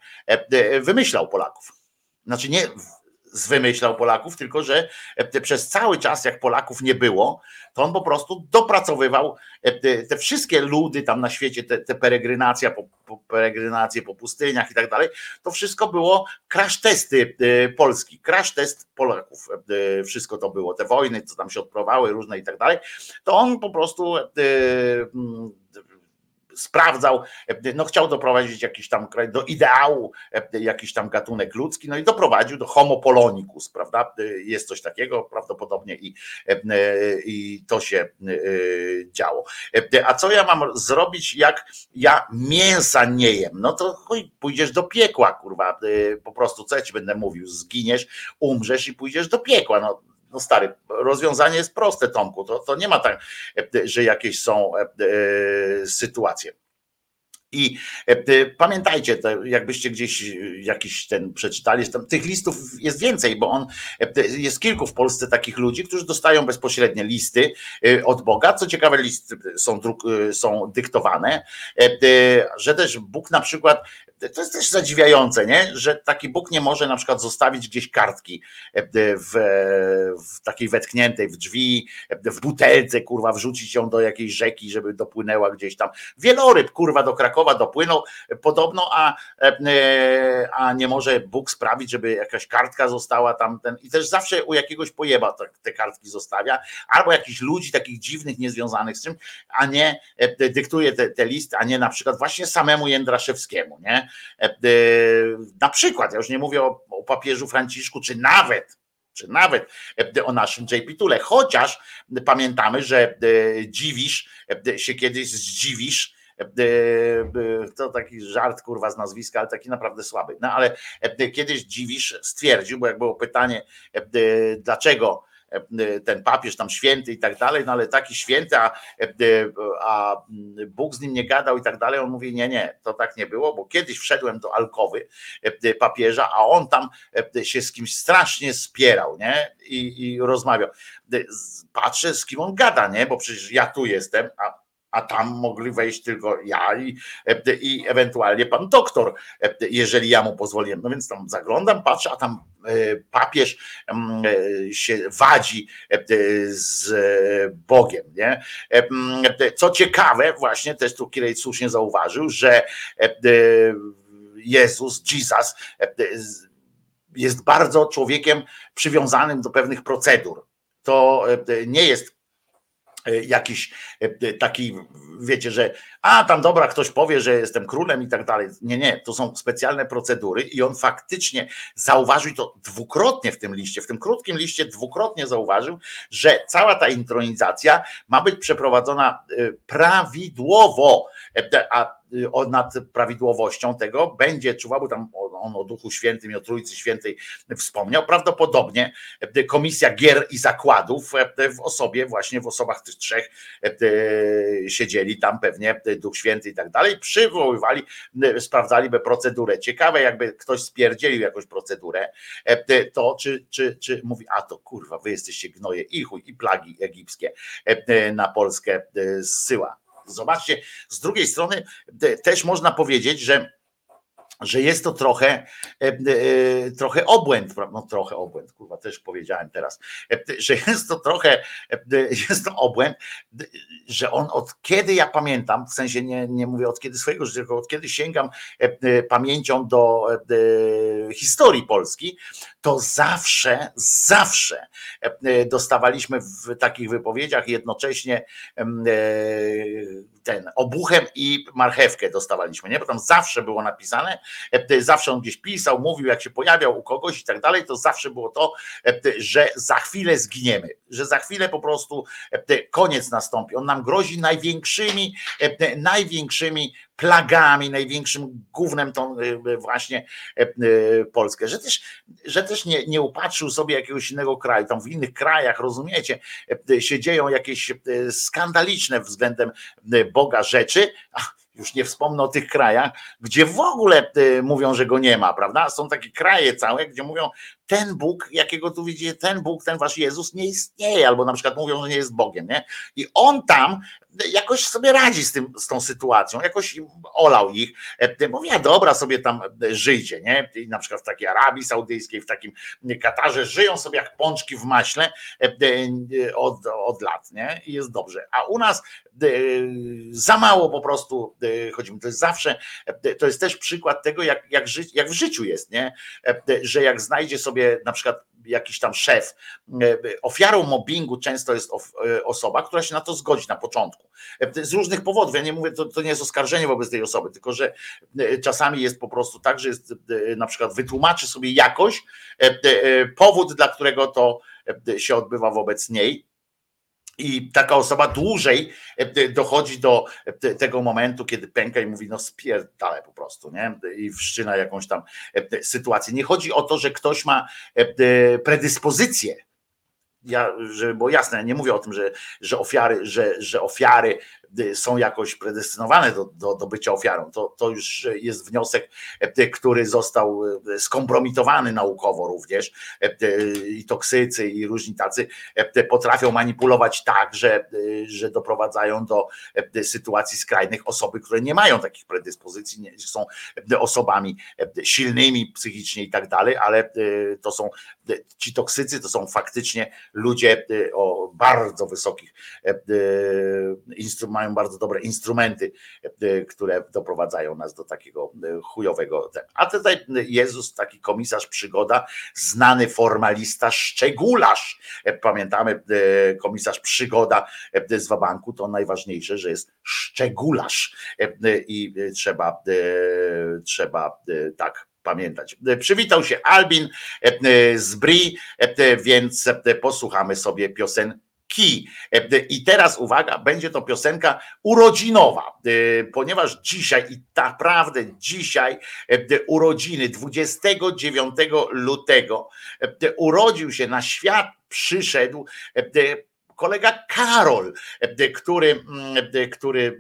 wymyślał Polaków. Znaczy nie zwymyślał Polaków, tylko że przez cały czas, jak Polaków nie było, to on po prostu dopracowywał te wszystkie ludy tam na świecie, te, te po, po, peregrinacje po pustyniach i tak dalej, to wszystko było crash testy Polski, crash test Polaków, wszystko to było, te wojny, co tam się odprowały, różne i tak dalej, to on po prostu sprawdzał, no chciał doprowadzić jakiś tam kraj do ideału, jakiś tam gatunek ludzki, no i doprowadził do homo polonicus, prawda? Jest coś takiego prawdopodobnie i, i to się działo. A co ja mam zrobić, jak ja mięsa nie jem? No to chuj, pójdziesz do piekła, kurwa, po prostu co ja ci będę mówił, zginiesz, umrzesz i pójdziesz do piekła, no no stary, rozwiązanie jest proste, Tomku. To, to nie ma tak, że jakieś są e, e, sytuacje. I e, pamiętajcie, jakbyście gdzieś jakiś ten przeczytali, tam, tych listów jest więcej, bo on jest kilku w Polsce takich ludzi, którzy dostają bezpośrednie listy od Boga. Co ciekawe, listy są, są dyktowane, że też Bóg na przykład to jest też zadziwiające, nie? że taki Bóg nie może na przykład zostawić gdzieś kartki e, w, w takiej wetkniętej w drzwi, e, w butelce, kurwa, wrzucić ją do jakiejś rzeki, żeby dopłynęła gdzieś tam. Wieloryb, kurwa, do Krakowa dopłynął podobno, a, e, a nie może Bóg sprawić, żeby jakaś kartka została tam. Ten, I też zawsze u jakiegoś pojeba te kartki zostawia, albo jakichś ludzi takich dziwnych, niezwiązanych z czym, a nie dyktuje te, te listy, a nie na przykład właśnie samemu Jędraszewskiemu, nie? E, e, na przykład, ja już nie mówię o, o papieżu Franciszku, czy nawet czy nawet e, o naszym JP Tule, chociaż pamiętamy, że dziwisz się kiedyś zdziwisz, to taki żart kurwa z nazwiska, ale taki naprawdę słaby. No ale kiedyś dziwisz stwierdził, bo jak było pytanie, dlaczego ten papież tam święty i tak dalej, no ale taki święty, a, a Bóg z nim nie gadał i tak dalej, on mówi, nie, nie, to tak nie było, bo kiedyś wszedłem do alkowy papieża, a on tam się z kimś strasznie spierał, nie, i, i rozmawiał. Patrzę, z kim on gada, nie, bo przecież ja tu jestem, a a tam mogli wejść tylko ja i, i ewentualnie pan doktor, jeżeli ja mu pozwoliłem. No więc tam zaglądam, patrzę, a tam e, papież mm, e, się wadzi e, z Bogiem. Nie? Co ciekawe, właśnie też tu Kirej słusznie zauważył, że Jezus, Jesus jest bardzo człowiekiem przywiązanym do pewnych procedur. To nie jest E, jakiś e, taki, wiecie, że a tam dobra, ktoś powie, że jestem królem i tak dalej. Nie, nie, to są specjalne procedury i on faktycznie zauważył to dwukrotnie w tym liście, w tym krótkim liście dwukrotnie zauważył, że cała ta intronizacja ma być przeprowadzona e, prawidłowo, a nad prawidłowością tego będzie czuwał, bo tam on o Duchu Świętym i o Trójcy Świętej wspomniał. Prawdopodobnie Komisja Gier i Zakładów w osobie, właśnie w osobach tych trzech siedzieli tam pewnie Duch Święty i tak dalej, przywoływali, sprawdzaliby procedurę. Ciekawe, jakby ktoś spierdzielił jakąś procedurę, to czy, czy, czy mówi, a to kurwa, wy jesteście gnoje i chuj, i plagi egipskie na Polskę zsyła. Zobaczcie, z drugiej strony też można powiedzieć, że że jest to trochę, e, e, trochę obłęd, no trochę obłęd, kurwa, też powiedziałem teraz, e, że jest to trochę, jest to obłęd, że on od kiedy ja pamiętam, w sensie nie, nie mówię od kiedy swojego życia, tylko od kiedy sięgam pamięcią do historii Polski, to zawsze, zawsze dostawaliśmy w takich wypowiedziach jednocześnie ten obuchem i marchewkę dostawaliśmy, nie? Bo tam zawsze było napisane, zawsze on gdzieś pisał, mówił, jak się pojawiał u kogoś i tak dalej, to zawsze było to, że za chwilę zginiemy, że za chwilę po prostu koniec nastąpi. On nam grozi największymi, największymi plagami, największym głównym tą właśnie Polskę, że też, że też nie, nie upatrzył sobie jakiegoś innego kraju, tam w innych krajach, rozumiecie, się dzieją jakieś skandaliczne względem Boga rzeczy, już nie wspomnę o tych krajach, gdzie w ogóle mówią, że go nie ma, prawda? Są takie kraje całe, gdzie mówią, ten Bóg, jakiego tu widzicie, ten Bóg, ten wasz Jezus nie istnieje, albo na przykład mówią, że nie jest Bogiem, nie? I on tam jakoś sobie radzi z, tym, z tą sytuacją, jakoś olał ich, mówi, a dobra, sobie tam żyjcie, nie? I na przykład w takiej Arabii Saudyjskiej, w takim Katarze żyją sobie jak pączki w maśle od, od lat, nie? I jest dobrze. A u nas za mało po prostu chodzimy. To jest zawsze, to jest też przykład tego, jak, jak, ży, jak w życiu jest, nie? Że jak znajdzie sobie na przykład jakiś tam szef. Ofiarą mobbingu często jest osoba, która się na to zgodzi na początku. Z różnych powodów. Ja nie mówię, to, to nie jest oskarżenie wobec tej osoby, tylko że czasami jest po prostu tak, że jest na przykład wytłumaczy sobie jakoś powód, dla którego to się odbywa wobec niej i taka osoba dłużej e, dochodzi do e, tego momentu, kiedy pęka i mówi, no spierdalę po prostu, nie? I wszczyna jakąś tam e, sytuację. Nie chodzi o to, że ktoś ma predyspozycję ja, żeby było jasne, nie mówię o tym, że, że ofiary, że, że ofiary są jakoś predestynowane do, do, do bycia ofiarą. To, to już jest wniosek, e, który został e, skompromitowany naukowo również. I toksycy, i różni tacy potrafią manipulować tak, że, że doprowadzają do sytuacji skrajnych osoby, które nie mają takich predyspozycji, nie, są osobami silnymi psychicznie i tak dalej, ale to są ci toksycy, to są faktycznie ludzie o bardzo wysokich instrumentach mają bardzo dobre instrumenty, e, które doprowadzają nas do takiego e, chujowego. A tutaj Jezus, taki komisarz przygoda, znany formalista, szczególarz. E, pamiętamy, komisarz przygoda z Wabanku, to najważniejsze, że jest szczególarz i trzeba, trzeba tak pamiętać. Przywitał się Albin z Bri, więc posłuchamy sobie piosen Ki. E, I teraz uwaga, będzie to piosenka urodzinowa, e, ponieważ dzisiaj i naprawdę dzisiaj e, urodziny 29 lutego urodził się na świat, przyszedł kolega Karol, e, który, mm, e, który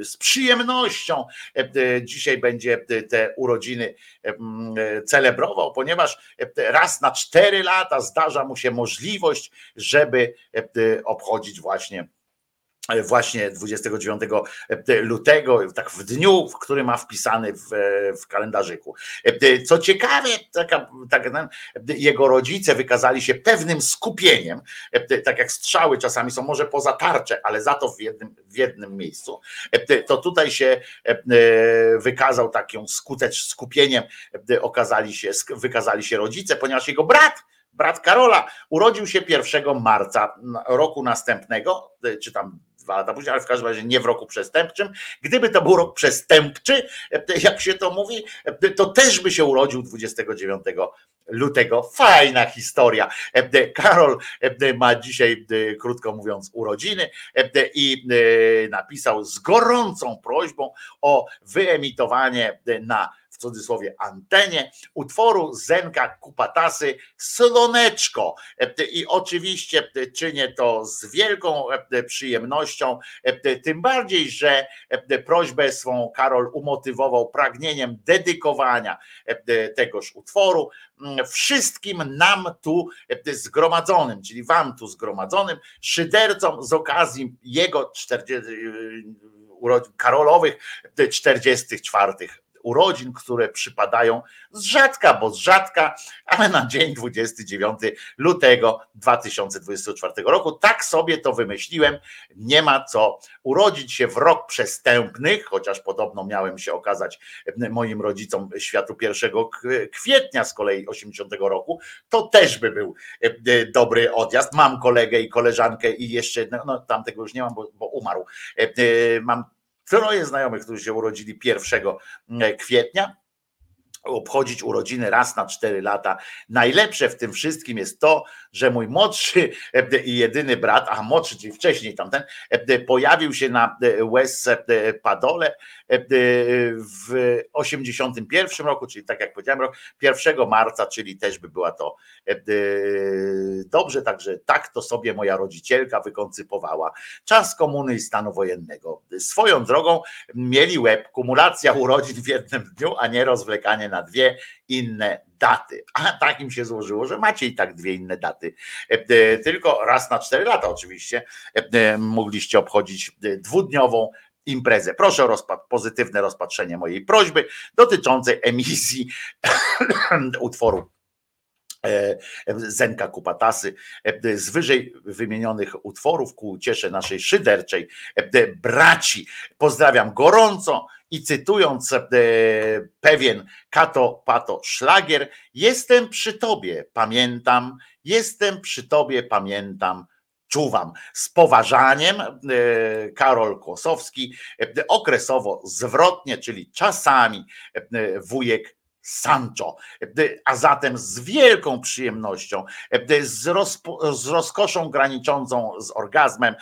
e, z przyjemnością dzisiaj będzie te urodziny mm, celebrował, ponieważ raz na cztery lata zdarza mu się możliwość, żeby obchodzić właśnie właśnie 29 lutego, tak w dniu, w który ma wpisany w, w kalendarzyku. Co ciekawe, taka, tak, jego rodzice wykazali się pewnym skupieniem, tak jak strzały czasami są może poza tarczę, ale za to w jednym, w jednym miejscu, to tutaj się wykazał takim skutecz, skupieniem, okazali się, wykazali się rodzice, ponieważ jego brat brat Karola urodził się 1 marca roku następnego, czy tam dwa lata później, ale w każdym razie nie w roku przestępczym. Gdyby to był rok przestępczy, jak się to mówi, to też by się urodził 29 lutego. Fajna historia. Karol ma dzisiaj, krótko mówiąc, urodziny i napisał z gorącą prośbą o wyemitowanie na w cudzysłowie antenie utworu Zenka Kupatasy Słoneczko. I oczywiście czynię to z wielką przyjemnością, tym bardziej, że prośbę swą Karol umotywował pragnieniem dedykowania tegoż utworu wszystkim nam tu zgromadzonym, czyli wam tu zgromadzonym, szydercom z okazji jego 40, Karolowych 44 urodzin, które przypadają z rzadka, bo z rzadka, ale na dzień 29 lutego 2024 roku. Tak sobie to wymyśliłem. Nie ma co urodzić się w rok przestępnych, chociaż podobno miałem się okazać moim rodzicom światu 1 kwietnia z kolei 80 roku. To też by był dobry odjazd. Mam kolegę i koleżankę i jeszcze, no, tamtego już nie mam, bo, bo umarł. E, mam troje znajomych, którzy się urodzili 1 kwietnia. Obchodzić urodziny raz na cztery lata. Najlepsze w tym wszystkim jest to, że mój młodszy e, i jedyny brat, a młodszy, czyli wcześniej tamten, e, pojawił się na e, West Padole w 81 roku, czyli tak jak powiedziałem, rok 1 marca, czyli też by była to dobrze, także tak to sobie moja rodzicielka wykoncypowała. Czas komuny i stanu wojennego. Swoją drogą mieli łeb, kumulacja urodzin w jednym dniu, a nie rozwlekanie na dwie inne daty. A tak im się złożyło, że macie i tak dwie inne daty. Tylko raz na cztery lata oczywiście mogliście obchodzić dwudniową imprezę. Proszę o pozytywne rozpatrzenie mojej prośby dotyczącej emisji *coughs* utworu e, Zenka Kupatasy e, z wyżej wymienionych utworów ku uciesze naszej szyderczej e, braci. Pozdrawiam gorąco i cytując pewien Kato Pato szlagier, jestem przy tobie, pamiętam, jestem przy tobie, pamiętam, czuwam. Z poważaniem e, Karol Kłosowski, e, okresowo zwrotnie, czyli czasami e, wujek Sancho. A zatem z wielką przyjemnością, z, rozpo, z rozkoszą graniczącą z orgazmem,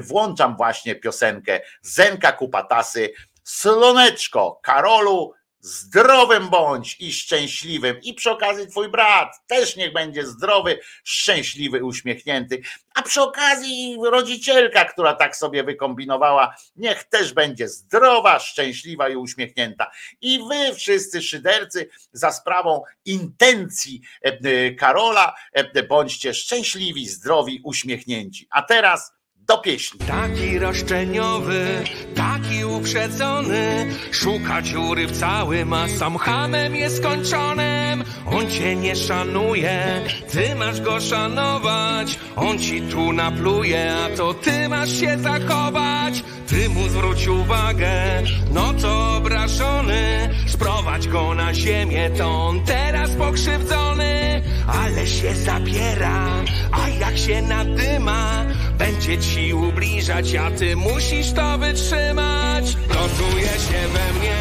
włączam właśnie piosenkę Zenka Kupatasy, Słoneczko, Karolu, zdrowym bądź i szczęśliwym. I przy okazji twój brat też niech będzie zdrowy, szczęśliwy, uśmiechnięty. A przy okazji rodzicielka, która tak sobie wykombinowała, niech też będzie zdrowa, szczęśliwa i uśmiechnięta. I wy wszyscy szydercy za sprawą intencji e, Karola e, bądźcie szczęśliwi, zdrowi, uśmiechnięci. A teraz do pieśni. Taki roszczeniowy, taki uprzedzony, szuka dziury w całym, a sam hamem jest skończonym. On cię nie szanuje, ty masz go szanować. On ci tu napluje, a to ty masz się zachować. Ty mu zwróć uwagę, no to obrażony. Sprowadź go na ziemię, to on teraz pokrzywdzony. Ale się zabiera, a jak się nadyma, będzie ci ubliżać, a ty musisz to wytrzymać. Gotuje się we mnie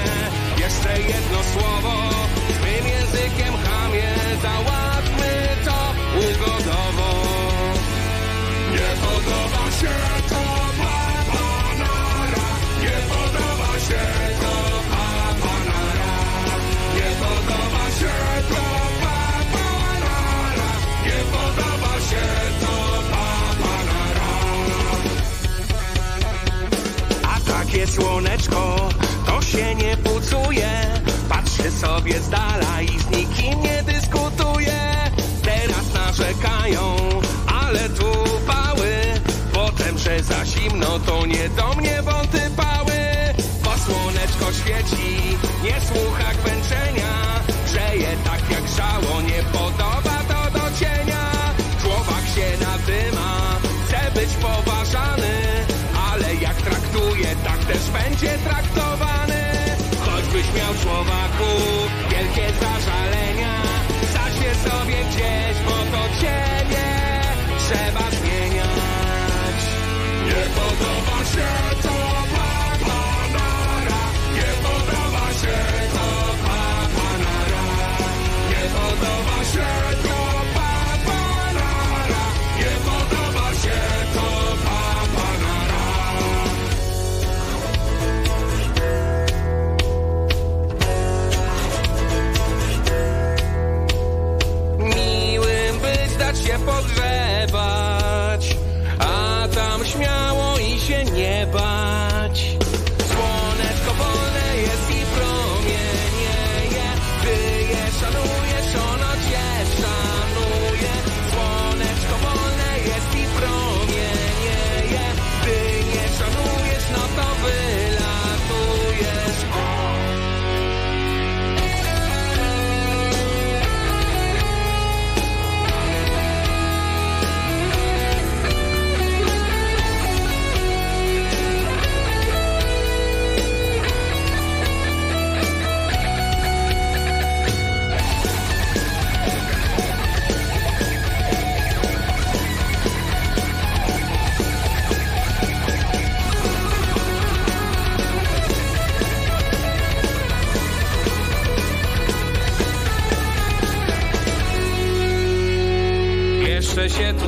jeszcze jedno słowo, Takie słoneczko to się nie pucuje, patrzy sobie z dala i z nikim nie dyskutuje. Teraz narzekają, ale tu pały, potem, że za zimno to nie do mnie wąty pały. Bo słoneczko świeci, nie słucha kwęczenia, grzeje tak jak żało, nie podoba to do cienia. Człowiek się nadyma, chce być poważany, też będzie traktowany. Choćbyś miał Słowaku się pogrzebać,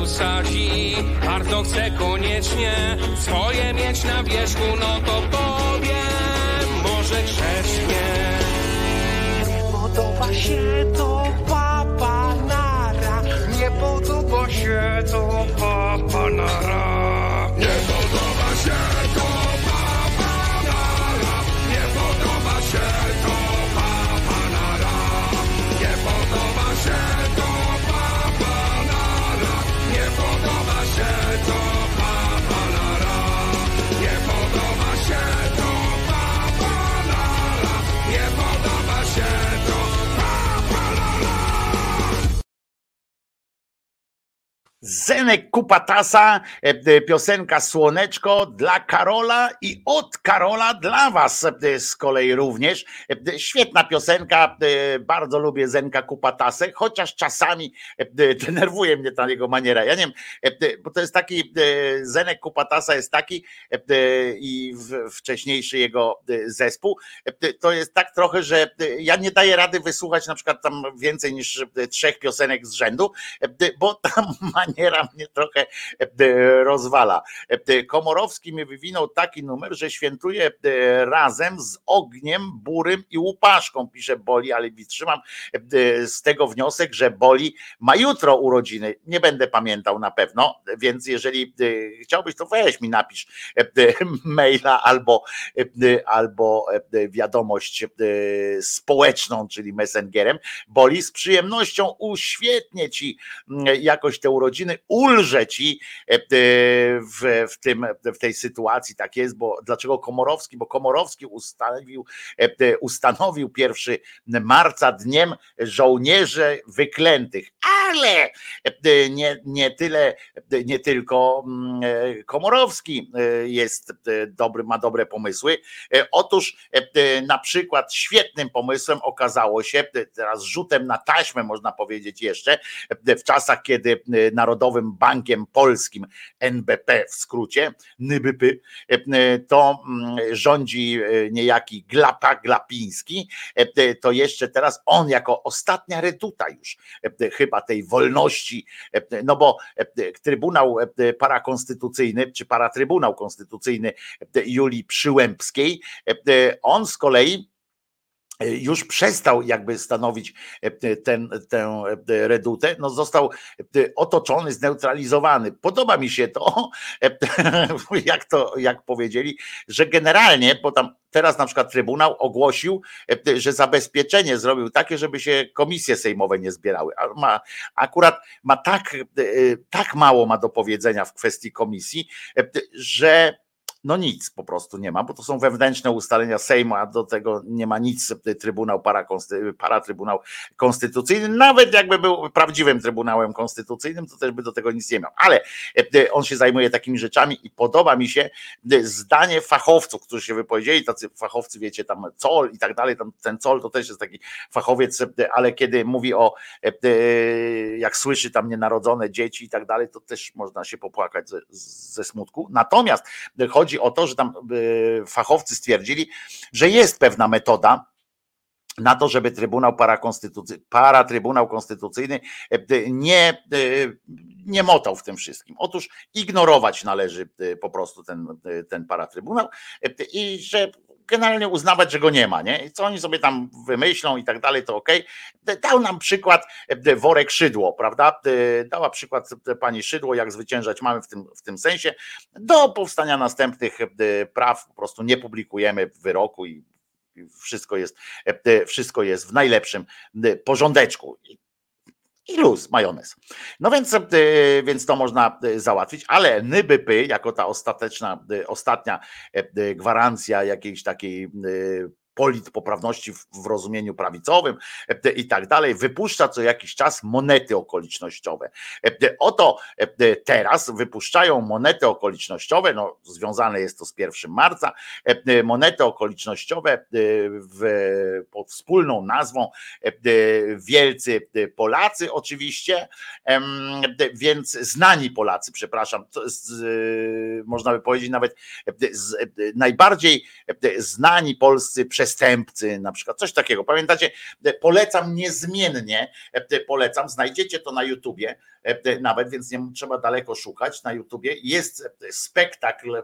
sadzi. Bardzo chcę koniecznie swoje mieć na wierzchu No to powiem, może grzecznie. Nie podoba się to papa nara. Nie podoba się to papa nara. Nie Zenek Kupatasa, e, e, piosenka Słoneczko dla Karola i od Karola dla was e, z kolei również. Świetna piosenka, bardzo lubię Zenka Kupatasę, chociaż czasami denerwuje mnie ta jego maniera. Ja nie wiem, bo to jest taki, Zenek Kupatasa jest taki i wcześniejszy jego zespół, to jest tak trochę, że ja nie daję rady wysłuchać na przykład tam więcej niż trzech piosenek z rzędu, bo ta *laughs* maniera mnie trochę e, rozwala. E, Komorowski mi wywinął taki numer, że świętuje e, razem z ogniem, burym i łupaszką, pisze Boli, ale wytrzymam e, z tego wniosek, że Boli ma jutro urodziny. Nie będę pamiętał na pewno, więc jeżeli e, chciałbyś, to weź mi napisz e, e, maila albo, e, albo e, wiadomość e, społeczną, czyli messengerem. Boli z przyjemnością uświetnie ci mm, jakoś te urodziny, ulże ci e, e, w, w, tym, w tej sytuacji, tak jest, bo dlaczego Komorowski? Bo Komorowski ustanowił, e, e, ustanowił 1 marca dniem żołnierzy wyklętych, ale nie, nie tyle, nie tylko mm, Komorowski jest dobry, ma dobre pomysły. Otóż na przykład świetnym pomysłem okazało się, teraz rzutem na taśmę można powiedzieć jeszcze, w czasach, kiedy e, Narodowym Bankiem Polskim, NBP w skrócie, NBP, e, to mm, rządzi e, niejaki Glapa Glapiński, e, to jeszcze teraz on jako ostatnia reduta już e, chyba tej wolności, e, no bo e, Trybunał e, Parakonstytucyjny, czy Paratrybunał Konstytucyjny e, Julii Przyłębskiej, e, on z kolei już przestał jakby stanowić e, ten, tę e, redutę, no został e, otoczony, zneutralizowany. Podoba mi się to, *laughs* *laughs* jak to, jak powiedzieli, że generalnie, bo tam teraz na przykład Trybunał ogłosił, że zabezpieczenie zrobił takie, żeby się komisje sejmowe nie zbierały. A ma, akurat ma tak, tak mało ma do powiedzenia w kwestii komisji, że no nic po prostu nie ma, bo to są wewnętrzne ustalenia Sejmu, a do tego nie ma nic Trybunał Parakonsty- Paratrybunał Konstytucyjny, nawet jakby był prawdziwym Trybunałem Konstytucyjnym, to też by do tego nic nie miał, ale e, on się zajmuje takimi rzeczami i podoba mi się zdanie fachowców, którzy się wypowiedzieli, tacy fachowcy, wiecie, tam COL i tak dalej, tam ten COL to też jest taki fachowiec, ale kiedy mówi o, jak słyszy tam nienarodzone dzieci i tak dalej, to też można się popłakać ze, ze smutku. Natomiast chodzi o to, że tam e, fachowcy stwierdzili, że jest pewna metoda, na to, żeby Trybunał Parakonstytucyjny, Paratrybunał Konstytucyjny e, nie, e, nie motał w tym wszystkim. Otóż ignorować należy po prostu ten, ten paratrybunał e, i że generalnie uznawać, że go nie ma, nie? Co oni sobie tam wymyślą i tak dalej, to okej. Dał nam przykład e, worek Szydło, prawda? Dała przykład e, pani Szydło, jak zwyciężać mamy w tym, w tym sensie. Do powstania następnych e, praw po prostu nie publikujemy wyroku i wszystko jest, wszystko jest w najlepszym porządeczku. I luz, majonez. No więc, e, więc to można e, załatwić, ale NBP jako ta ostateczna, e, ostatnia gwarancja jakiejś takiej politpoprawności w, rozumieniu prawicowym e, i tak dalej, wypuszcza co jakiś czas monety okolicznościowe. E, Oto e, teraz wypuszczają monety okolicznościowe, no związane jest to z 1 marca, monety okolicznościowe w, pod wspólną nazwą Wielcy Polacy oczywiście, więc znani Polacy, przepraszam, można by powiedzieć nawet najbardziej znani polscy przestępcy, na przykład coś takiego. Pamiętacie, polecam niezmiennie, polecam, znajdziecie to na YouTubie nawet, więc nie trzeba daleko szukać na YouTubie. Jest spektakl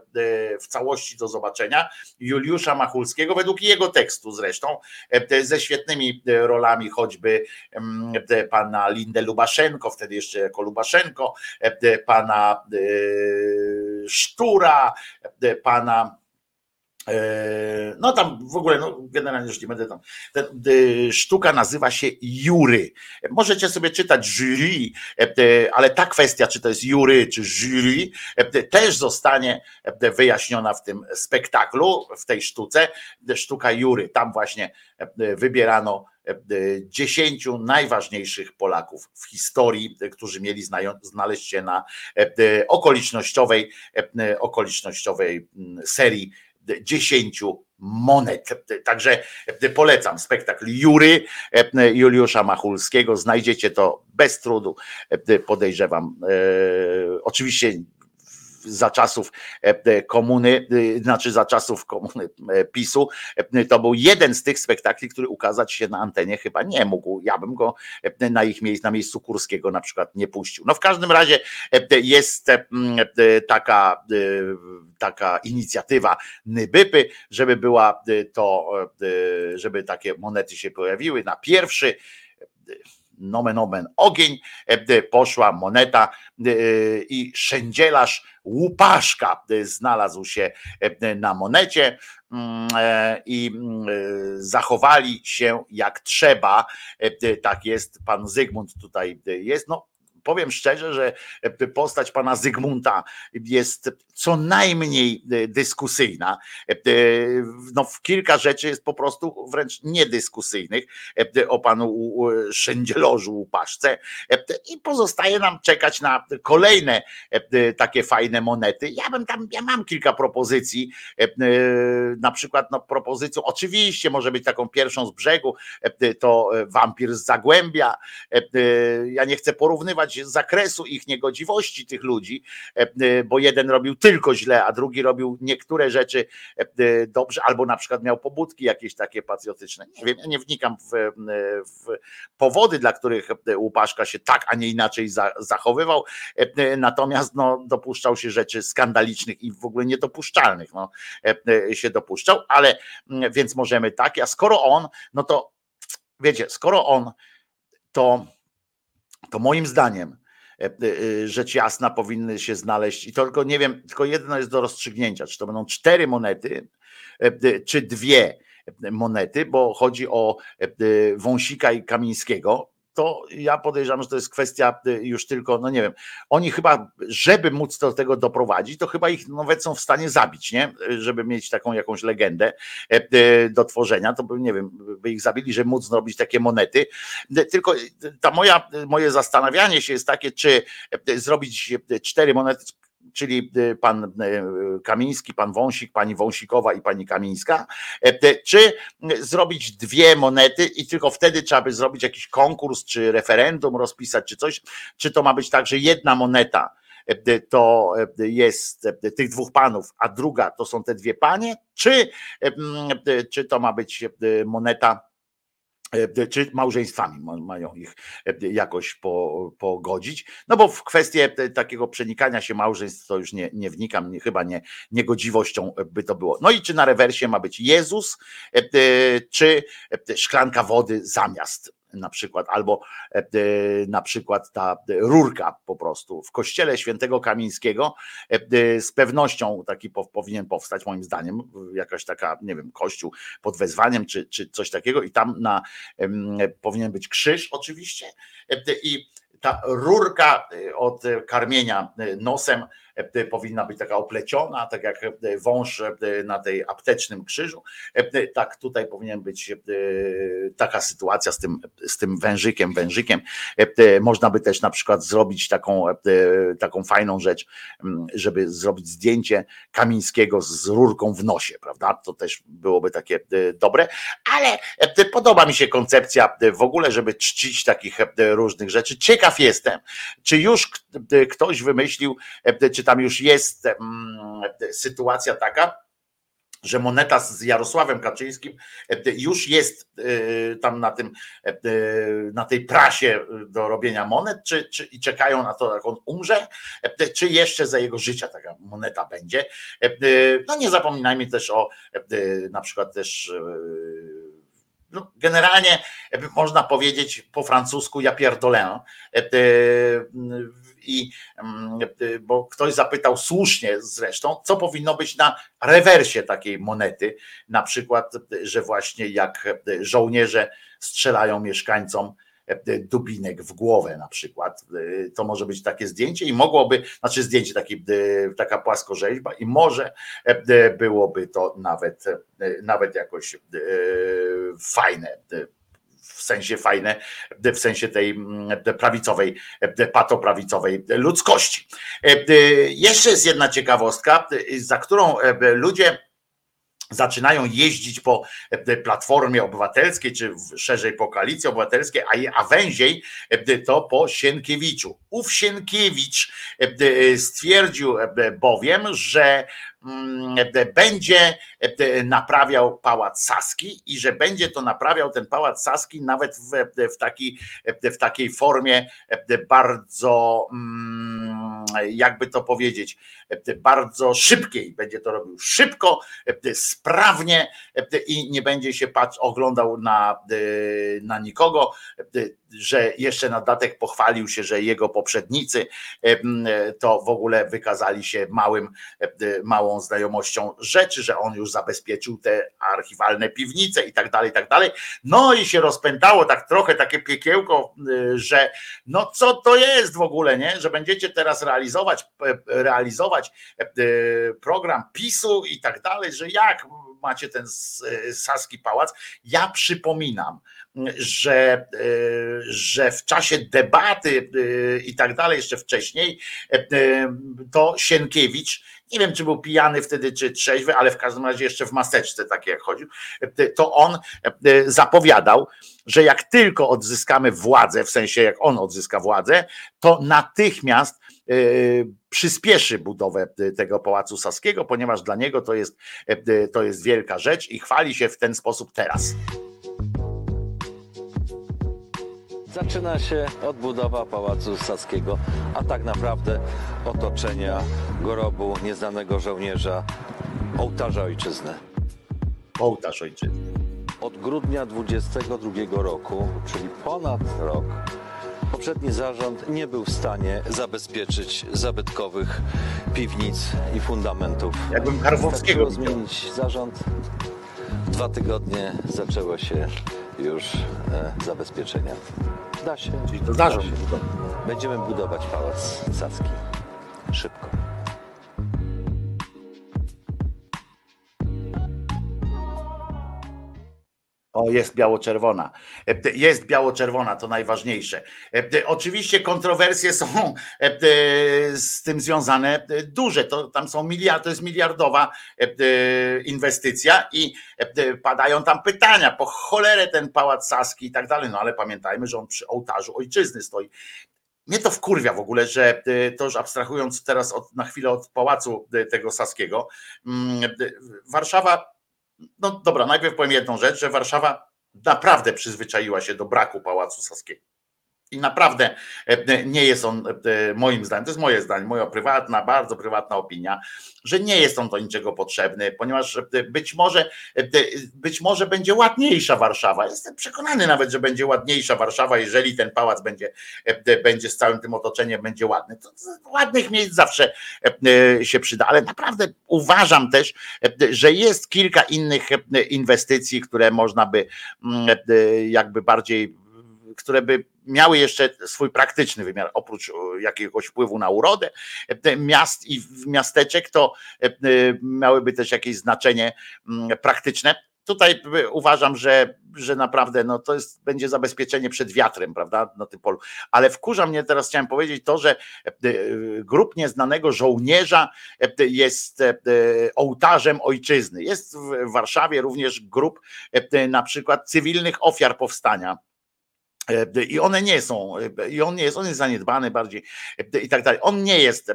w całości do zobaczenia Juliusza Machulskiego, według jego tekstu zresztą, ze świetnymi rolami choćby mm, pana Lindę Lubaszenko, wtedy jeszcze jako Lubaszenko, pana Sztura, pana e, no tam w ogóle, no generalnie już nie będę tam. Ten, sztuka nazywa się Jury. Możecie sobie czytać jury, ale ta kwestia, czy to jest jury, czy jury, też zostanie wyjaśniona w tym spektaklu, w tej sztuce. Sztuka Jury. Tam właśnie wybierano dziesięciu najważniejszych Polaków w historii, którzy mieli znaleźć się na okolicznościowej, okolicznościowej serii dziesięciu monet. Także polecam spektakl Jury Juliusza Machulskiego. Znajdziecie to bez trudu, podejrzewam. Oczywiście za czasów e, e, komuny, e, znaczy za czasów komuny PiSu, to był jeden z tych spektakli, który ukazać się na antenie chyba nie mógł. Ja bym go na ich miejscu, na miejscu Kurskiego na przykład nie puścił. No w każdym razie jest taka, taka inicjatywa Nybypy, żeby była to, żeby takie monety się pojawiły na pierwszy nomen omen ogień, poszła moneta i szędzielarz łupaszka znalazł się na monecie mm, e, i mm, zachowali się jak trzeba. Tak jest, pan Zygmunt tutaj jest. No, powiem szczerze, że postać pana Zygmunta jest co najmniej dyskusyjna. No, w kilka rzeczy jest po prostu wręcz niedyskusyjnych o panu Szędzielożu Łupaszce i pozostaje nam czekać na kolejne takie fajne monety. Ja bym tam, ja mam kilka propozycji, na przykład no, propozycją, oczywiście może być taką pierwszą z brzegu, to wampir z Zagłębia. Ja nie chcę porównywać zakresu ich niegodziwości tych ludzi, bo jeden robił tylko źle, a drugi robił niektóre rzeczy dobrze, albo na przykład miał pobudki jakieś takie patriotyczne. Nie wiem, ja nie wnikam w, w powody, dla których Łupaszka się tak, a nie inaczej zachowywał, natomiast no, dopuszczał się rzeczy skandalicznych i w ogóle niedopuszczalnych no, się dopuszczał, ale więc możemy tak, a skoro on, no to wiecie, skoro on, to, to moim zdaniem E, e, rzecz jasna powinny się znaleźć i tylko nie wiem, tylko jedno jest do rozstrzygnięcia, czy to będą cztery monety, e, czy dwie monety, bo chodzi o Wąsika i Kamińskiego, to ja podejrzewam, że to jest kwestia y, już tylko, no nie wiem, oni chyba, żeby móc do tego doprowadzić, to chyba ich nawet są w stanie zabić, nie? Żeby mieć taką jakąś legendę e, e, do tworzenia, to by, nie wiem, by ich zabili, żeby móc zrobić takie monety. E, tylko ta moja, moje zastanawianie się jest takie, czy zrobić cztery monety, czyli y, pan y, Kamiński, pan Wąsik, pani Wąsikowa i pani Kamińska, e, czy zrobić dwie monety i tylko wtedy trzeba by zrobić jakiś konkurs, czy referendum rozpisać, czy coś, czy to ma być tak, że jedna moneta e, to e, jest tych dwóch panów, a druga to są te dwie panie, czy, czy to ma być moneta czy małżeństwami mają ich e, jakoś po, pogodzić. No bo w kwestię takiego przenikania się małżeństw to już nie, nie wnikam, nie, chyba nie niegodziwością by to było. No i czy na rewersie ma być Jezus, e, czy szklanka wody zamiast na przykład, albo e, na przykład ta rurka po prostu w kościele świętego Kamińskiego e, z pewnością taki powinien powstać moim zdaniem, jakaś taka, nie wiem, kościół pod wezwaniem czy, czy coś takiego i tam na powinien być krzyż oczywiście e, i ta rurka od karmienia nosem E, powinna być taka opleciona, tak jak e, wąż e, na tej aptecznym krzyżu. Tak tutaj powinien być taka sytuacja z tym, z tym wężykiem, wężykiem. Można by też na przykład zrobić taką, taką fajną rzecz, żeby zrobić zdjęcie Kamińskiego z rurką w nosie, prawda? To też byłoby takie dobre, ale podoba mi się koncepcja w ogóle, żeby czcić takich różnych rzeczy. Ciekaw jestem, czy już ktoś wymyślił, czy tam już jest sytuacja taka, że moneta z Jarosławem Kaczyńskim e, już jest e, tam na tym, e, na tej prasie do robienia monet, czy, czy i czekają na to, jak on umrze, czy jeszcze za jego życia taka moneta będzie. No nie zapominajmy też o na przykład też no, generalnie można powiedzieć po francusku ja pierdolę i mm, bo ktoś zapytał słusznie zresztą, co powinno być na rewersie takiej monety, na przykład, że właśnie jak żołnierze strzelają mieszkańcom dubinek w głowę na przykład. To może być takie zdjęcie i mogłoby, znaczy zdjęcie taki, taka płaskorzeźba i może byłoby to nawet, nawet jakoś fajne w sensie fajne, w sensie tej prawicowej, patoprawicowej ludzkości. Jeszcze jest jedna ciekawostka, za którą ludzie zaczynają jeździć po Platformie Obywatelskiej, czy szerzej po Koalicji Obywatelskiej, a, a węziej to po Sienkiewiczu. Ów Sienkiewicz stwierdził bowiem, że Mm, będzie naprawiał pałac Saski i że będzie to naprawiał ten pałac Saski nawet w, w, taki, w takiej formie bardzo, mm, jakby to powiedzieć, bardzo szybkiej. Będzie to robił szybko, sprawnie i nie będzie się patrz, oglądał na, na nikogo, że jeszcze na datek pochwalił się, że jego poprzednicy to w ogóle wykazali się małym, małą znajomością rzeczy, że on już zabezpieczył te archiwalne piwnice i tak dalej, i tak dalej. No i się rozpętało tak trochę takie piekiełko, że no co to jest w ogóle, nie? Że będziecie teraz realizować, realizować program PiSu i tak dalej, że jak macie ten Saski Pałac. Ja przypominam, że, e, że w czasie debaty e, i tak dalej, jeszcze wcześniej, e, to Sienkiewicz, nie wiem czy był pijany wtedy, czy trzeźwy, ale w każdym razie jeszcze w maseczce, tak jak chodził, to on zapowiadał, że jak tylko odzyskamy władzę, w sensie jak on odzyska władzę, to natychmiast przyspieszy budowę tego Pałacu Saskiego, ponieważ dla niego to jest, to jest wielka rzecz i chwali się w ten sposób teraz. Zaczyna się odbudowa Pałacu Saskiego, a tak naprawdę otoczenia grobu nieznanego żołnierza, ołtarza ojczyzny. Ołtarz ojczyzny. Od grudnia 22 roku, czyli ponad rok, poprzedni zarząd nie był w stanie zabezpieczyć zabytkowych piwnic i fundamentów. Jakbym Karwowskiego zmienić zarząd. Dwa tygodnie zaczęło się już e, zabezpieczenia. Da się. Czyli to zarząd. Będziemy budować pałac Saski. Szybko. O, jest biało-czerwona. Jest biało-czerwona, to najważniejsze. Oczywiście kontrowersje są z tym związane duże. To, tam są miliard, to jest miliardowa inwestycja i padają tam pytania, po cholerę ten pałac Saski i tak dalej. No ale pamiętajmy, że on przy ołtarzu ojczyzny stoi. Mnie to wkurwia w ogóle, że to już abstrahując teraz od, na chwilę od pałacu tego Saskiego, Warszawa no dobra, najpierw powiem jedną rzecz, że Warszawa naprawdę przyzwyczaiła się do braku Pałacu Saskiego. I naprawdę e, nie jest on, e, moim zdaniem, to jest moje zdanie, moja prywatna, bardzo prywatna opinia, że nie jest on do niczego potrzebny, ponieważ e, być może, być może będzie ładniejsza Warszawa. Jestem przekonany nawet, że będzie ładniejsza Warszawa, jeżeli ten pałac będzie, będzie z całym tym otoczeniem będzie ładny. To ładnych miejsc zawsze się przyda, ale naprawdę uważam też, że jest kilka innych inwestycji, które można by mm, jakby bardziej które by miały jeszcze swój praktyczny wymiar, oprócz jakiegoś wpływu na urodę miast i miasteczek, to miałyby też jakieś znaczenie praktyczne. Tutaj uważam, że, że naprawdę no to jest, będzie zabezpieczenie przed wiatrem, prawda, na tym polu. Ale wkurza mnie teraz, chciałem powiedzieć to, że grup nieznanego żołnierza jest ołtarzem ojczyzny. Jest w Warszawie również grup na przykład cywilnych ofiar powstania E, I one nie są, e, i on nie jest, on jest zaniedbany bardziej e, i tak dalej. On nie jest,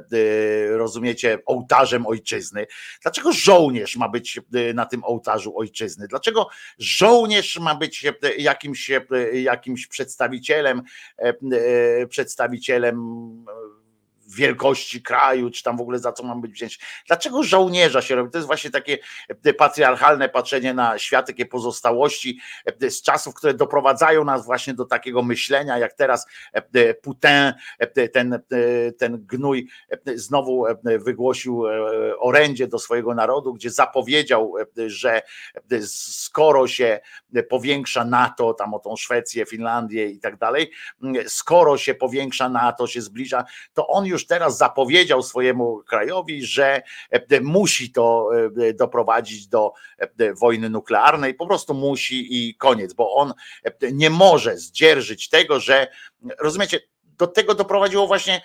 rozumiecie, ołtarzem ojczyzny. Dlaczego żołnierz ma być na tym ołtarzu ojczyzny? Dlaczego żołnierz ma być jakimś, jakimś przedstawicielem, przedstawicielem wielkości kraju, czy tam w ogóle za co mam być wziąć. Dlaczego żołnierza się robi? To jest właśnie takie e, patriarchalne patrzenie na świat, takie pozostałości e, z czasów, które doprowadzają nas właśnie do takiego myślenia, jak teraz e, Putin, ten, ten gnój znowu wygłosił orędzie do swojego narodu, gdzie zapowiedział, że skoro się powiększa NATO, tam o tą Szwecję, Finlandię i tak dalej, skoro się powiększa NATO, się zbliża, to on już teraz zapowiedział swojemu krajowi, że e, musi to e, doprowadzić do e, wojny nuklearnej, po prostu musi i koniec, bo on nie może zdzierżyć tego, że rozumiecie, do tego doprowadziło właśnie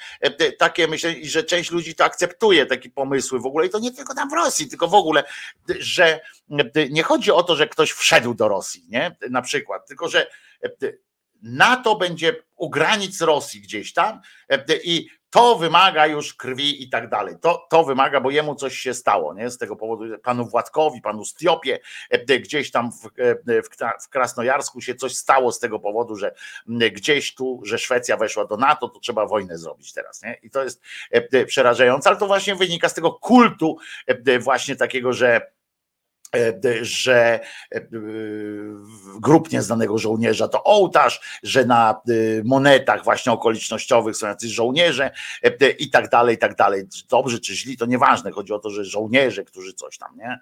takie myślę, że część ludzi to akceptuje, takie pomysły w ogóle i to nie tylko tam w Rosji, tylko w ogóle, że nie chodzi o to, że ktoś wszedł do Rosji, nie? Na przykład, tylko że NATO będzie u granic Rosji gdzieś tam i to wymaga już krwi i tak dalej. To, to wymaga, bo jemu coś się stało, nie? Z tego powodu panu Władkowi, panu Stiopie, e, gdzieś tam w, e, w, w Krasnojarsku się coś stało z tego powodu, że gdzieś tu, że Szwecja weszła do NATO, to trzeba wojnę zrobić teraz, nie? I to jest e, przerażające, ale to właśnie wynika z tego kultu właśnie takiego, że E, że e, grup nieznanego żołnierza to ołtarz, że na e, monetach właśnie okolicznościowych są jacyś żołnierze i tak dalej, i tak dalej. Dobrzy czy źli, to nieważne. Chodzi o to, że żołnierze, którzy coś tam, nie?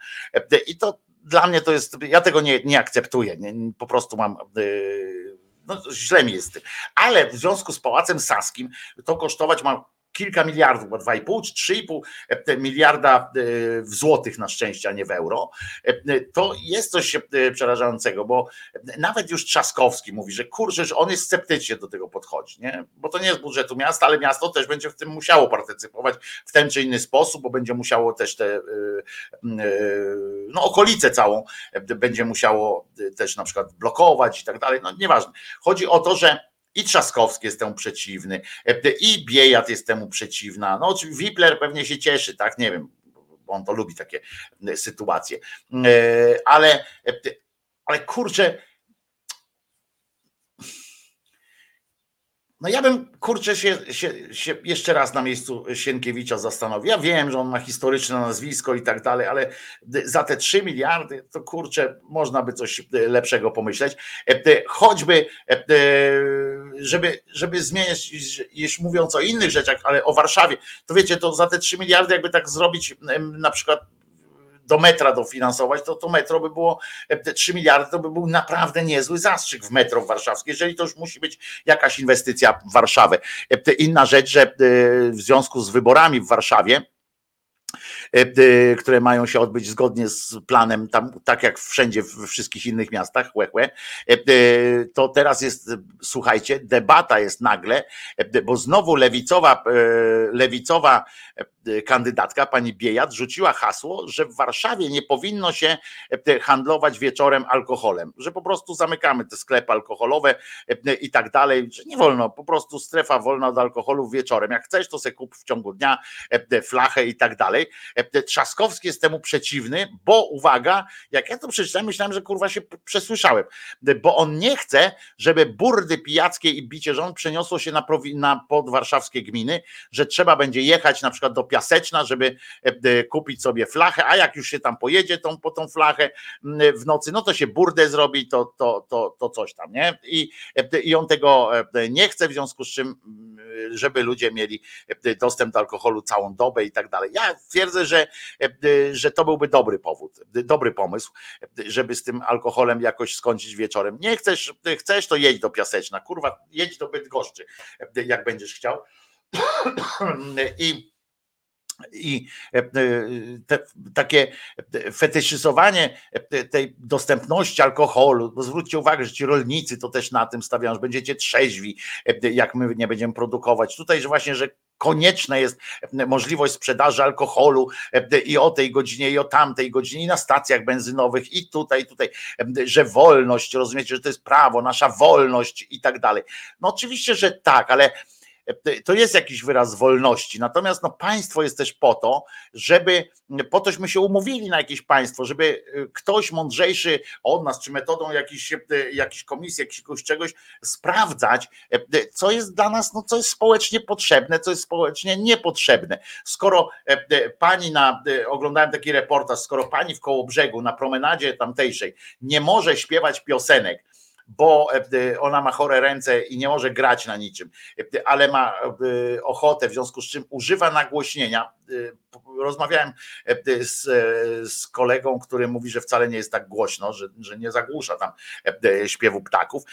I to dla mnie to jest, ja tego nie, nie akceptuję, nie, po prostu mam no, źle mi jest. Ale w związku z Pałacem Saskim to kosztować ma kilka miliardów, bo 2,5 czy 3,5 e, miliarda e, w złotych na szczęście, a nie w euro, e, to jest coś przerażającego, bo nawet już Trzaskowski mówi, że kurczę, że on jest sceptycznie do tego podchodzi, nie? bo to nie jest budżetu miasta, ale miasto też będzie w tym musiało partycypować w ten czy inny sposób, bo będzie musiało też te no, okolice całą będzie musiało też na przykład blokować i tak dalej, no nieważne. Chodzi o to, że i Trzaskowski jest temu przeciwny, i Biejat jest temu przeciwna. No oczywiście Wipler pewnie się cieszy, tak? Nie wiem, bo on to lubi takie sytuacje. E, ale, ale kurczę, No ja bym, kurczę, się, się, się, jeszcze raz na miejscu Sienkiewicza zastanowił. Ja wiem, że on ma historyczne nazwisko i tak dalej, ale za te 3 miliardy to kurczę, można by coś lepszego pomyśleć. E, choćby, e, żeby, żeby zmieniać, jeśli mówiąc o innych rzeczach, ale o Warszawie, to wiecie, to za te 3 miliardy jakby tak zrobić na przykład do metra dofinansować, to to metro by było, e, te 3 miliardy to by był naprawdę niezły zastrzyk w metro warszawskie, jeżeli to już musi być jakaś inwestycja w Warszawę. E, inna rzecz, że e, w związku z wyborami w Warszawie, które mają się odbyć zgodnie z planem, tam, tak jak wszędzie we wszystkich innych miastach, łe, łe, to teraz jest, słuchajcie, debata jest nagle, bo znowu lewicowa, lewicowa E, kandydatka, pani Biejat, rzuciła hasło, że w Warszawie nie powinno się e, handlować wieczorem alkoholem, że po prostu zamykamy te sklepy alkoholowe e, i tak dalej, że nie wolno, po prostu strefa wolna od alkoholu wieczorem. Jak chcesz, to se kup w ciągu dnia flachę i tak dalej. Trzaskowski jest temu przeciwny, bo uwaga, jak ja to przeczytałem, myślałem, że kurwa się przesłyszałem, bo on nie chce, żeby burdy pijackie i bicie żon przeniosło się na, na podwarszawskie gminy, że trzeba będzie jechać na przykład do Piaseczna, żeby e, e, kupić sobie flachę, a jak już się tam pojedzie tą, po tą flachę w nocy, no to się burdę zrobi, to, to, to, to coś tam, nie? I, e, I on tego nie chce, w związku z czym, żeby ludzie mieli dostęp do alkoholu całą dobę i tak dalej. Ja twierdzę, że, że to byłby dobry powód, dobry pomysł, żeby z tym alkoholem jakoś skończyć wieczorem. Nie chcesz, chcesz, to jedź do Piaseczna, kurwa, jedź do Bydgoszczy, jak będziesz chciał. *clears throat* I i e, te, takie fetyszyzowanie tej dostępności alkoholu, bo zwróćcie uwagę, że ci rolnicy to też na tym stawiają, że będziecie trzeźwi, jak my nie będziemy produkować. Tutaj, że właśnie, że konieczna jest możliwość sprzedaży alkoholu i o tej godzinie, i o tamtej godzinie, i na stacjach benzynowych, i tutaj, tutaj, że wolność, rozumiecie, że to jest prawo, nasza wolność i tak dalej. No oczywiście, że tak, ale to jest jakiś wyraz wolności. Natomiast no, państwo jest też po to, żeby po tośmy się umówili na jakieś państwo, żeby y, ktoś mądrzejszy od nas, czy metodą jakiejś, jakiejś komisji, jakiegoś czegoś sprawdzać, y, co jest dla nas, no co jest społecznie potrzebne, co jest społecznie niepotrzebne. Skoro pani na, oglądałem taki reportaż, skoro pani w Kołobrzegu na promenadzie tamtejszej nie może śpiewać piosenek, bo e, ona ma chore ręce i nie może grać na niczym, e, ale ma e, ochotę, w związku z czym używa nagłośnienia. Rozmawiałem z, z kolegą, który mówi, że wcale nie jest tak głośno, że, że nie zagłusza tam śpiewu ptaków,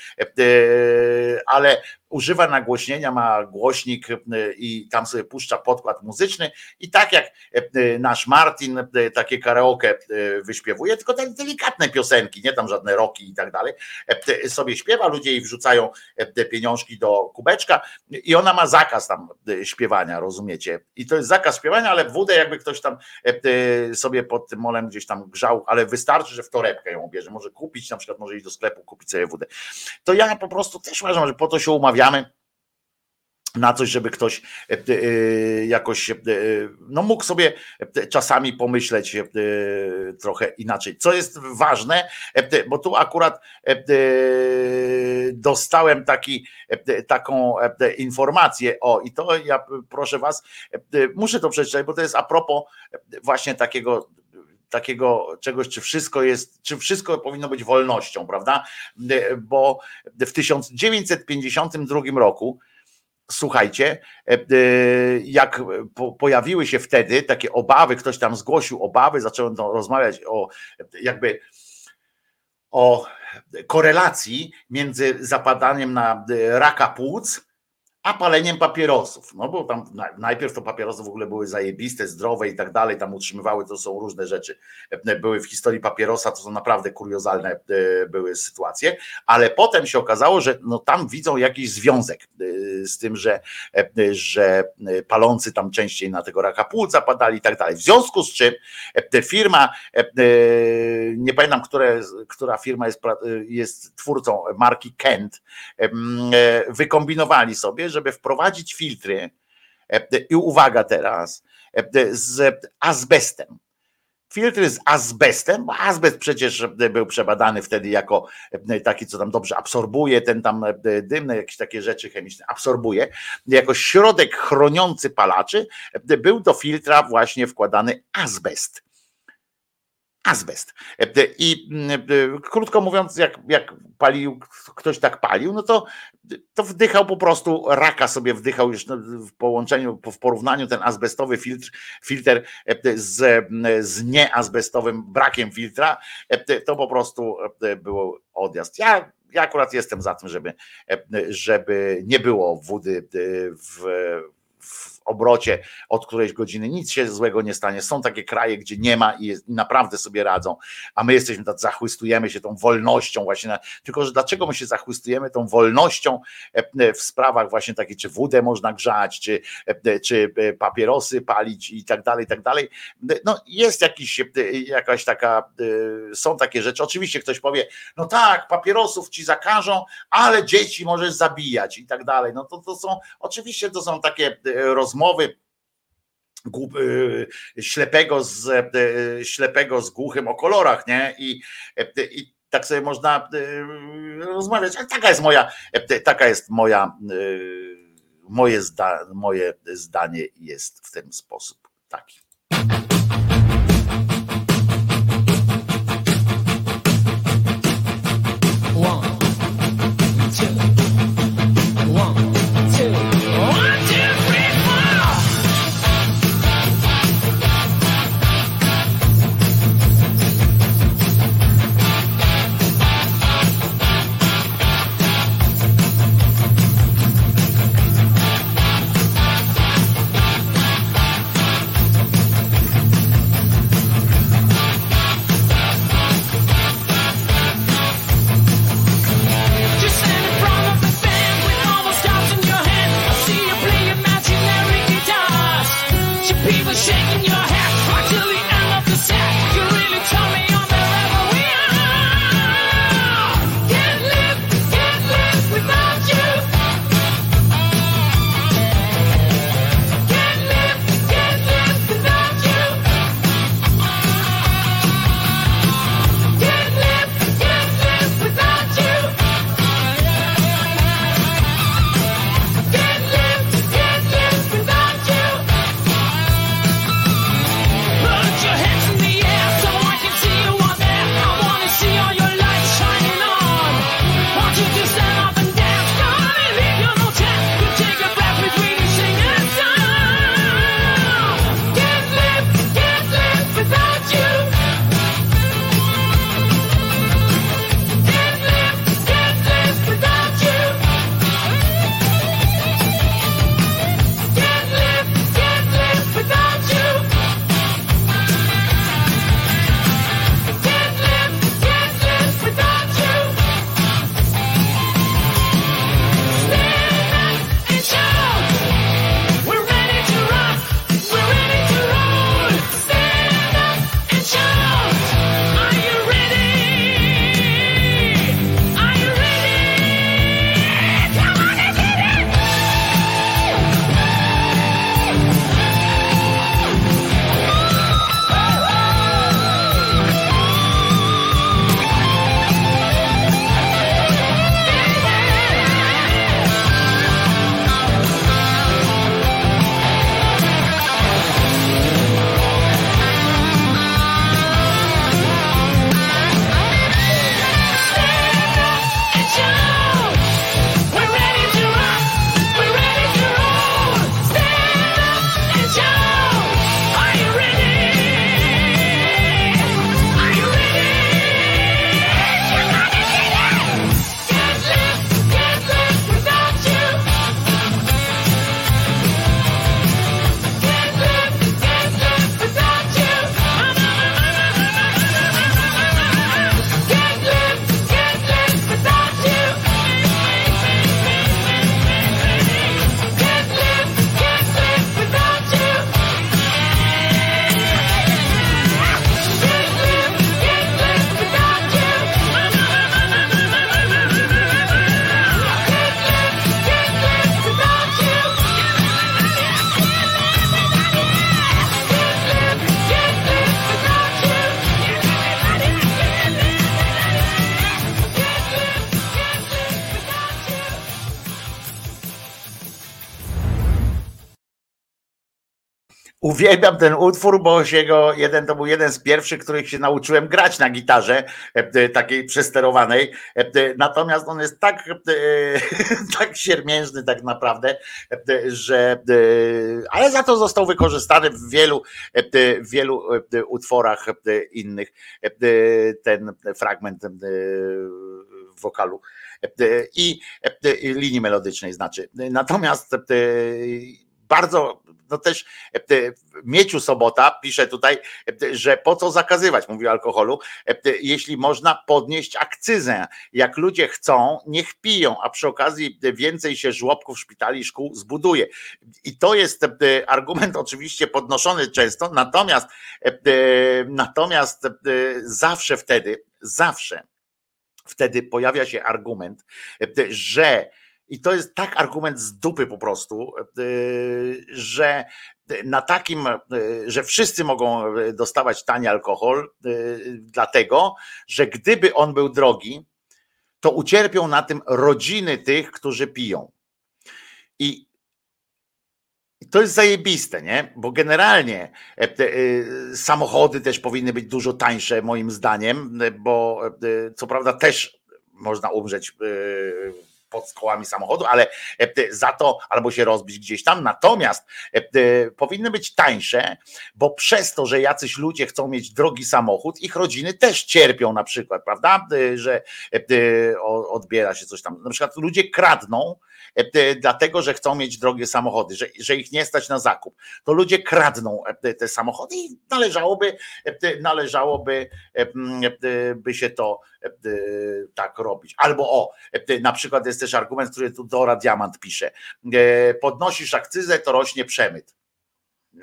ale używa nagłośnienia, ma głośnik i tam sobie puszcza podkład muzyczny i tak jak nasz Martin takie karaoke wyśpiewuje, tylko te delikatne piosenki, nie tam żadne roki i tak dalej, sobie śpiewa, ludzie jej wrzucają te pieniążki do kubeczka i ona ma zakaz tam śpiewania, rozumiecie? I to jest zakaz śpiewania, ale wódę jakby ktoś tam sobie pod tym molem gdzieś tam grzał, ale wystarczy, że w torebkę ją bierze, może kupić, na przykład może iść do sklepu, kupić sobie wódę. To ja po prostu też uważam, że po to się umawiamy, na coś, żeby ktoś e, e, jakoś e, no mógł sobie czasami pomyśleć trochę inaczej. Co jest ważne, bo tu akurat dostałem taki, taką informację, o i to ja proszę was, muszę to przeczytać, bo to jest a propos właśnie takiego takiego czegoś, czy wszystko jest, czy wszystko powinno być wolnością, prawda? Bo w 1952 roku słuchajcie, e, e, jak pojawiły się wtedy takie obawy, ktoś tam zgłosił obawy, zacząłem rozmawiać o jakby o korelacji między zapadaniem na raka płuc a paleniem papierosów. No bo tam najpierw to papierosy w ogóle były zajebiste, zdrowe i tak dalej, tam utrzymywały, to są różne rzeczy. Były w historii papierosa, to są naprawdę kuriozalne e, były sytuacje, ale potem się okazało, że no tam widzą jakiś związek e, z tym, że, e, że palący tam częściej na tego raka płuc zapadali i tak dalej. W związku z czym firma, nie pamiętam, które, która firma jest, jest twórcą marki Kent, wykombinowali sobie, że żeby wprowadzić filtry, e, i uwaga teraz, e, z azbestem. Filtry z azbestem, bo azbest przecież był przebadany wtedy jako e, taki, co tam dobrze absorbuje, ten tam dym, jakieś takie rzeczy chemiczne absorbuje, jako środek chroniący palaczy, był do filtra właśnie wkładany azbest azbest. I krótko mówiąc, jak, jak palił, ktoś tak palił, no to, to wdychał po prostu, raka sobie wdychał już w połączeniu, w porównaniu ten azbestowy filtr, filtr z, z nieazbestowym brakiem filtra, to po prostu było odjazd. Ja ja akurat jestem za tym, żeby, żeby nie było wody w, w obrocie od którejś godziny, nic się złego nie stanie. Są takie kraje, gdzie nie ma i, jest, naprawdę sobie radzą, a my jesteśmy tak, zachłystujemy się tą wolnością właśnie, na, tylko że dlaczego my się zachłystujemy tą wolnością e, e, w sprawach właśnie takich, czy wódę można grzać, czy, e, czy papierosy palić i tak dalej, i tak dalej. No jest jakiś, jakaś taka, są takie rzeczy. Oczywiście ktoś powie, no tak, papierosów ci zakażą, ale dzieci możesz zabijać i tak dalej. No to, to są, oczywiście to są takie rozmowy, rozmowy y, ślepego z, y, ślepego z głuchym o kolorach, nie? I, i tak sobie można y, rozmawiać, taka jest moja, taka jest moja, moje, zda, moje zdanie jest w ten sposób taki. Uwielbiam ten utwór, bo się go jeden to był jeden z pierwszych, których się nauczyłem grać na gitarze, e, takiej przesterowanej. E, Natomiast on jest tak, e, *laughs* tak siermiężny tak naprawdę, e, że e, ale za to został wykorzystany w wielu, e, w wielu e, utworach e, innych. E, Ten fragment e, wokalu e, i e, linii melodycznej znaczy. Natomiast e, bardzo, no też e, Mieciu Sobota pisze tutaj, e, że po co zakazywać, mówi o alkoholu, e, jeśli można podnieść akcyzę. Jak ludzie chcą, niech piją, a przy okazji więcej się żłobków, szpitali, szkół zbuduje. I to jest argument oczywiście podnoszony często, natomiast natomiast zawsze wtedy, zawsze wtedy pojawia się argument, że i to jest tak argument z dupy po prostu, e, że na takim, e, że wszyscy mogą dostawać tani alkohol, e, dlatego, że gdyby on był drogi, to ucierpią na tym rodziny tych, którzy piją. I to jest zajebiste, nie? Bo generalnie e, e, samochody też powinny być dużo tańsze, moim zdaniem, e, bo e, co prawda też można umrzeć e, pod kołami samochodu, ale e, za to albo się rozbić gdzieś tam. Natomiast e, powinny być tańsze, bo przez to, że jacyś ludzie chcą mieć drogi samochód, ich rodziny też cierpią na przykład, prawda? E, Że odbiera się coś tam. Na przykład ludzie kradną, dlatego że chcą mieć drogie samochody, że, że ich nie stać na zakup. To ludzie kradną e, te samochody i należałoby, e, należałoby e, e, by się to e, tak robić. Albo o, e, na przykład jest też argument, który tu Dora Diamant pisze. e, Podnosisz akcyzę, to rośnie przemyt.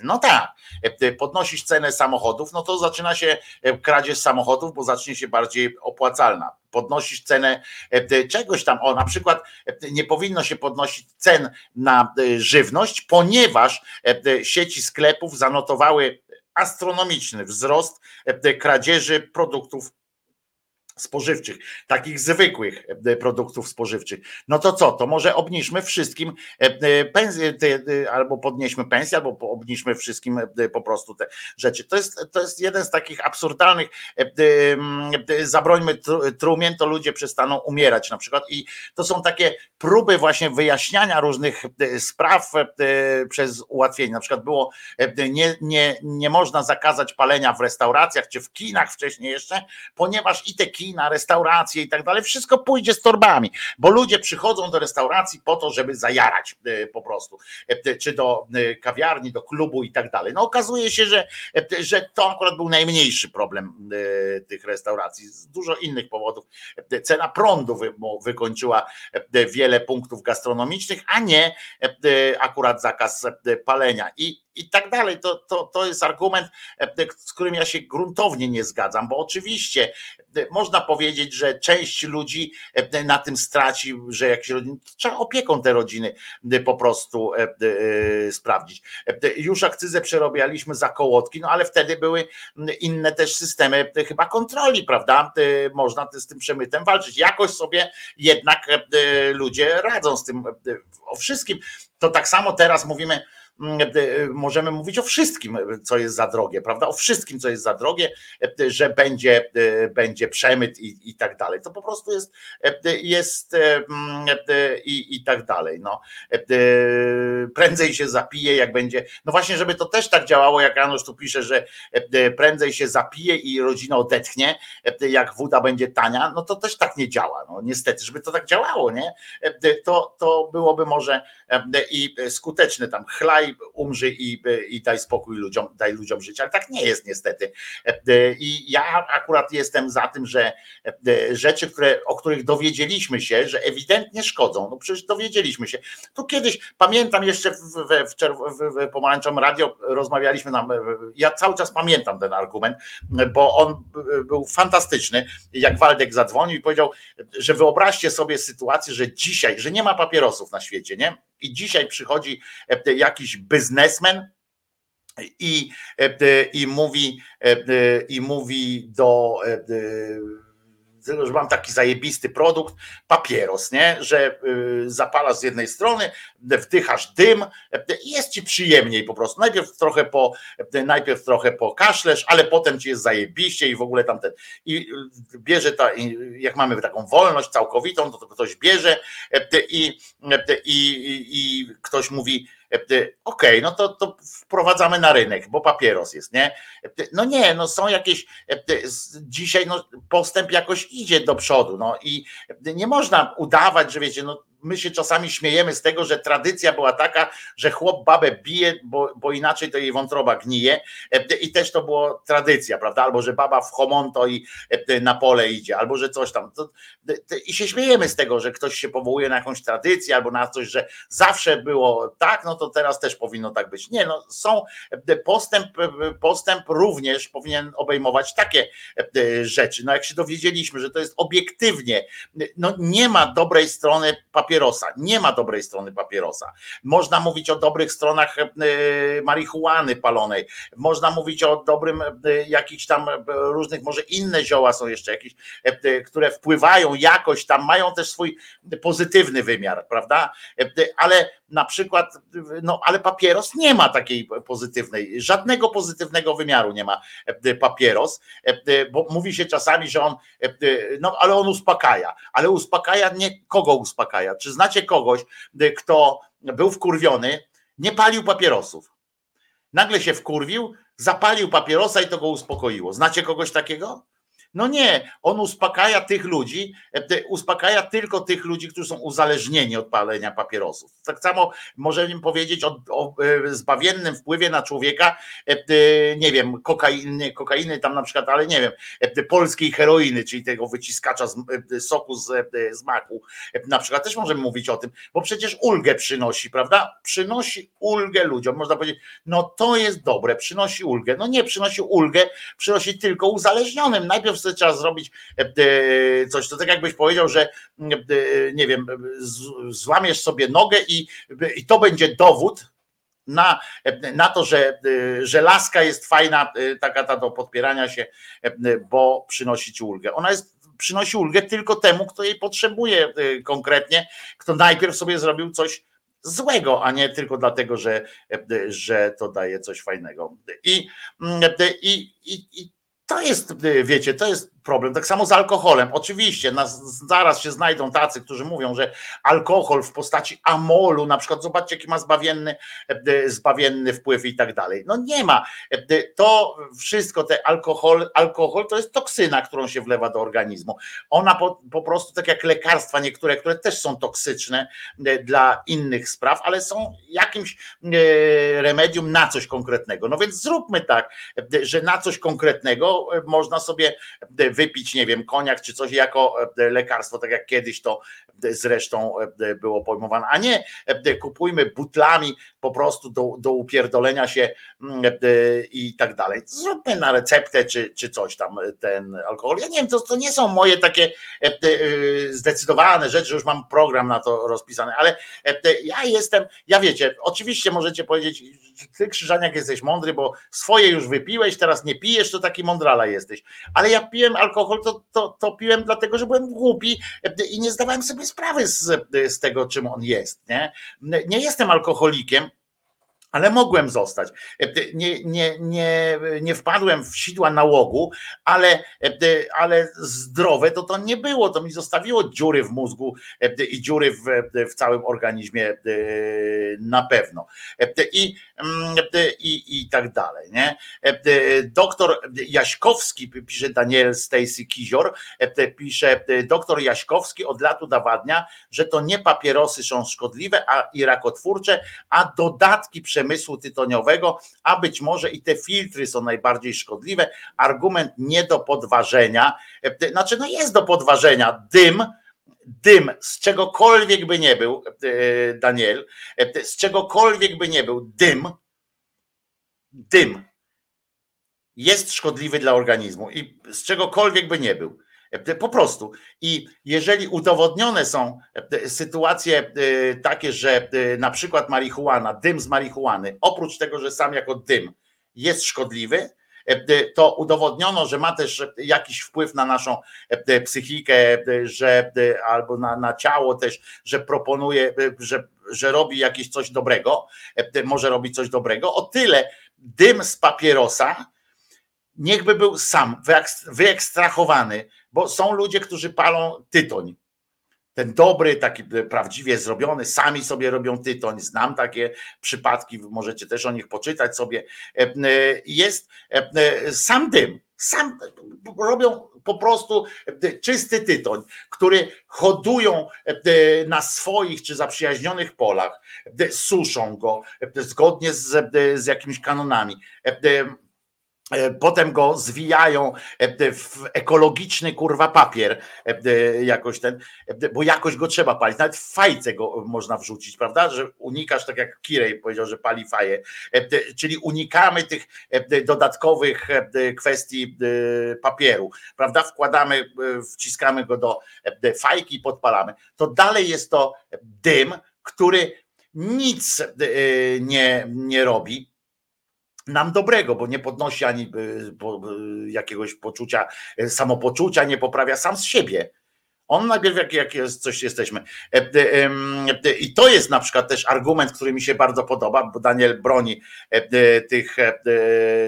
No tak, E, podnosisz cenę samochodów, no to zaczyna się e, kradzież samochodów, bo zacznie się bardziej opłacalna. Podnosisz cenę e, czegoś tam, o na przykład e, nie powinno się podnosić cen na e, żywność, ponieważ sieci sklepów zanotowały astronomiczny wzrost kradzieży produktów spożywczych, takich zwykłych e, produktów spożywczych. No to co, to może obniżmy wszystkim e, e, albo podnieśmy pensję, albo obniżmy wszystkim po prostu te rzeczy. To jest, to jest jeden z takich absurdalnych, zabrońmy tru- trumien, to ludzie przestaną umierać na przykład i to są takie próby właśnie wyjaśniania różnych spraw przez ułatwienie. Na przykład było, nie, nie, nie można zakazać palenia w restauracjach czy w kinach wcześniej jeszcze, ponieważ i te kina, restauracje i tak dalej, wszystko pójdzie z torbami, bo ludzie przychodzą do restauracji po to, żeby zajarać e, po prostu, E, czy do e, kawiarni, do klubu i tak dalej. No okazuje się, że, że to akurat był najmniejszy problem tych restauracji, z dużo innych powodów. Cena prądu wykończyła wiele punktów gastronomicznych, a nie akurat zakaz palenia i i tak dalej. To, to, to jest argument, e, z którym ja się gruntownie nie zgadzam, bo oczywiście e, można powiedzieć, że część ludzi e, na tym straci, że jakieś rodziny, trzeba opieką te rodziny po prostu sprawdzić. Już akcyzę przerabialiśmy za kołotki, no ale wtedy były inne też systemy chyba kontroli, prawda? Można z tym przemytem walczyć. Jakoś sobie jednak ludzie radzą z tym o wszystkim. To tak samo teraz mówimy, możemy mówić o wszystkim, co jest za drogie, prawda? O wszystkim, co jest za drogie, e, że będzie, e, będzie przemyt i, i tak dalej. To po prostu jest, e, jest e, mm, e, i, i tak dalej. No. E, Prędzej się zapije, jak będzie. No właśnie, żeby to też tak działało, jak Janusz tu pisze, że e, prędzej się zapije i rodzina odetchnie, e, jak woda będzie tania, no to też tak nie działa. No niestety, żeby to tak działało, nie? E, To, to byłoby może e, i skuteczne tam chlaj, umrzyj i, i daj spokój ludziom, daj ludziom żyć, ale tak nie jest niestety. E, I ja akurat jestem za tym, że e, rzeczy, które, o których dowiedzieliśmy się, że ewidentnie szkodzą, no przecież dowiedzieliśmy się. Tu kiedyś, pamiętam jeszcze w, w, w, w, Radio rozmawialiśmy tam, e, ja cały czas pamiętam ten argument, bo on e, był fantastyczny, jak Waldek zadzwonił i powiedział, że wyobraźcie sobie sytuację, że dzisiaj, że nie ma papierosów na świecie, nie? I dzisiaj przychodzi e, biznesmen i, e, i mówi e, i mówi do e, że mam taki zajebisty produkt, papieros, nie? Że zapalasz z jednej strony, wdychasz dym i jest ci przyjemniej po prostu. Najpierw trochę po, najpierw trochę pokaszlesz, ale potem ci jest zajebiście i w ogóle tamten. I bierze ta, jak mamy taką wolność całkowitą, to ktoś bierze i, i, i ktoś mówi, okej, okay, no to, to wprowadzamy na rynek, bo papieros jest, nie? No nie, no są jakieś, dzisiaj no, postęp jakoś idzie do przodu, no i nie można udawać, że wiecie, no my się czasami śmiejemy z tego, że tradycja była taka, że chłop babę bije, bo, bo inaczej to jej wątroba gnije i też to była tradycja, prawda? Albo że baba w homonto i na pole idzie, albo że coś tam. I się śmiejemy z tego, że ktoś się powołuje na jakąś tradycję albo na coś, że zawsze było tak, no to teraz też powinno tak być. Nie, no są postęp, postęp również powinien obejmować takie rzeczy. No jak się dowiedzieliśmy, że to jest obiektywnie, no nie ma dobrej strony papieru papierosa. Nie ma dobrej strony papierosa. Można mówić o dobrych stronach e, marihuany palonej. Można mówić o dobrym e, jakichś tam e, różnych, może inne zioła są jeszcze jakieś, które wpływają jakoś tam, mają też swój pozytywny wymiar, prawda? Ale na przykład, no ale papieros nie ma takiej pozytywnej, żadnego pozytywnego wymiaru nie ma papieros, bo mówi się czasami, że on, no ale on uspokaja, ale uspokaja nie kogo uspokaja. Czy znacie kogoś, kto był wkurwiony, nie palił papierosów? Nagle się wkurwił, zapalił papierosa i to go uspokoiło. Znacie kogoś takiego? No nie, on uspokaja tych ludzi, e, uspokaja tylko tych ludzi, którzy są uzależnieni od palenia papierosów. Tak samo możemy powiedzieć o, o e, zbawiennym wpływie na człowieka, e, nie wiem, kokainy, kokainy tam na przykład, ale nie wiem, polskiej heroiny, czyli tego wyciskacza z, soku z, z maku. Na przykład też możemy mówić o tym, bo przecież ulgę przynosi, prawda? Przynosi ulgę ludziom. Można powiedzieć, no to jest dobre, przynosi ulgę. No nie, przynosi ulgę, przynosi tylko uzależnionym. Najpierw sobie trzeba zrobić e, coś. To tak jakbyś powiedział, że e, nie wiem, złamiesz sobie nogę i, i to będzie dowód, na, na to, że, że laska jest fajna, e, taka ta do podpierania się, bo przynosi ci ulgę. Ona jest, przynosi ulgę tylko temu, kto jej potrzebuje konkretnie, kto najpierw sobie zrobił coś złego, a nie tylko dlatego, że, że to daje coś fajnego. I, i, i, i to jest, wiecie, to jest problem. Tak samo z alkoholem. Oczywiście nas, zaraz się znajdą tacy, którzy mówią, że alkohol w postaci amolu, na przykład, zobaczcie, jaki ma zbawienny, e, zbawienny wpływ i tak dalej. No nie ma. E, to wszystko, te alkohol, alkohol to jest toksyna, którą się wlewa do organizmu. Ona po, po prostu, tak jak lekarstwa niektóre, które też są toksyczne e, dla innych spraw, ale są jakimś remedium na coś konkretnego. No więc zróbmy tak, że na coś konkretnego można sobie wypić, nie wiem, koniak czy coś jako e, lekarstwo, tak jak kiedyś to zresztą e, było pojmowane, a nie e, kupujmy butlami po prostu do, do upierdolenia się mm, i tak dalej. Zróbmy na receptę czy, czy coś tam ten alkohol. Ja nie wiem, to, to nie są moje takie zdecydowane rzeczy, już mam program na to rozpisany, ale ja jestem, ja wiecie, oczywiście możecie powiedzieć, ty Krzyżaniak jesteś mądry, bo swoje już wypiłeś, teraz nie pijesz, to taki mądrala jesteś. Ale ja piłem alkohol, to, to, to piłem dlatego, że byłem głupi i nie zdawałem sobie sprawy z, z tego, czym on jest. Nie, nie jestem alkoholikiem, ale mogłem zostać. Nie, nie, nie, nie wpadłem w sidła nałogu, ale, ale zdrowe to to nie było. To mi zostawiło dziury w mózgu i dziury w, w całym organizmie na pewno. I, i, i tak dalej. Nie? Doktor Jaśkowski, pisze Daniel Stacy Kizior, pisze, doktor Jaśkowski od lat udowadnia, że to nie papierosy są szkodliwe a i rakotwórcze, a dodatki przemysłowe przemysłu tytoniowego, a być może i te filtry są najbardziej szkodliwe. Argument nie do podważenia, e, znaczy no jest do podważenia, dym, dym z czegokolwiek by nie był, e, Daniel, e, z czegokolwiek by nie był, dym, dym jest szkodliwy dla organizmu i z czegokolwiek by nie był. Po prostu. I jeżeli udowodnione są e, sytuacje e, takie, że e, na przykład marihuana, dym z marihuany, oprócz tego, że sam jako dym jest szkodliwy, to udowodniono, że ma też jakiś wpływ na naszą psychikę, że albo na, na ciało też, że proponuje, że, że robi jakieś coś dobrego, może robić coś dobrego. O tyle dym z papierosa niechby był sam wyekstrahowany, bo są ludzie, którzy palą tytoń. Ten dobry, taki prawdziwie zrobiony, sami sobie robią tytoń, znam takie przypadki, możecie też o nich poczytać sobie, e, e, jest e, sam dym, sam robią po prostu czysty tytoń, który hodują na swoich czy zaprzyjaźnionych polach, suszą go zgodnie z, z jakimiś kanonami potem go zwijają e, w ekologiczny kurwa papier, e, jakoś ten, bo jakoś go trzeba palić. Nawet w fajce go można wrzucić, prawda? Że unikasz, tak jak Kirej powiedział, że pali faję. Czyli unikamy tych dodatkowych kwestii papieru, prawda? Wkładamy, wciskamy go do fajki i podpalamy. To dalej jest to dym, który nic nie, nie robi nam dobrego, bo nie podnosi ani y, jakiegoś poczucia, y, samopoczucia, nie poprawia sam z siebie. On najpierw jak, jak jest, coś jesteśmy. E, e, I to jest na przykład też argument, który mi się bardzo podoba, bo Daniel broni e, tych,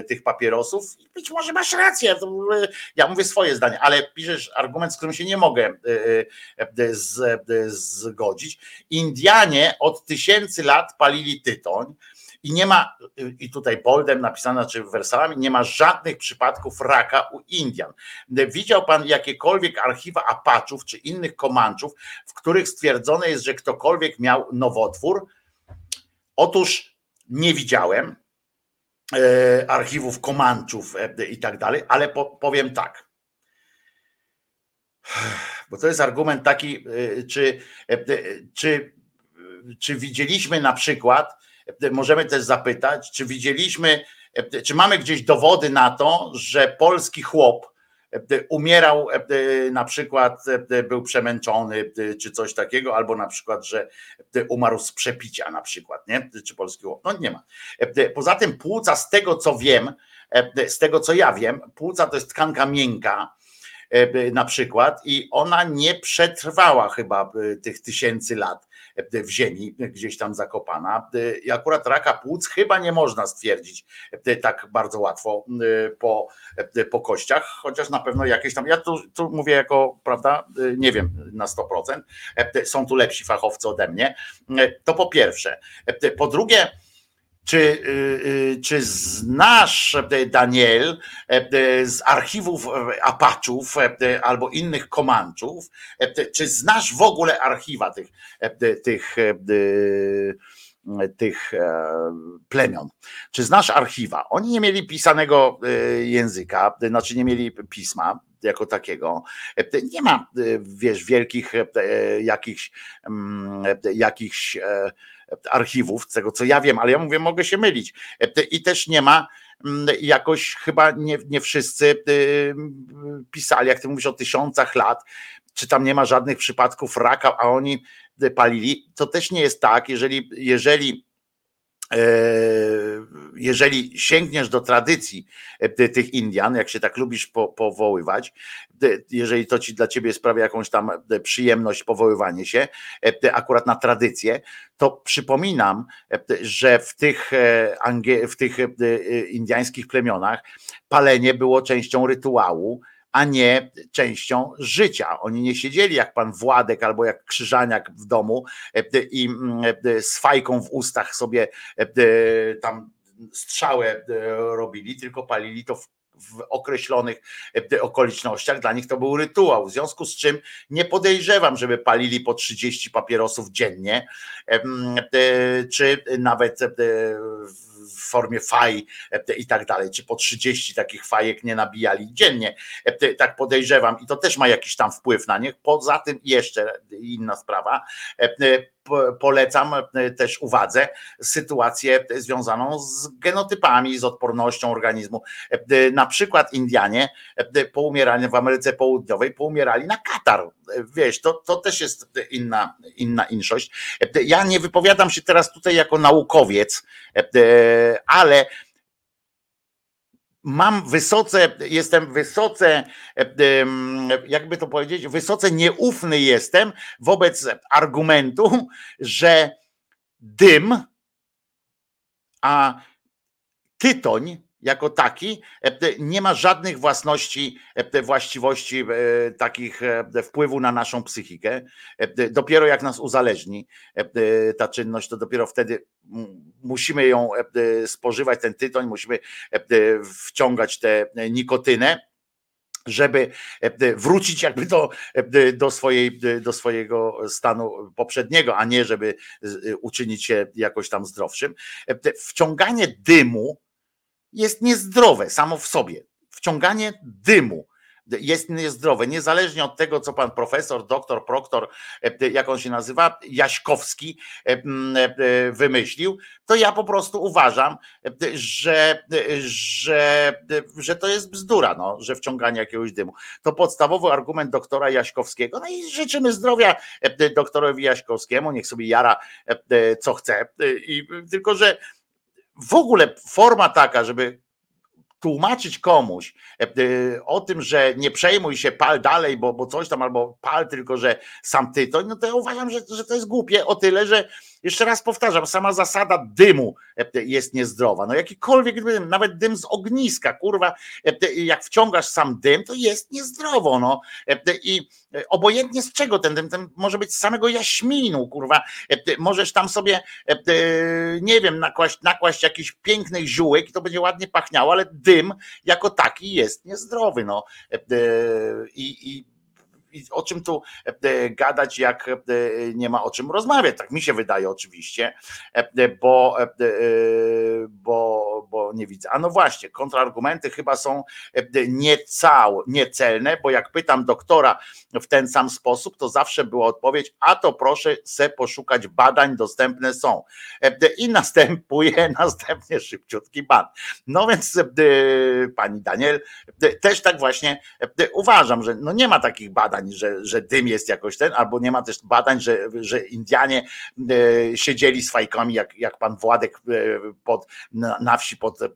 tych papierosów. Być może masz rację, ja mówię swoje zdanie, ale piszesz argument, z którym się nie mogę zgodzić. Indianie od tysięcy lat palili tytoń i nie ma, i tutaj boldem napisane, czy wersalami, nie ma żadnych przypadków raka u Indian. Widział pan jakiekolwiek archiwa Apaczów czy innych Komanczów, w których stwierdzone jest, że ktokolwiek miał nowotwór? Otóż nie widziałem e, archiwów Komanczów e, i tak dalej, ale po, powiem tak. Bo to jest argument taki, e, czy, czy, czy widzieliśmy na przykład możemy też zapytać, czy widzieliśmy, czy mamy gdzieś dowody na to, że polski chłop umierał, na przykład był przemęczony, czy coś takiego, albo na przykład, że umarł z przepicia, na przykład, nie? Czy polski chłop? No nie ma. Poza tym płuca, z tego co wiem, z tego co ja wiem, płuca to jest tkanka miękka, na przykład, i ona nie przetrwała chyba tych tysięcy lat w ziemi, gdzieś tam zakopana. I akurat raka płuc chyba nie można stwierdzić tak bardzo łatwo po, po kościach, chociaż na pewno jakieś tam, ja tu, tu mówię jako, prawda, nie wiem na 100%, są tu lepsi fachowcy ode mnie. To po pierwsze. Po drugie, czy, y, y, czy znasz, Daniel, z archiwów Apaczów albo innych Komanczów, czy znasz w ogóle archiwa tych, tych, tych e, plemion? Czy znasz archiwa? Oni nie mieli pisanego e, języka, znaczy nie mieli pisma, jako takiego. Nie ma, wiesz, wielkich jakichś, mm, jakichś e, archiwów, z tego co ja wiem, ale ja mówię, mogę się mylić. I też nie ma mm, jakoś chyba nie, nie wszyscy y, pisali, jak ty mówisz o tysiącach lat, czy tam nie ma żadnych przypadków raka, a oni palili. To też nie jest tak, jeżeli, jeżeli jeżeli sięgniesz do tradycji e, tych Indian, jak się tak lubisz powoływać, jeżeli to ci dla ciebie sprawia jakąś tam e, przyjemność powoływanie się, e, akurat na tradycję, to przypominam, e, że w tych, w tych indiańskich plemionach palenie było częścią rytuału, a nie częścią życia. Oni nie siedzieli jak pan Władek albo jak Krzyżaniak w domu i z fajką w ustach sobie tam strzałę robili, tylko palili to w w określonych e, okolicznościach. Dla nich to był rytuał, w związku z czym nie podejrzewam, żeby palili po 30 papierosów dziennie, e, czy nawet e, w formie faj i tak dalej, czy po 30 takich fajek nie nabijali dziennie. Tak podejrzewam i to też ma jakiś tam wpływ na nich. Poza tym jeszcze inna sprawa polecam e, też uwadze sytuację związaną z genotypami, z odpornością organizmu. E, na przykład Indianie e, po umieraniu w Ameryce Południowej poumierali na katar. Wiesz, to, to też jest inna, inna inszość. Ja nie wypowiadam się teraz tutaj jako naukowiec, ale mam wysoce, jestem wysoce, jakby to powiedzieć, wysoce nieufny jestem wobec argumentu, że dym, a tytoń jako taki nie ma żadnych własności, właściwości takich wpływu na naszą psychikę. Dopiero jak nas uzależni ta czynność, to dopiero wtedy musimy ją spożywać, ten tytoń, musimy wciągać tę nikotynę żeby wrócić jakby do, do, swojej, do swojego stanu poprzedniego, a nie żeby uczynić się jakoś tam zdrowszym. Wciąganie dymu jest niezdrowe samo w sobie. Wciąganie dymu jest niezdrowe, niezależnie od tego, co pan profesor, doktor, proktor, e, jak on się nazywa, Jaśkowski e, e, wymyślił, to ja po prostu uważam, że, że, że to jest bzdura, no, że wciąganie jakiegoś dymu. To podstawowy argument doktora Jaśkowskiego. No i życzymy zdrowia doktorowi Jaśkowskiemu, niech sobie jara co chce. I, tylko, że w ogóle forma taka, żeby tłumaczyć komuś e, e, o tym, że nie przejmuj się, pal dalej, bo, bo coś tam, albo pal tylko, że sam tytoń, no to ja uważam, że, że to jest głupie o tyle, że jeszcze raz powtarzam, sama zasada dymu e, jest niezdrowa. No jakikolwiek dym, nawet dym z ogniska, kurwa, jak wciągasz sam dym, to jest niezdrowo, no. I obojętnie z czego ten dym, ten może być z samego jaśminu, kurwa. Możesz tam sobie, nie wiem, nakłaść, nakłaść jakiś pięknych ziółek i to będzie ładnie pachniało, ale dym jako taki jest niezdrowy, no. I i o czym tu e, gadać, jak e, nie ma o czym rozmawiać. Tak mi się wydaje oczywiście, e, bo, bo, bo nie widzę. A no właśnie, kontrargumenty chyba są niecał, niecelne, bo jak pytam doktora w ten sam sposób, to zawsze była odpowiedź, a to proszę se poszukać badań, dostępne są. I następuje *laughs* następnie szybciutki ban. No więc pani Daniel, też tak właśnie uważam, że no nie ma takich badań, badań, że, że dym jest jakoś ten, albo nie ma też badań, że, że Indianie e, siedzieli z fajkami, jak, jak pan Władek e, pod, na, wsi pod e,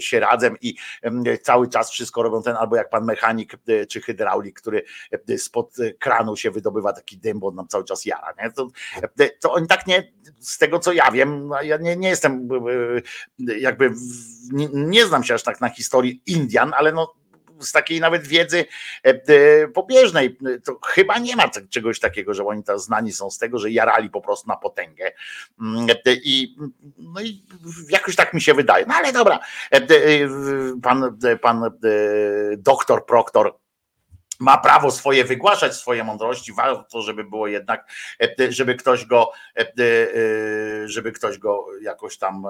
Sieradzem i cały czas wszystko robią ten, albo jak pan mechanik czy hydraulik, który spod kranu się wydobywa taki dym, bo nam cały czas jara. Nie? To, to oni tak nie, z tego co ja wiem, no ja nie, nie jestem jakby, nie znam się aż tak na historii Indian, ale no z takiej nawet wiedzy e, e, pobieżnej, to chyba nie ma czegoś takiego, że oni teraz znani są z tego, że jarali po prostu na potęgę. Mm, e, I, no i jakoś tak mi się wydaje. No ale dobra, pan, pan doktor Proktor ma prawo swoje wygłaszać, swoje mądrości, warto, żeby było jednak, żeby ktoś go, żeby ktoś go jakoś tam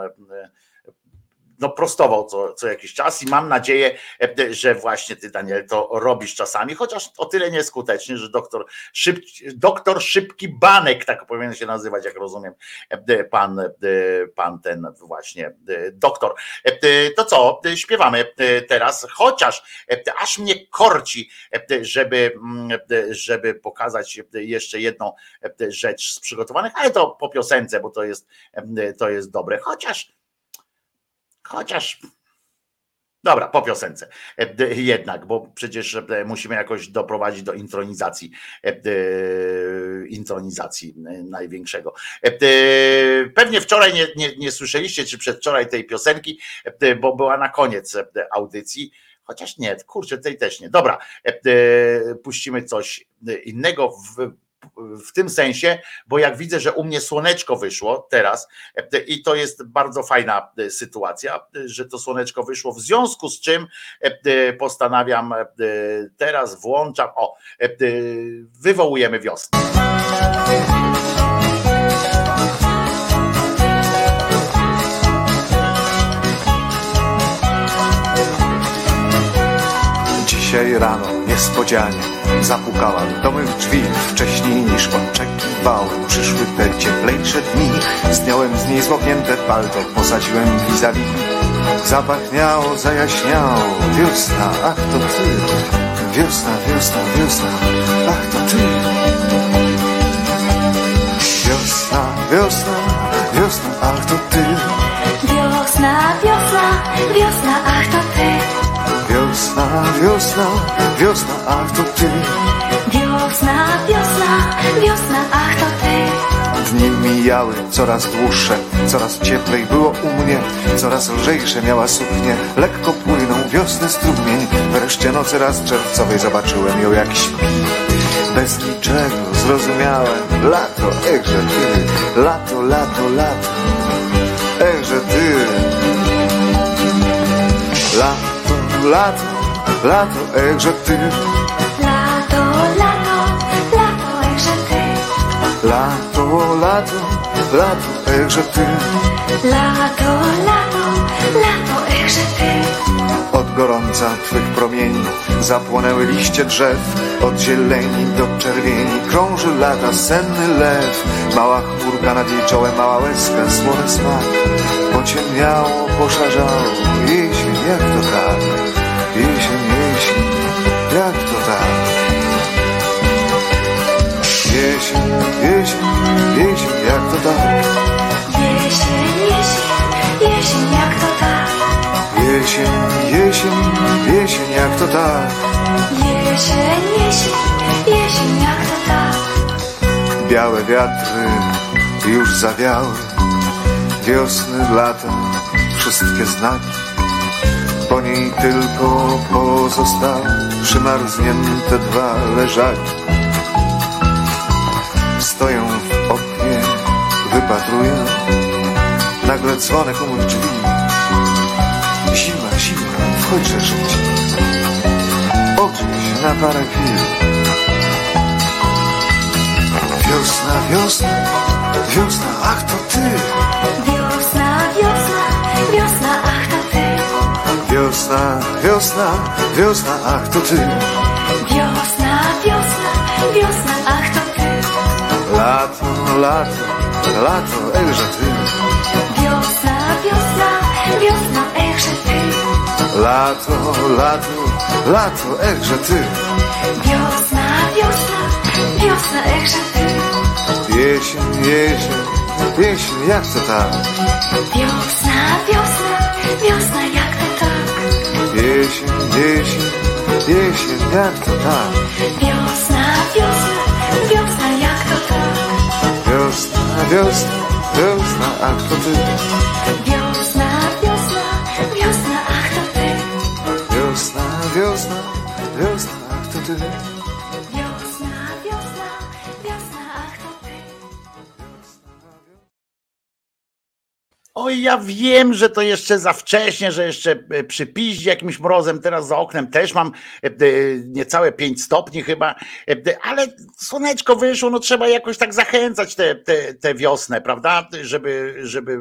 no prostował co, co jakiś czas i mam nadzieję, e, że właśnie ty Daniel to robisz czasami, chociaż o tyle nieskutecznie, że doktor, szyb, doktor Szybki Banek, tak powinien się nazywać, jak rozumiem, e, pan, e, pan ten właśnie doktor. To co, śpiewamy teraz, chociaż aż mnie korci, żeby, mm, żeby pokazać jeszcze jedną rzecz z przygotowanych, ale to po piosence, bo to jest, to jest dobre, chociaż Chociaż Dobra, po piosence e, jednak, bo przecież e, musimy jakoś doprowadzić do intronizacji, e, intronizacji największego. Pewnie wczoraj nie, nie, nie słyszeliście, czy przedwczoraj tej piosenki, bo była na koniec audycji, chociaż nie, kurczę, tej też nie. Dobra, puścimy coś innego w tym sensie, bo jak widzę, że u mnie słoneczko wyszło teraz i to jest bardzo fajna e, sytuacja, że to słoneczko wyszło, w związku z czym e, postanawiam e, teraz włączam, o, wywołujemy wiosnę. Dzisiaj rano niespodzianie zapukałam do mych drzwi Wcześniej niż oczekiwałem Przyszły te cieplejsze dni. Zdjąłem z niej zmoknięte palto Posadziłem vis-a-vis. Zapachniało, zajaśniało. Wiosna, ach to ty. Wiosna, wiosna, wiosna Ach to ty. Wiosna, wiosna, wiosna Ach to ty. Wiosna, wiosna, wiosna Ach to ty wiosna, wiosna, ach to ty. Wiosna, wiosna, wiosna, ach to ty. Dni mijały coraz dłuższe, coraz cieplej było u mnie, coraz lżejsze miała suknie, lekko płynął wiosny strumień. Wreszcie nocy raz czerwcowej zobaczyłem ją jak śpi. Bez niczego zrozumiałem, lato, echże ty, lato, lato, lato, echże ty. Lato, lato, lato, echże ty, Lato, lato, lato, echże ty. lato, lato, lato, echże ty. Lato, lato, lato, echże ty. Od gorąca twych promieni zapłonęły liście drzew, od zieleni do czerwieni krąży lata senny lew. Mała chmurka nad jej czołem, mała łezka, słony smak. Pociemniało, poszarzało, jesień, jak to tak? Tak? Jesień, jesień, jesień, jak to tak. Białe wiatry już zawiały, wiosny, lata, wszystkie znaki. Po niej tylko pozostały przymarznięte dwa leżaki. Stoję w oknie, wypatruję, nagle dzwonek u drzwi. Zima, zima, wchodźże na parę chwil. Wiosna, wiosna, wiosna, ach to ty. Wiosna, wiosna, wiosna, ach to ty. Wiosna, wiosna, wiosna, ach to ty. Wiosna, wiosna, wiosna, ach to ty. Lato, lato, lato, ejże ty. Wiosna, wiosna, wiosna, echże ty. Lato, lato, lato, ejże ty. Wiosna, wiosna, wiosna, echże ty. Jesień, jesień, jesień, jak to tak? Wiosna, wiosna, wiosna, jak to tak. Jesień, jesień, jesień, jak to tak? Wiosna, wiosna, wiosna, jak to tak. Wiosna, wiosna, wiosna, ach to ty. Wiosna, Ja wiem, że to jeszcze za wcześnie, że jeszcze e, przypiździ jakimś mrozem. Teraz za oknem też mam e, e, niecałe 5 stopni chyba, ale słoneczko wyszło, no trzeba jakoś tak zachęcać tę te, te wiosnę, prawda? Żeby, żeby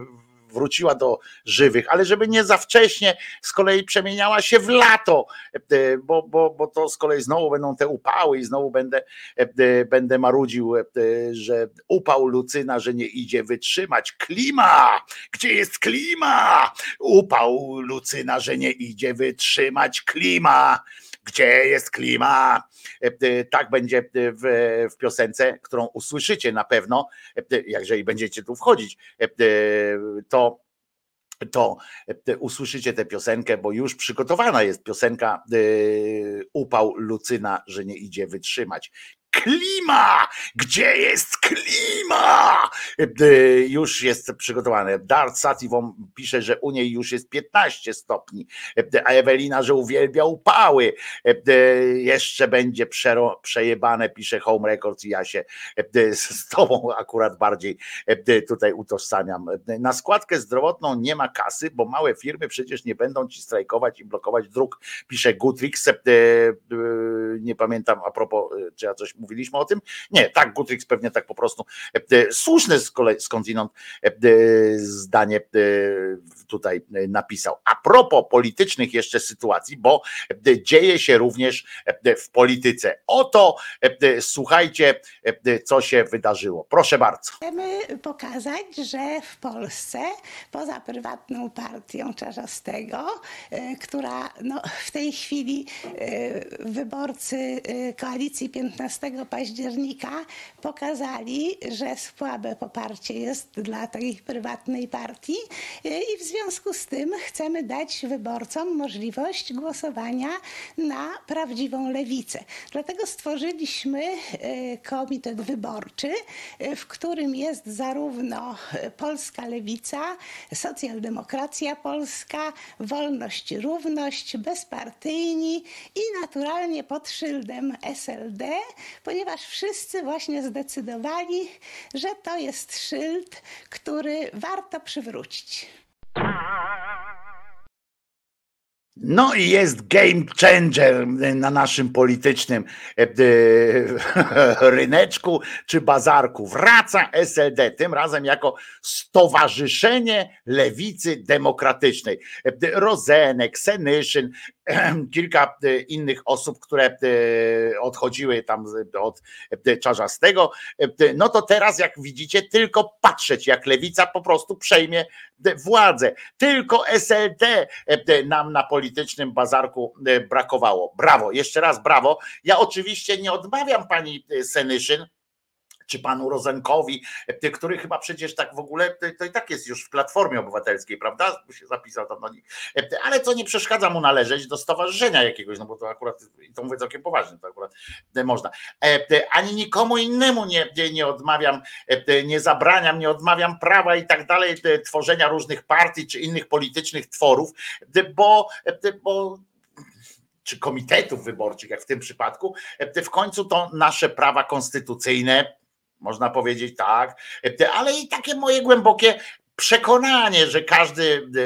wróciła do żywych, ale żeby nie za wcześnie z kolei przemieniała się w lato, e, bo, bo, bo to z kolei znowu będą te upały i znowu będę, e, będę marudził, e, że upał Lucyna, że nie idzie wytrzymać. Klima! Gdzie jest klima? Upał Lucyna, że nie idzie wytrzymać. Klima! Gdzie jest klima? Tak będzie w, w piosence, którą usłyszycie na pewno, jeżeli będziecie tu wchodzić, to to usłyszycie tę piosenkę, bo już przygotowana jest piosenka Upał Lucyna, że nie idzie wytrzymać. Klima! Gdzie jest klima? Już jest przygotowane. Dart Sativon pisze, że u niej już jest 15 stopni, a Ewelina, że uwielbia upały. Jeszcze będzie przejebane, pisze Home Records i ja się z tobą akurat bardziej tutaj utożsamiam. Na składkę zdrowotną nie ma kasy, bo małe firmy przecież nie będą ci strajkować i blokować dróg, pisze Gutrix. Nie pamiętam a propos, czy ja coś mówiliśmy o tym? Nie, tak, Gutrix pewnie tak po prostu. Słuszne z kolei skądinąd zdanie tutaj napisał. A propos politycznych jeszcze sytuacji, bo dzieje się również w polityce. Oto słuchajcie, co się wydarzyło. Proszę bardzo. Chcemy pokazać, że w Polsce, poza prywatną partią Czarzastego, e, która no, w tej chwili e, wyborcy e, koalicji 15 października pokazali, że słabe poparcie jest dla tej prywatnej partii i w związku z tym chcemy dać wyborcom możliwość głosowania na prawdziwą lewicę. Dlatego stworzyliśmy e, komitet wyborczy, e, w którym jest zarówno polska lewica, socjaldemokracja polska, wolność równość, bezpartyjni i naturalnie pod szyldem SLD, ponieważ wszyscy właśnie zdecydowali, że to jest szyld, który warto przywrócić. No i jest game changer na naszym politycznym e, e, ryneczku czy bazarku. Wraca SLD, tym razem jako Stowarzyszenie Lewicy Demokratycznej. E, Rozenek, Senyszyn, *clears throat* kilka innych osób, które odchodziły tam od Czarzastego. No to teraz, jak widzicie, tylko patrzeć, jak lewica po prostu przejmie władzę. Tylko SLD nam na politycznym bazarku brakowało. Brawo, jeszcze raz brawo. Ja oczywiście nie odmawiam pani Senyszyn, czy panu Rozenkowi, który chyba przecież tak w ogóle, to i tak jest już w Platformie Obywatelskiej, prawda? Się zapisał tam na nich. Ale to nie przeszkadza mu należeć do stowarzyszenia jakiegoś, no bo to akurat, i to mówię całkiem poważnie, to akurat można. Ani nikomu innemu nie, nie odmawiam, nie zabraniam, nie odmawiam prawa i tak dalej, tworzenia różnych partii czy innych politycznych tworów, bo, bo czy komitetów wyborczych, jak w tym przypadku, w końcu to nasze prawa konstytucyjne, można powiedzieć tak, ale i takie moje głębokie przekonanie, że każdy e,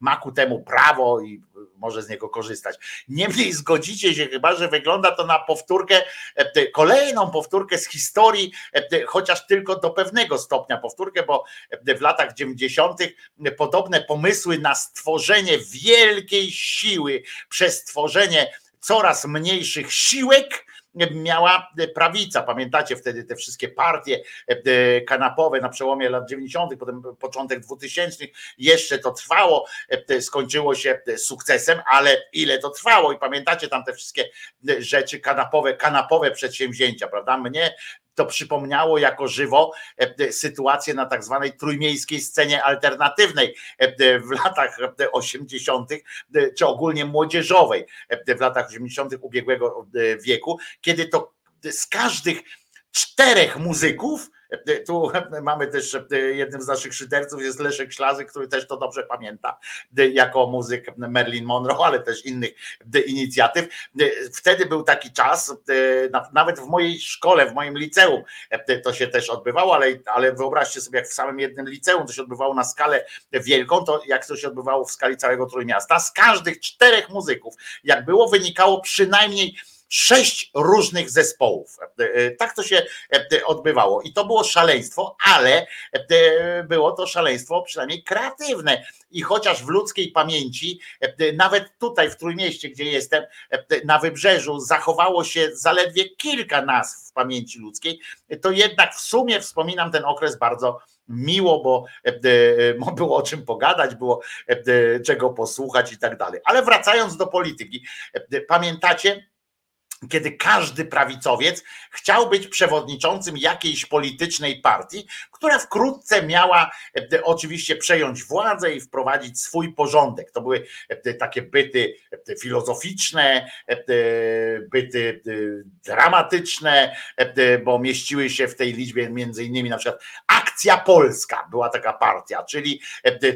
ma ku temu prawo i może z niego korzystać. Niemniej zgodzicie się chyba, że wygląda to na powtórkę, e, kolejną powtórkę z historii, e, chociaż tylko do pewnego stopnia powtórkę, bo w latach 90. podobne pomysły na stworzenie wielkiej siły przez stworzenie coraz mniejszych siłek miała prawica. Pamiętacie wtedy te wszystkie partie e, kanapowe na przełomie lat 90., potem początek 2000, jeszcze to trwało, e, skończyło się sukcesem, ale ile to trwało i pamiętacie tam te wszystkie rzeczy kanapowe, kanapowe przedsięwzięcia, prawda? Mnie to przypomniało jako żywo e, sytuację na tak zwanej trójmiejskiej scenie alternatywnej w latach 80., czy ogólnie młodzieżowej w latach 80. ubiegłego wieku, kiedy to z każdych czterech muzyków tu *laughs* mamy też jednym z naszych szyderców jest Leszek Ślazy, który też to dobrze pamięta jako muzyk Merlin Monroe, ale też innych inicjatyw. Wtedy był taki czas, nawet w mojej szkole, w moim liceum to się też odbywało, ale, ale wyobraźcie sobie, jak w samym jednym liceum to się odbywało na skalę wielką, to jak to się odbywało w skali całego Trójmiasta. Z każdych czterech muzyków, jak było, wynikało przynajmniej sześć różnych zespołów. E, tak to się e, odbywało i to było szaleństwo, ale e, było to szaleństwo przynajmniej kreatywne. I chociaż w ludzkiej pamięci, nawet tutaj w Trójmieście, gdzie jestem, na wybrzeżu, zachowało się zaledwie kilka nazw w pamięci ludzkiej, to jednak w sumie wspominam ten okres bardzo miło, bo było o czym pogadać, było czego posłuchać i tak dalej. Ale wracając do polityki, pamiętacie, kiedy każdy prawicowiec chciał być przewodniczącym jakiejś politycznej partii, która wkrótce miała e, oczywiście przejąć władzę i wprowadzić swój porządek. To były e, takie byty e, filozoficzne, byty dramatyczne, bo mieściły się w tej liczbie między innymi na przykład Akcja Polska była taka partia, czyli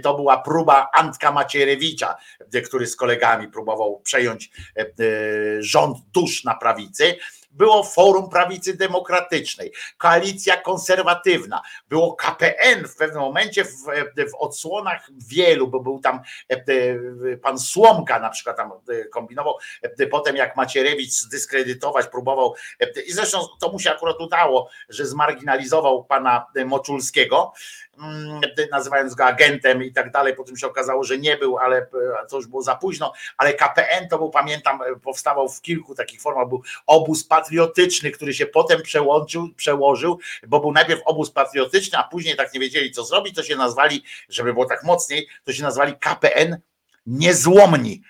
to była próba Antka Macierewicza, który z kolegami próbował przejąć rząd dusz na prawicy było Forum Prawicy Demokratycznej, Koalicja Konserwatywna, było KPN w pewnym momencie w, w odsłonach wielu, bo był tam e, e, pan Słomka na przykład tam e, kombinował, potem jak Macierewicz zdyskredytować próbował i zresztą to mu się akurat udało, że zmarginalizował pana Moczulskiego, nazywając go agentem i tak dalej. Potem się okazało, że nie był, ale to już było za późno. Ale KPN to był, pamiętam, powstawał w kilku takich formach. Był obóz patriotyczny, który się potem przełączył, przełożył, bo był najpierw obóz patriotyczny, a później tak nie wiedzieli, co zrobić, to się nazwali, żeby było tak mocniej, to się nazwali KPN niezłomni.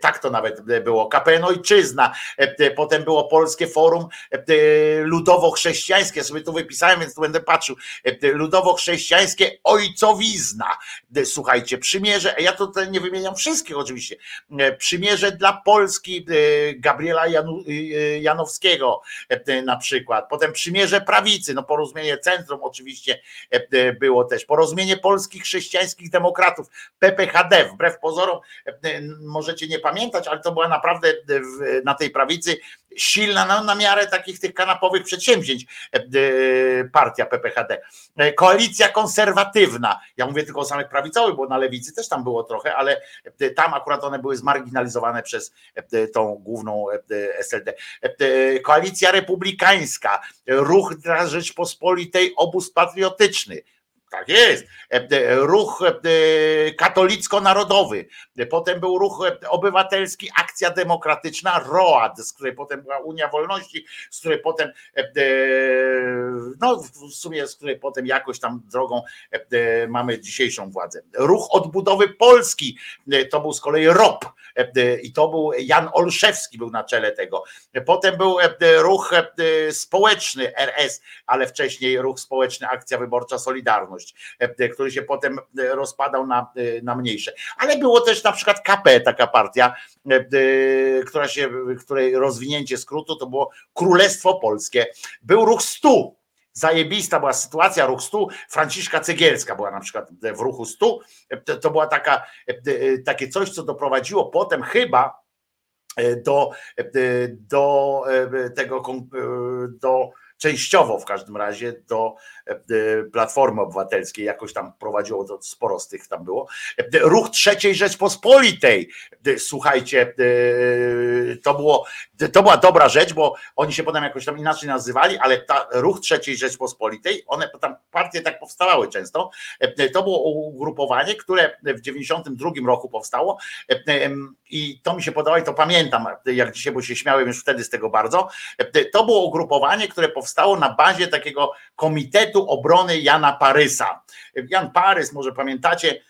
Tak to nawet było. KPN Ojczyzna, potem było Polskie Forum Ludowo-Chrześcijańskie. Ja sobie tu wypisałem, więc tu będę patrzył. Ludowo-Chrześcijańskie Ojcowizna. Słuchajcie, przymierze, ja tutaj nie wymieniam wszystkich oczywiście. Przymierze dla Polski Gabriela Janu, Janowskiego na przykład. Potem przymierze prawicy, no porozumienie centrum oczywiście było też. Porozumienie polskich chrześcijańskich demokratów, PPHD, wbrew pozorom, możecie nie pamiętać, ale to była naprawdę na tej prawicy silna no, na miarę takich tych kanapowych przedsięwzięć partia PPHD. Koalicja konserwatywna, ja mówię tylko o samych prawicowych, bo na lewicy też tam było trochę, ale tam akurat one były zmarginalizowane przez tą główną SLD. Koalicja republikańska, ruch dla Rzeczpospolitej, obóz patriotyczny, tak jest. Ruch katolicko-narodowy. Potem był ruch obywatelski, akcja demokratyczna, ROAD, z której potem była Unia Wolności, z której potem, no w sumie, z której potem jakoś tam drogą mamy dzisiejszą władzę. Ruch odbudowy Polski, to był z kolei ROP i to był Jan Olszewski był na czele tego. Potem był ruch społeczny RS, ale wcześniej ruch społeczny, akcja wyborcza Solidarność który się potem rozpadał na, na mniejsze. Ale było też na przykład KP, taka partia, która się, której rozwinięcie skrótu to było Królestwo Polskie. Był ruch 100, zajebista była sytuacja, ruch 100, Franciszka Cegielska była na przykład w ruchu 100, to była taka, takie coś, co doprowadziło potem chyba do, do tego, do częściowo w każdym razie do e, Platformy Obywatelskiej, jakoś tam prowadziło, to sporo z tych tam było. Ruch trzeciej Rzeczpospolitej, słuchajcie, to, było, to była dobra rzecz, bo oni się potem jakoś tam inaczej nazywali, ale ta, ruch trzeciej Rzeczpospolitej, one tam partie tak powstawały często, to było ugrupowanie, które w 92 roku powstało. I to mi się podoba i to pamiętam, jak dzisiaj, bo się śmiałem już wtedy z tego bardzo, to było ugrupowanie, które powstało powstało na bazie takiego Komitetu Obrony Jana Parysa. Jan Parys, może pamiętacie,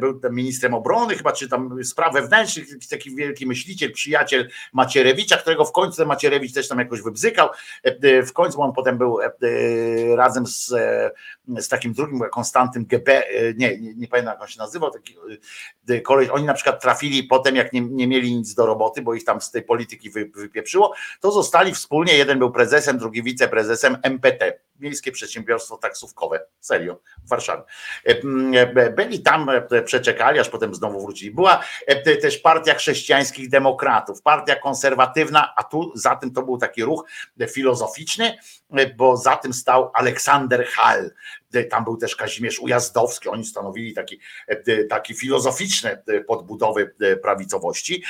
był tam ministrem obrony, chyba czy tam spraw wewnętrznych, taki wielki myśliciel, przyjaciel Macierewicza, którego w końcu Macierewicz też tam jakoś wybzykał. E, w końcu on potem był razem z, z takim drugim Konstantym GB, nie, nie, nie pamiętam jak on się nazywał, taki koleś, oni na przykład trafili potem, jak nie, nie mieli nic do roboty, bo ich tam z tej polityki wy, wypieprzyło, to zostali wspólnie, jeden był prezesem, drugi wiceprezesem MPT, Miejskie Przedsiębiorstwo Taksówkowe, serio, w Warszawie. Byli i tam e, przeczekali, aż potem znowu wrócili. Była e, też partia chrześcijańskich demokratów, partia konserwatywna, a tu za tym to był taki ruch filozoficzny, e, bo za tym stał Aleksander Hall, tam był też Kazimierz Ujazdowski, oni stanowili taki, taki filozoficzne podbudowy prawicowości.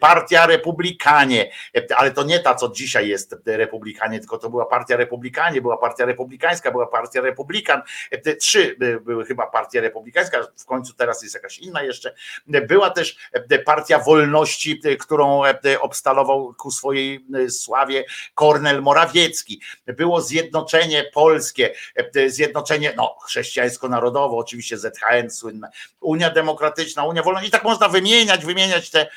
Partia Republikanie, ale to nie ta, co dzisiaj jest Republikanie, tylko to była Partia Republikanie, była Partia Republikańska, była Partia Republikan, trzy były chyba Partia Republikańska, w końcu teraz jest jakaś inna jeszcze. Była też Partia Wolności, którą obstalował ku swojej sławie Kornel Morawiecki. Było Zjednoczenie Polskie, Zjednoczenie zjednoczenie no, chrześcijańsko-narodowe, oczywiście ZHN słynne, Unia Demokratyczna, Unia Wolna i tak można wymieniać, wymieniać te,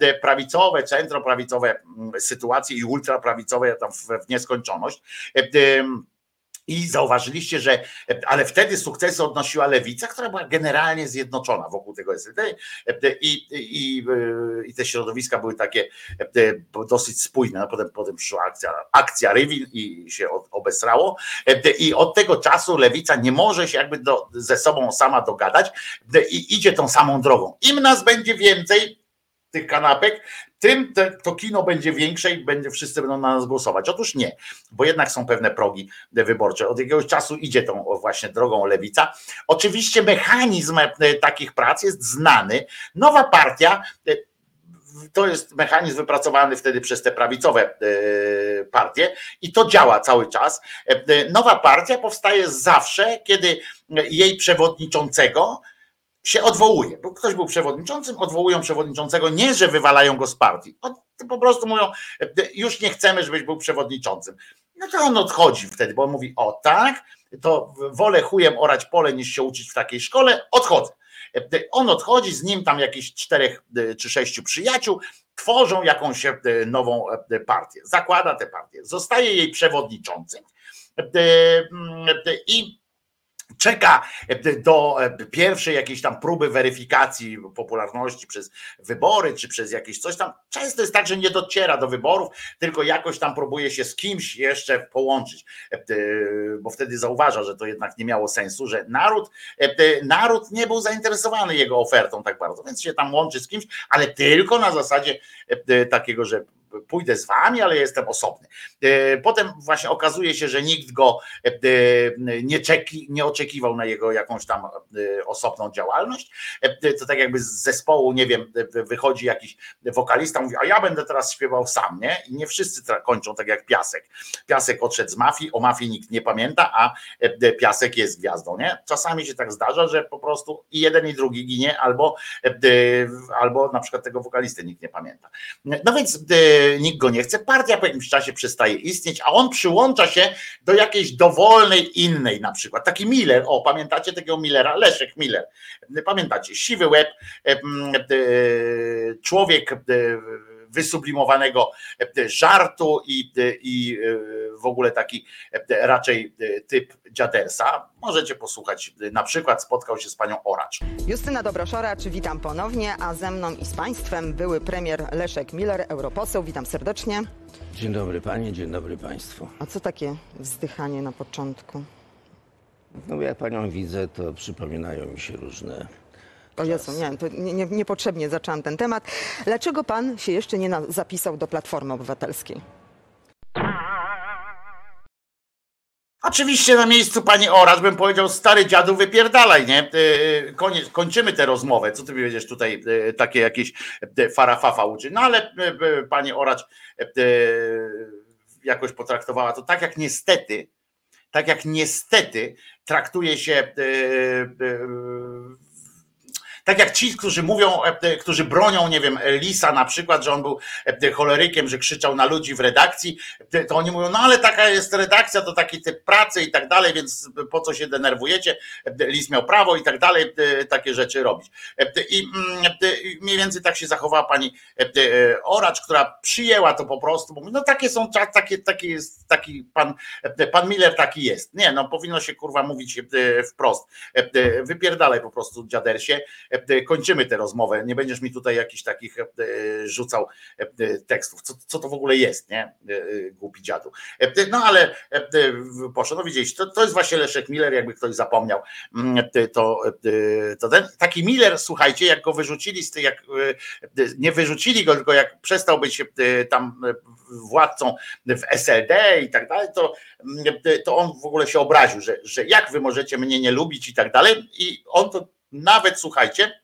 te prawicowe, centroprawicowe mm, sytuacje i ultraprawicowe tam w, w nieskończoność. E, i zauważyliście, że ale wtedy sukcesy odnosiła lewica, która była generalnie zjednoczona wokół tego SLD i, i, i te środowiska były takie dosyć spójne. No, potem, potem przyszła akcja, akcja Rywin i się obesrało. I od tego czasu lewica nie może się jakby do, ze sobą sama dogadać i idzie tą samą drogą. Im nas będzie więcej, tych kanapek, tym to kino będzie większe i będzie, wszyscy będą na nas głosować. Otóż nie, bo jednak są pewne progi wyborcze. Od jakiegoś czasu idzie tą właśnie drogą lewica. Oczywiście mechanizm e, takich prac jest znany. Nowa partia e, to jest mechanizm wypracowany wtedy przez te prawicowe e, partie i to działa cały czas. Nowa partia powstaje zawsze, kiedy jej przewodniczącego się odwołuje, bo ktoś był przewodniczącym, odwołują przewodniczącego, nie, że wywalają go z partii, po prostu mówią, już nie chcemy, żebyś był przewodniczącym. No to on odchodzi wtedy, bo on mówi, o tak, to wolę chujem orać pole niż się uczyć w takiej szkole, odchodzę. On odchodzi, z nim tam jakieś czterech czy sześciu przyjaciół, tworzą jakąś nową partię. Zakłada tę partię, zostaje jej przewodniczącym i czeka do pierwszej jakiejś tam próby weryfikacji popularności przez wybory, czy przez jakieś coś tam. Często jest tak, że nie dociera do wyborów, tylko jakoś tam próbuje się z kimś jeszcze połączyć, bo wtedy zauważa, że to jednak nie miało sensu, że naród, naród nie był zainteresowany jego ofertą tak bardzo, więc się tam łączy z kimś, ale tylko na zasadzie takiego, że pójdę z wami, ale jestem osobny. E, potem właśnie okazuje się, że nikt go e, nie, czeki, nie oczekiwał na jego jakąś tam e, osobną działalność. To tak jakby z zespołu, nie wiem, wychodzi jakiś wokalista, mówi, a ja będę teraz śpiewał sam, nie? I nie wszyscy kończą tak jak Piasek. Piasek odszedł z mafii, o mafii nikt nie pamięta, a Piasek jest gwiazdą, nie? Czasami się tak zdarza, że po prostu i jeden i drugi ginie, albo, albo na przykład tego wokalisty nikt nie pamięta. No więc nikt go nie chce, partia po jakimś czasie przestaje istnieć, a on przyłącza się do jakiejś dowolnej innej na przykład. Taki Miller, o pamiętacie takiego Millera? Leszek Miller. Pamiętacie, siwy łeb, e, człowiek e, wysublimowanego żartu i, i w ogóle taki raczej typ dziadersa. Możecie posłuchać, na przykład spotkał się z panią Oracz. Justyna Dobroszoracz, witam ponownie, a ze mną i z państwem były premier Leszek Miller, europoseł. Witam serdecznie. Dzień dobry panie, dzień dobry państwu. A co takie wzdychanie na początku? No jak panią widzę, to przypominają mi się różne o Jezu, nie, to nie, nie, niepotrzebnie zaczęłam ten temat. Dlaczego pan się jeszcze nie na, zapisał do Platformy Obywatelskiej? Oczywiście na miejscu pani Oraz bym powiedział, stary dziadu, wypierdalaj, nie? E, koniec, kończymy tę rozmowę. Co ty mi będziesz tutaj e, takie jakieś e, farafafa uczy? No ale pani Oracz jakoś potraktowała to tak, jak niestety, tak jak niestety traktuje się tak jak ci, którzy mówią, e, którzy bronią, nie wiem, Lisa na przykład, że on był e, cholerykiem, że krzyczał na ludzi w redakcji, e, to oni mówią, no ale taka jest redakcja, to taki typ pracy i tak dalej, więc po co się denerwujecie? Lis miał prawo i tak dalej, takie rzeczy robić. I mm, mniej więcej tak się zachowała pani Oracz, która przyjęła to po prostu, bo no takie są, takie, taki jest, taki pan, pan Miller taki jest. Nie, no powinno się kurwa mówić wprost. Wypierdalaj po prostu dziadersie E, kończymy tę rozmowę. Nie będziesz mi tutaj jakichś takich e, rzucał e, tekstów. Co, co to w ogóle jest, nie? Głupi dziadu. No ale poszło, no widzieliście, to, to jest właśnie Leszek Miller, jakby ktoś zapomniał. Mm, to, to ten, taki Miller, słuchajcie, jak go wyrzucili z tych, jak nie wyrzucili go, tylko jak przestał być tam władcą w SLD i tak dalej, to, to on w ogóle się obraził, że, że jak wy możecie mnie nie lubić i tak dalej. I on to nawet słuchajcie,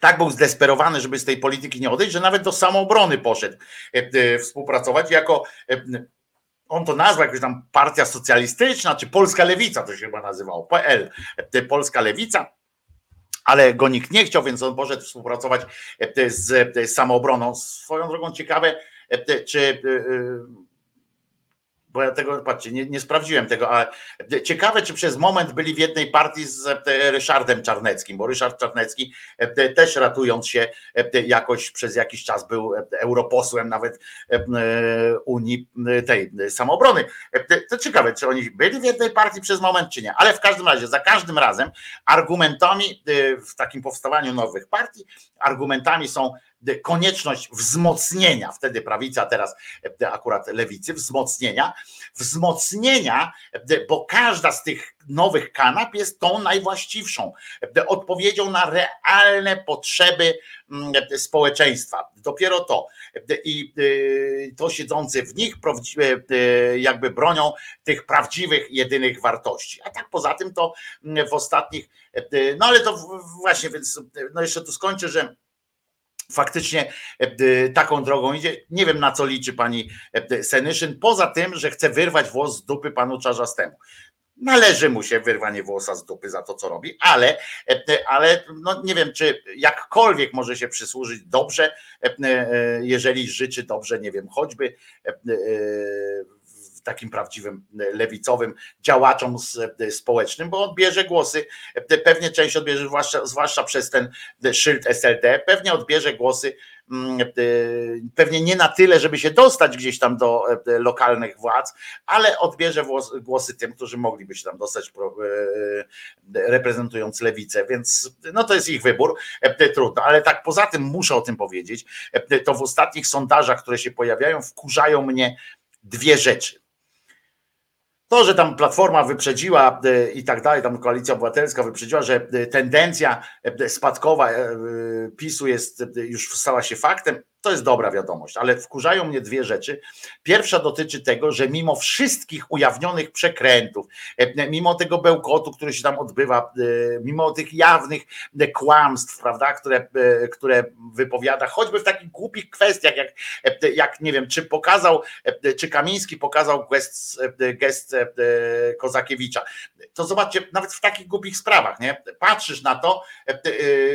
tak był zdesperowany, żeby z tej polityki nie odejść, że nawet do samoobrony poszedł e, e, współpracować jako e, on to nazwał jakaś tam partia socjalistyczna, czy Polska Lewica to się chyba nazywało, PL, Polska Lewica, ale go nikt nie chciał, więc on poszedł współpracować z samoobroną. Swoją drogą ciekawe, czy bo ja tego, patrzcie, nie, nie, sprawdziłem tego, ale ciekawe, czy przez moment byli w jednej partii z e, Ryszardem Czarneckim, bo Ryszard Czarnecki e, też ratując się e, jakoś przez jakiś czas był europosłem nawet Unii tej samoobrony. To ciekawe, czy oni byli w jednej partii przez moment, czy nie, ale w każdym razie, za każdym razem argumentami w takim powstawaniu nowych partii, argumentami są konieczność wzmocnienia, wtedy prawica, teraz e, akurat lewicy, wzmocnienia, wzmocnienia, e, bo każda z tych nowych kanap jest tą najwłaściwszą, e, odpowiedzią na realne potrzeby mm, społeczeństwa. Dopiero to. I to siedzący w nich jakby bronią tych prawdziwych, jedynych wartości. A tak poza tym to mm, w ostatnich, no ale to właśnie, więc no jeszcze tu skończę, że faktycznie e, taką drogą idzie. Nie wiem na co liczy pani e, Senyszyn, poza tym, że chce wyrwać włos z dupy panu Czarzastemu. Należy mu się wyrwanie włosa z dupy za to, co robi, ale, e, ale no nie wiem, czy jakkolwiek może się przysłużyć dobrze, jeżeli życzy dobrze, nie wiem, choćby takim prawdziwym lewicowym działaczom społecznym, bo odbierze głosy, pewnie część odbierze, zwłaszcza, zwłaszcza przez ten szyld SLD, pewnie odbierze głosy Mm, e, pewnie nie na tyle, żeby się dostać gdzieś tam do e, lokalnych władz, ale odbierze głosy tym, którzy mogliby się tam dostać e, reprezentując lewicę, więc no to jest ich wybór, trudno, ale tak poza tym muszę o tym powiedzieć, to w ostatnich sondażach, które się pojawiają, wkurzają mnie dwie rzeczy. To, że tam Platforma wyprzedziła i tak dalej, tam Koalicja Obywatelska wyprzedziła, że tendencja spadkowa PiSu jest już stała się faktem, to jest dobra wiadomość, ale wkurzają mnie dwie rzeczy. Pierwsza dotyczy tego, że mimo wszystkich ujawnionych przekrętów, e, mimo tego bełkotu, który się tam odbywa, e, mimo tych jawnych e, kłamstw, prawda, które, które wypowiada, choćby w takich głupich kwestiach, jak, jak nie wiem, czy pokazał, czy Kamiński pokazał gest, gest Kozakiewicza. To zobaczcie, nawet w takich głupich sprawach, nie? Patrzysz na to,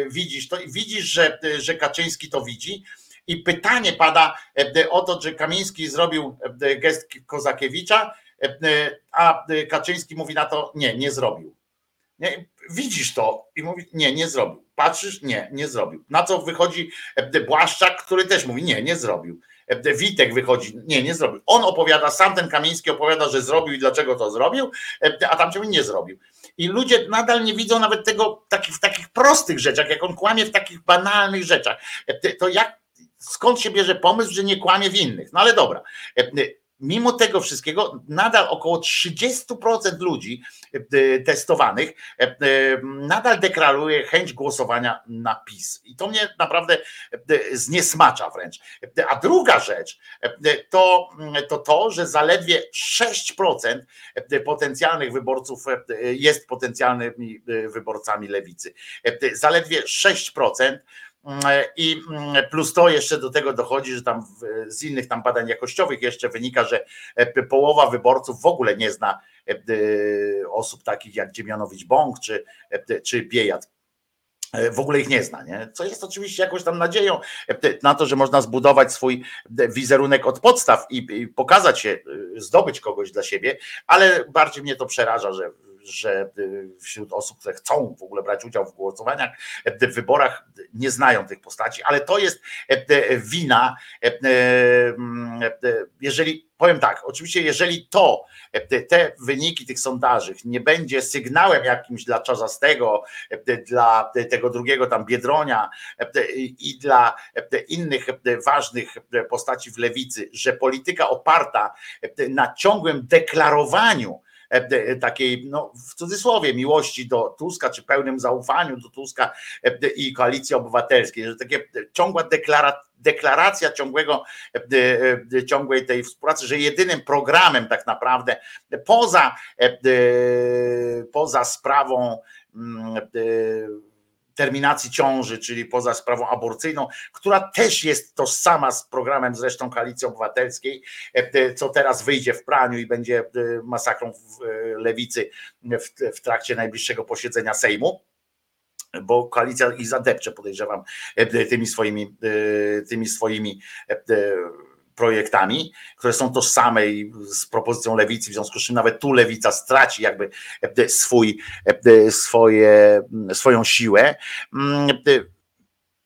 widzisz to i widzisz, że, że Kaczyński to widzi i pytanie pada e, o to, czy Kamiński zrobił e, gest Kozakiewicza, e, a Kaczyński mówi na to, nie, nie zrobił. Nie? Widzisz to i mówi, nie, nie zrobił. Patrzysz, nie, nie zrobił. Na co wychodzi Błaszczak, który też mówi, nie, nie zrobił. Witek wychodzi, nie, nie zrobił. On opowiada, sam ten Kamiński opowiada, że zrobił i dlaczego to zrobił, a tamci mówi, nie zrobił. I ludzie nadal nie widzą nawet tego w takich prostych rzeczach, jak on kłamie w takich banalnych rzeczach. To jak skąd się bierze pomysł, że nie kłamie w innych. No ale dobra. E, e, mimo tego wszystkiego, nadal około 30% ludzi e, testowanych nadal deklaruje chęć głosowania na PiS. I to mnie naprawdę zniesmacza wręcz. A druga rzecz to to, to że zaledwie 6% potencjalnych wyborców jest potencjalnymi wyborcami lewicy. Zaledwie 6% i mm, plus to jeszcze do tego dochodzi, że tam z innych tam badań jakościowych jeszcze wynika, że e, połowa wyborców w ogóle nie zna e, osób takich jak Dziemianowicz Bąk czy, e, czy Biejat w ogóle ich nie zna, nie? co jest oczywiście jakąś tam nadzieją na to, że można zbudować swój wizerunek od podstaw i, i pokazać się, zdobyć kogoś dla siebie, ale bardziej mnie to przeraża, że że y, wśród osób, które chcą w ogóle brać udział w głosowaniach, e, w wyborach, nie znają tych postaci, ale to jest wina, jeżeli powiem tak, oczywiście, jeżeli to, te wyniki tych sondaży nie będzie sygnałem jakimś dla Czarzastego, dla tego drugiego tam Biedronia i dla innych ważnych postaci w lewicy, że polityka oparta na ciągłym deklarowaniu takiej, no w cudzysłowie, miłości do Tuska, czy pełnym zaufaniu do Tuska e, i koalicji obywatelskiej, że takie ciągła deklaracja, deklaracja ciągłego, ciągłej tej współpracy, że jedynym programem tak naprawdę poza, poza sprawą mm, terminacji ciąży, czyli poza sprawą aborcyjną, która też jest tożsama z programem zresztą Koalicji Obywatelskiej, e, co teraz wyjdzie w praniu i będzie e, masakrą w e, lewicy w, w trakcie najbliższego posiedzenia Sejmu bo koalicja ich zadepcze, podejrzewam, tymi swoimi, tymi swoimi projektami, które są tożsame z propozycją lewicy, w związku z czym nawet tu lewica straci jakby e, swój, e, swoje, swoją siłę. Mm,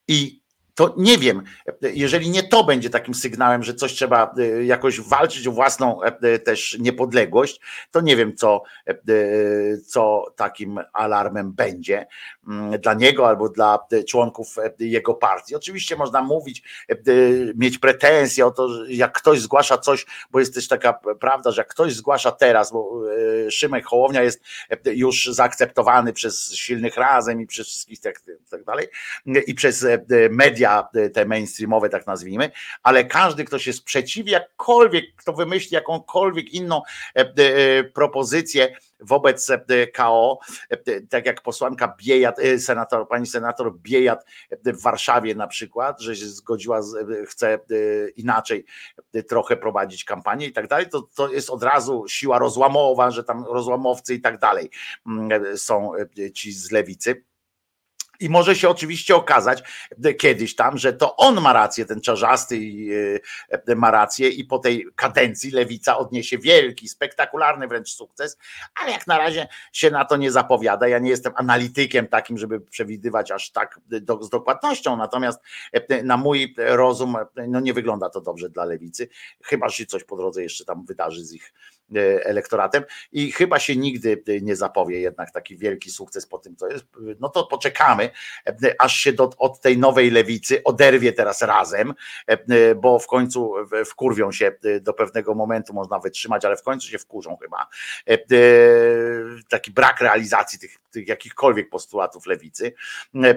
I to nie wiem, jeżeli nie to będzie takim sygnałem, że coś trzeba e, jakoś walczyć o własną też niepodległość, to nie wiem, co, co takim alarmem będzie. Mm, dla niego albo dla e, członków e, jego partii. Oczywiście można mówić, e, mieć pretensje o to, jak ktoś zgłasza coś, bo jest też taka prawda, że jak ktoś zgłasza teraz, bo Szymek Hołownia jest już zaakceptowany przez silnych razem i przez wszystkich tak, tak dalej i przez media te mainstreamowe, tak nazwijmy, ale każdy, kto się sprzeciwi jakkolwiek, kto wymyśli jakąkolwiek inną propozycję, wobec e, KO, e, tak jak posłanka Biejat, e, senator, pani senator Biejat w Warszawie na przykład, że się zgodziła, chce inaczej trochę prowadzić kampanię i tak dalej, to, to jest od razu siła rozłamowa, że tam rozłamowcy i tak dalej mm, są ci z lewicy I może się oczywiście okazać e, kiedyś tam, że to on ma rację, ten czarzasty e, ma rację i po tej kadencji lewica odniesie wielki, spektakularny wręcz sukces, ale jak na razie się na to nie zapowiada. Ja nie jestem analitykiem takim, żeby przewidywać aż tak do, z dokładnością, natomiast e, na mój rozum no nie wygląda to dobrze dla lewicy, chyba że coś po drodze jeszcze tam wydarzy z ich elektoratem i chyba się nigdy nie zapowie jednak taki wielki sukces po tym, co jest. No to poczekamy, aż się do, od tej nowej lewicy oderwie teraz razem, bo w końcu wkurwią się do pewnego momentu, można wytrzymać, ale w końcu się wkurzą chyba. Taki brak realizacji tych, tych jakichkolwiek postulatów lewicy.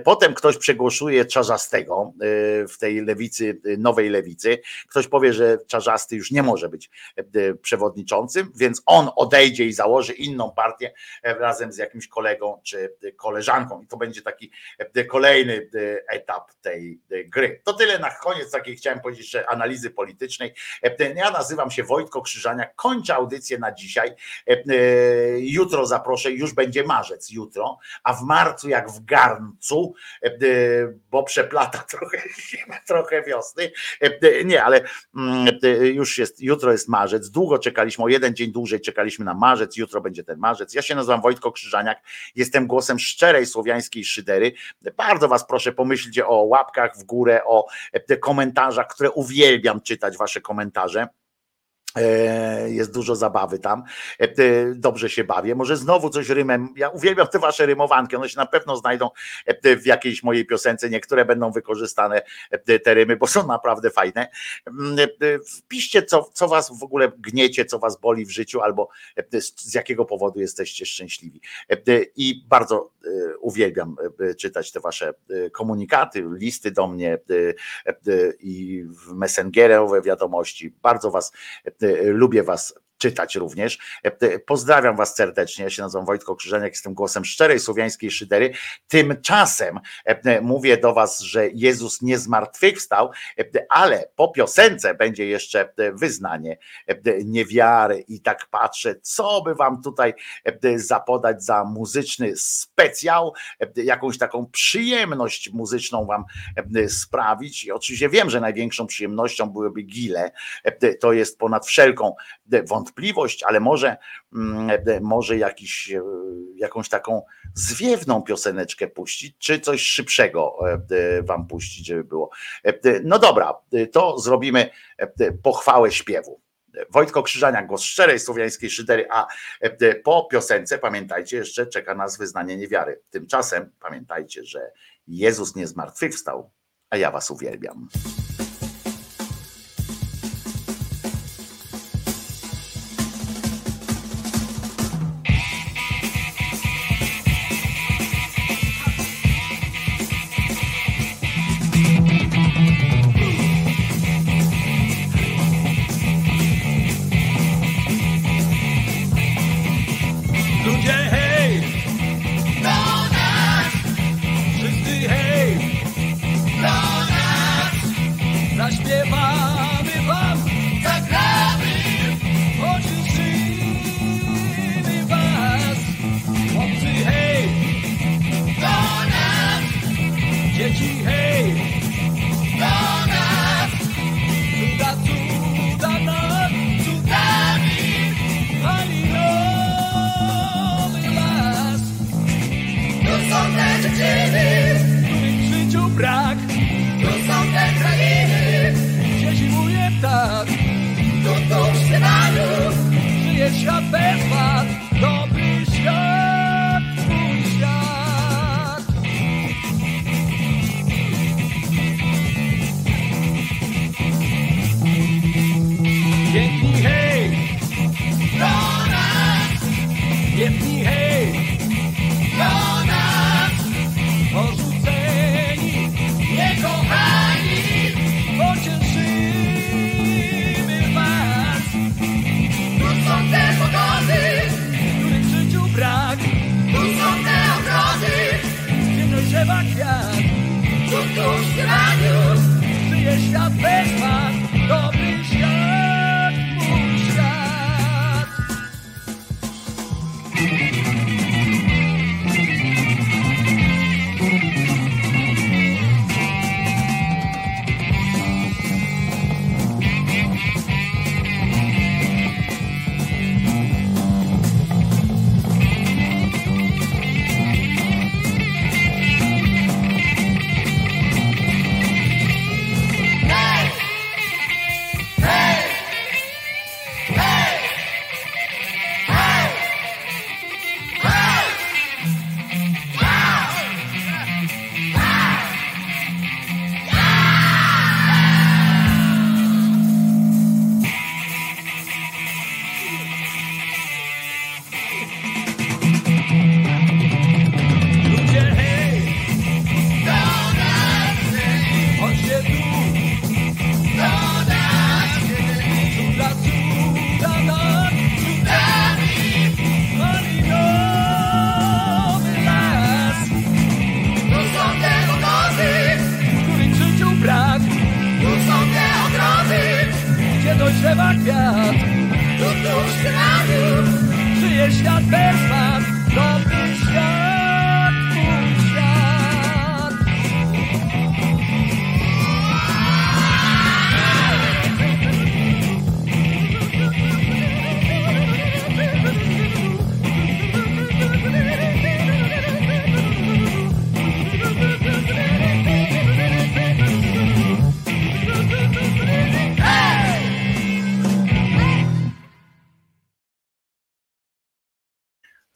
Potem ktoś przegłosuje Czarzastego w tej lewicy, nowej lewicy. Ktoś powie, że Czarzasty już nie może być więc on odejdzie i założy inną partię razem z jakimś kolegą czy koleżanką. I to będzie taki kolejny etap tej gry. To tyle na koniec takiej chciałem powiedzieć jeszcze analizy politycznej. Ja nazywam się Wojtko Krzyżania, kończę audycję na dzisiaj. Jutro zaproszę, już będzie marzec jutro, a w marcu jak w garncu, bo przeplata *laughs* trochę trochę wiosny. Nie, ale już jest, jutro jest marzec, długo czekaliśmy, o jeden dzień dłużej czekaliśmy na marzec, jutro będzie ten marzec. Ja się nazywam Wojtko Krzyżaniak, jestem głosem szczerej słowiańskiej szydery. Bardzo was proszę, pomyślcie o łapkach w górę, o komentarzach, które uwielbiam czytać, wasze komentarze. E, jest dużo zabawy tam. E, dobrze się bawię. Może znowu coś rymem. Ja uwielbiam te wasze rymowanki. One się na pewno znajdą e, w jakiejś mojej piosence. Niektóre będą wykorzystane te rymy, bo są naprawdę fajne. Mm, wpiszcie, co, co was w ogóle gniecie, co was boli w życiu, albo z jakiego powodu jesteście szczęśliwi. I bardzo uwielbiam czytać te wasze komunikaty, listy do mnie i w messengerowe wiadomości. Bardzo was lubię Was czytać również. Pozdrawiam Was serdecznie. Ja się nazywam Wojtko Krzyżeniak, jestem głosem szczerej słowiańskiej szydery. Tymczasem mówię do Was, że Jezus nie zmartwychwstał, ale po piosence będzie jeszcze wyznanie niewiary i tak patrzę, co by Wam tutaj zapodać za muzyczny specjał, jakąś taką przyjemność muzyczną Wam sprawić. I oczywiście wiem, że największą przyjemnością byłyby gile. To jest ponad wszelką wątpliwość wątpliwość, ale może, mm, może jakiś, e, jakąś taką zwiewną pioseneczkę puścić, czy coś szybszego e, wam puścić, żeby było. E, no dobra, to zrobimy pochwałę śpiewu. Wojtko Krzyżania, głos szczerej słowiańskiej szydery, a po piosence, pamiętajcie, jeszcze czeka nas wyznanie niewiary. Tymczasem pamiętajcie, że Jezus nie zmartwychwstał, a ja was uwielbiam.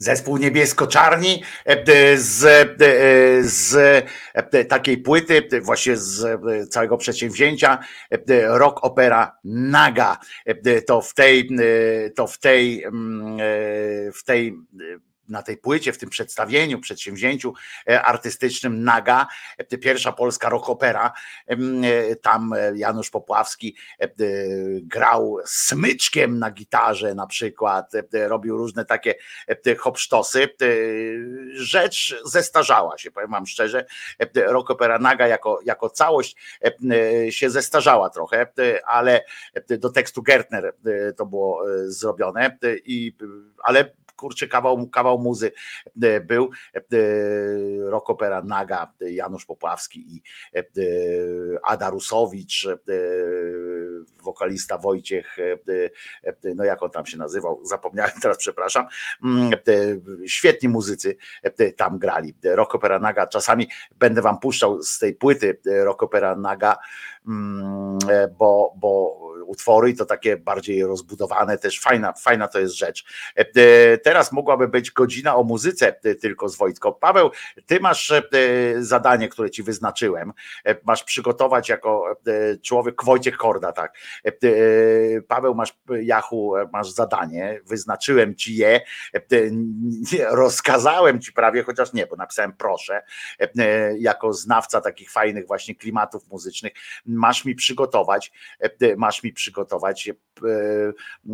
Zespół niebiesko-czarni e, e, z, e, z takiej płyty, właśnie z całego przedsięwzięcia, rock opera Naga. To w tej, to w tej, mm, w tej na tej płycie, w tym przedstawieniu, przedsięwzięciu e, artystycznym Naga, e, pierwsza polska rock opera, em, e, tam Janusz Popławski grał smyczkiem na gitarze na przykład, robił różne takie hopsztosy. Rzecz zestarzała się, powiem wam szczerze. E, Rock opera Naga jako, jako całość się zestarzała trochę, ale do tekstu Gertner to było zrobione, i, ale kurczę, kawał, kawał muzy e, był. E, Rock opera Naga, e, Janusz Popławski i e, Ada Rusowicz, e, wokalista Wojciech, e, e, no jak on tam się nazywał, zapomniałem *laughs* teraz, przepraszam. Mm, e, Świetni muzycy e, tam grali. Rock opera Naga, czasami będę wam puszczał z tej płyty e, Rock opera Naga, mm, e, bo, bo utwory i to takie bardziej rozbudowane, też fajna, fajna to jest rzecz. E, e, Teraz mogłaby być godzina o muzyce e, tylko z Wojtką. Paweł, ty masz zadanie, które ci wyznaczyłem. Masz przygotować jako człowiek, Wojciech Korda, tak. Paweł, masz Jachu, masz zadanie, wyznaczyłem ci je, rozkazałem ci prawie, chociaż nie, bo napisałem proszę, jako znawca takich fajnych właśnie klimatów muzycznych, masz mi przygotować, masz mi przygotować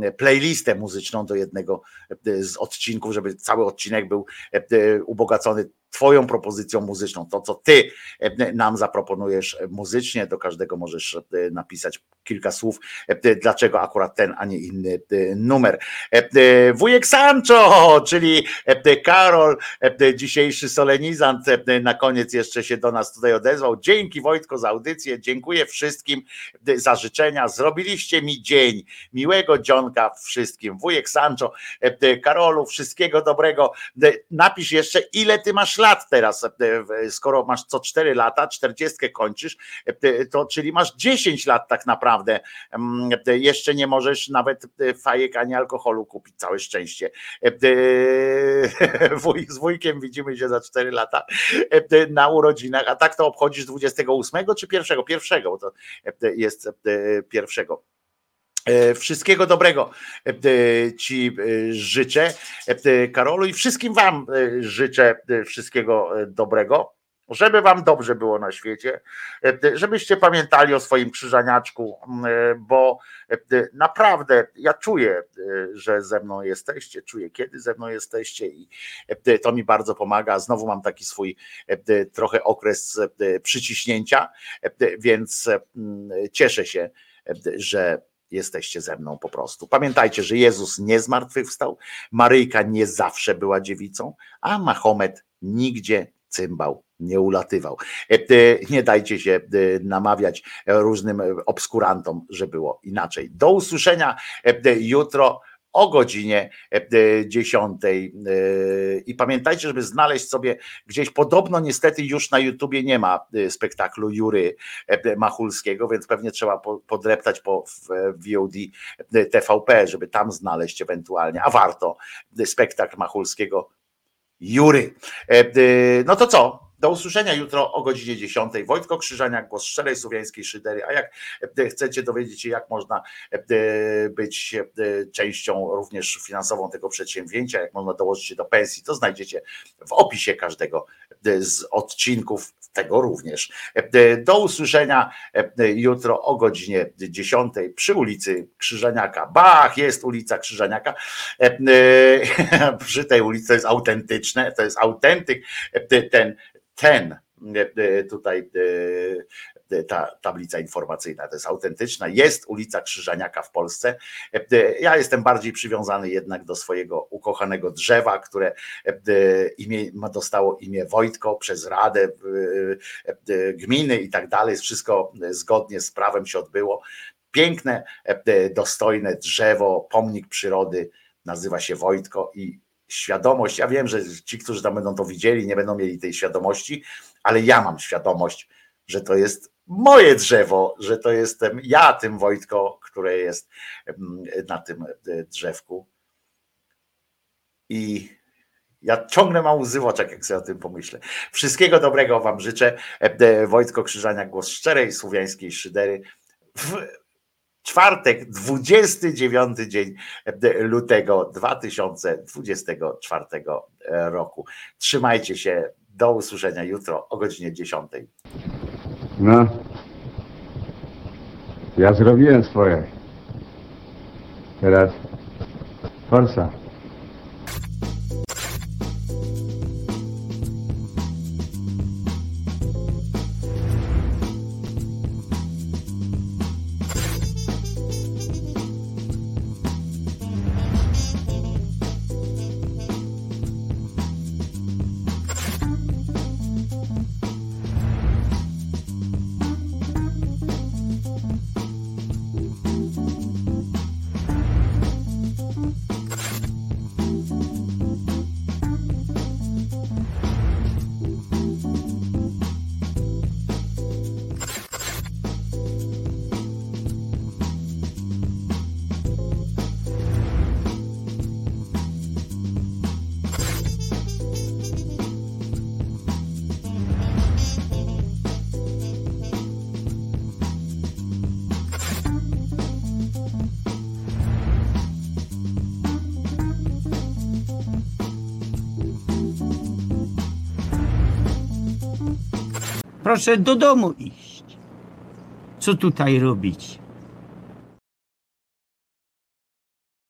e, playlistę muzyczną do jednego e, z odcinków, żeby cały odcinek był e, ubogacony Twoją propozycją muzyczną, to co Ty e, nam zaproponujesz muzycznie, do każdego możesz e, napisać kilka słów, e, dlaczego akurat ten, a nie inny e, numer. E, e, Wujek Sancho, czyli e, Karol, e, dzisiejszy solenizant, e, na koniec jeszcze się do nas tutaj odezwał. Dzięki Wojtko za audycję, dziękuję wszystkim e, za życzenia, zrobiliście mi dzień, miłego dzionka wszystkim. Wujek Sancho, e, e, Karolu, wszystkiego dobrego. E, Napisz jeszcze, ile ty masz lat teraz, e, skoro masz co 4 lata, 40 kończysz, e, to czyli masz 10 lat tak naprawdę. Mm, e, Jeszcze nie możesz nawet fajek ani alkoholu kupić, całe szczęście. *laughs* Z wujkiem widzimy się za 4 lata na urodzinach, a tak to obchodzisz 28 czy pierwszego? Pierwszego, bo to jest e, pierwszego. E, Wszystkiego dobrego e, Ci e, życzę, e, Karolu, i wszystkim Wam e, życzę e, wszystkiego e, dobrego. Żeby wam dobrze było na świecie, e, żebyście pamiętali o swoim krzyżaniaczku, e, bo e, naprawdę ja czuję, e, że ze mną jesteście, czuję kiedy ze mną jesteście i e, to mi bardzo pomaga. Znowu mam taki swój e, trochę okres e, przyciśnięcia, e, więc e, cieszę się, e, że jesteście ze mną po prostu. Pamiętajcie, że Jezus nie zmartwychwstał, Maryjka nie zawsze była dziewicą, a Mahomet nigdzie cymbał nie ulatywał. E, Nie dajcie się e, namawiać różnym e, obskurantom, że było inaczej. Do usłyszenia jutro o godzinie e, 10. E, I pamiętajcie, żeby znaleźć sobie gdzieś, podobno niestety już na YouTubie nie ma e, spektaklu Jury e, Machulskiego, więc pewnie trzeba po- podreptać po e, VOD e, TVP, żeby tam znaleźć ewentualnie, a warto e, spektakl Machulskiego Jury. E, e, No to co? Do usłyszenia jutro o godzinie 10. Wojtko Krzyżaniak, głos szczerej słowiańskiej szydery. A jak e, chcecie dowiedzieć się, jak można e, być e, częścią również finansową tego przedsięwzięcia, jak można dołożyć się do pensji, to znajdziecie w opisie każdego z odcinków tego również. Do usłyszenia jutro o godzinie 10 przy ulicy Krzyżaniaka. Bach, jest ulica Krzyżaniaka. *laughs* Przy tej ulicy to jest autentyczne, to jest autentyk, ten, ten e, e, tutaj e, ta tablica informacyjna. To jest autentyczna. Jest ulica Krzyżaniaka w Polsce. Ja jestem bardziej przywiązany jednak do swojego ukochanego drzewa, które imię, dostało imię Wojtko przez Radę Gminy i tak dalej. Wszystko zgodnie z prawem się odbyło. Piękne, dostojne drzewo, pomnik przyrody, nazywa się Wojtko i świadomość, ja wiem, że ci, którzy tam będą to widzieli, nie będą mieli tej świadomości, ale ja mam świadomość, że to jest moje drzewo, że to jestem ja, tym Wojtko, które jest mm, na tym e, drzewku. I ja ciągle mam łzy w oczach, jak sobie o tym pomyślę. Wszystkiego dobrego Wam życzę. E, Wojtko Krzyżaniak, głos szczerej słowiańskiej szydery. Czwartek, 29 dzień lutego 2024 roku. Trzymajcie się. Do usłyszenia jutro o godzinie 10. No. Ja zrobiłem swoje. Teraz forsa. Proszę do domu iść. Co tutaj robić?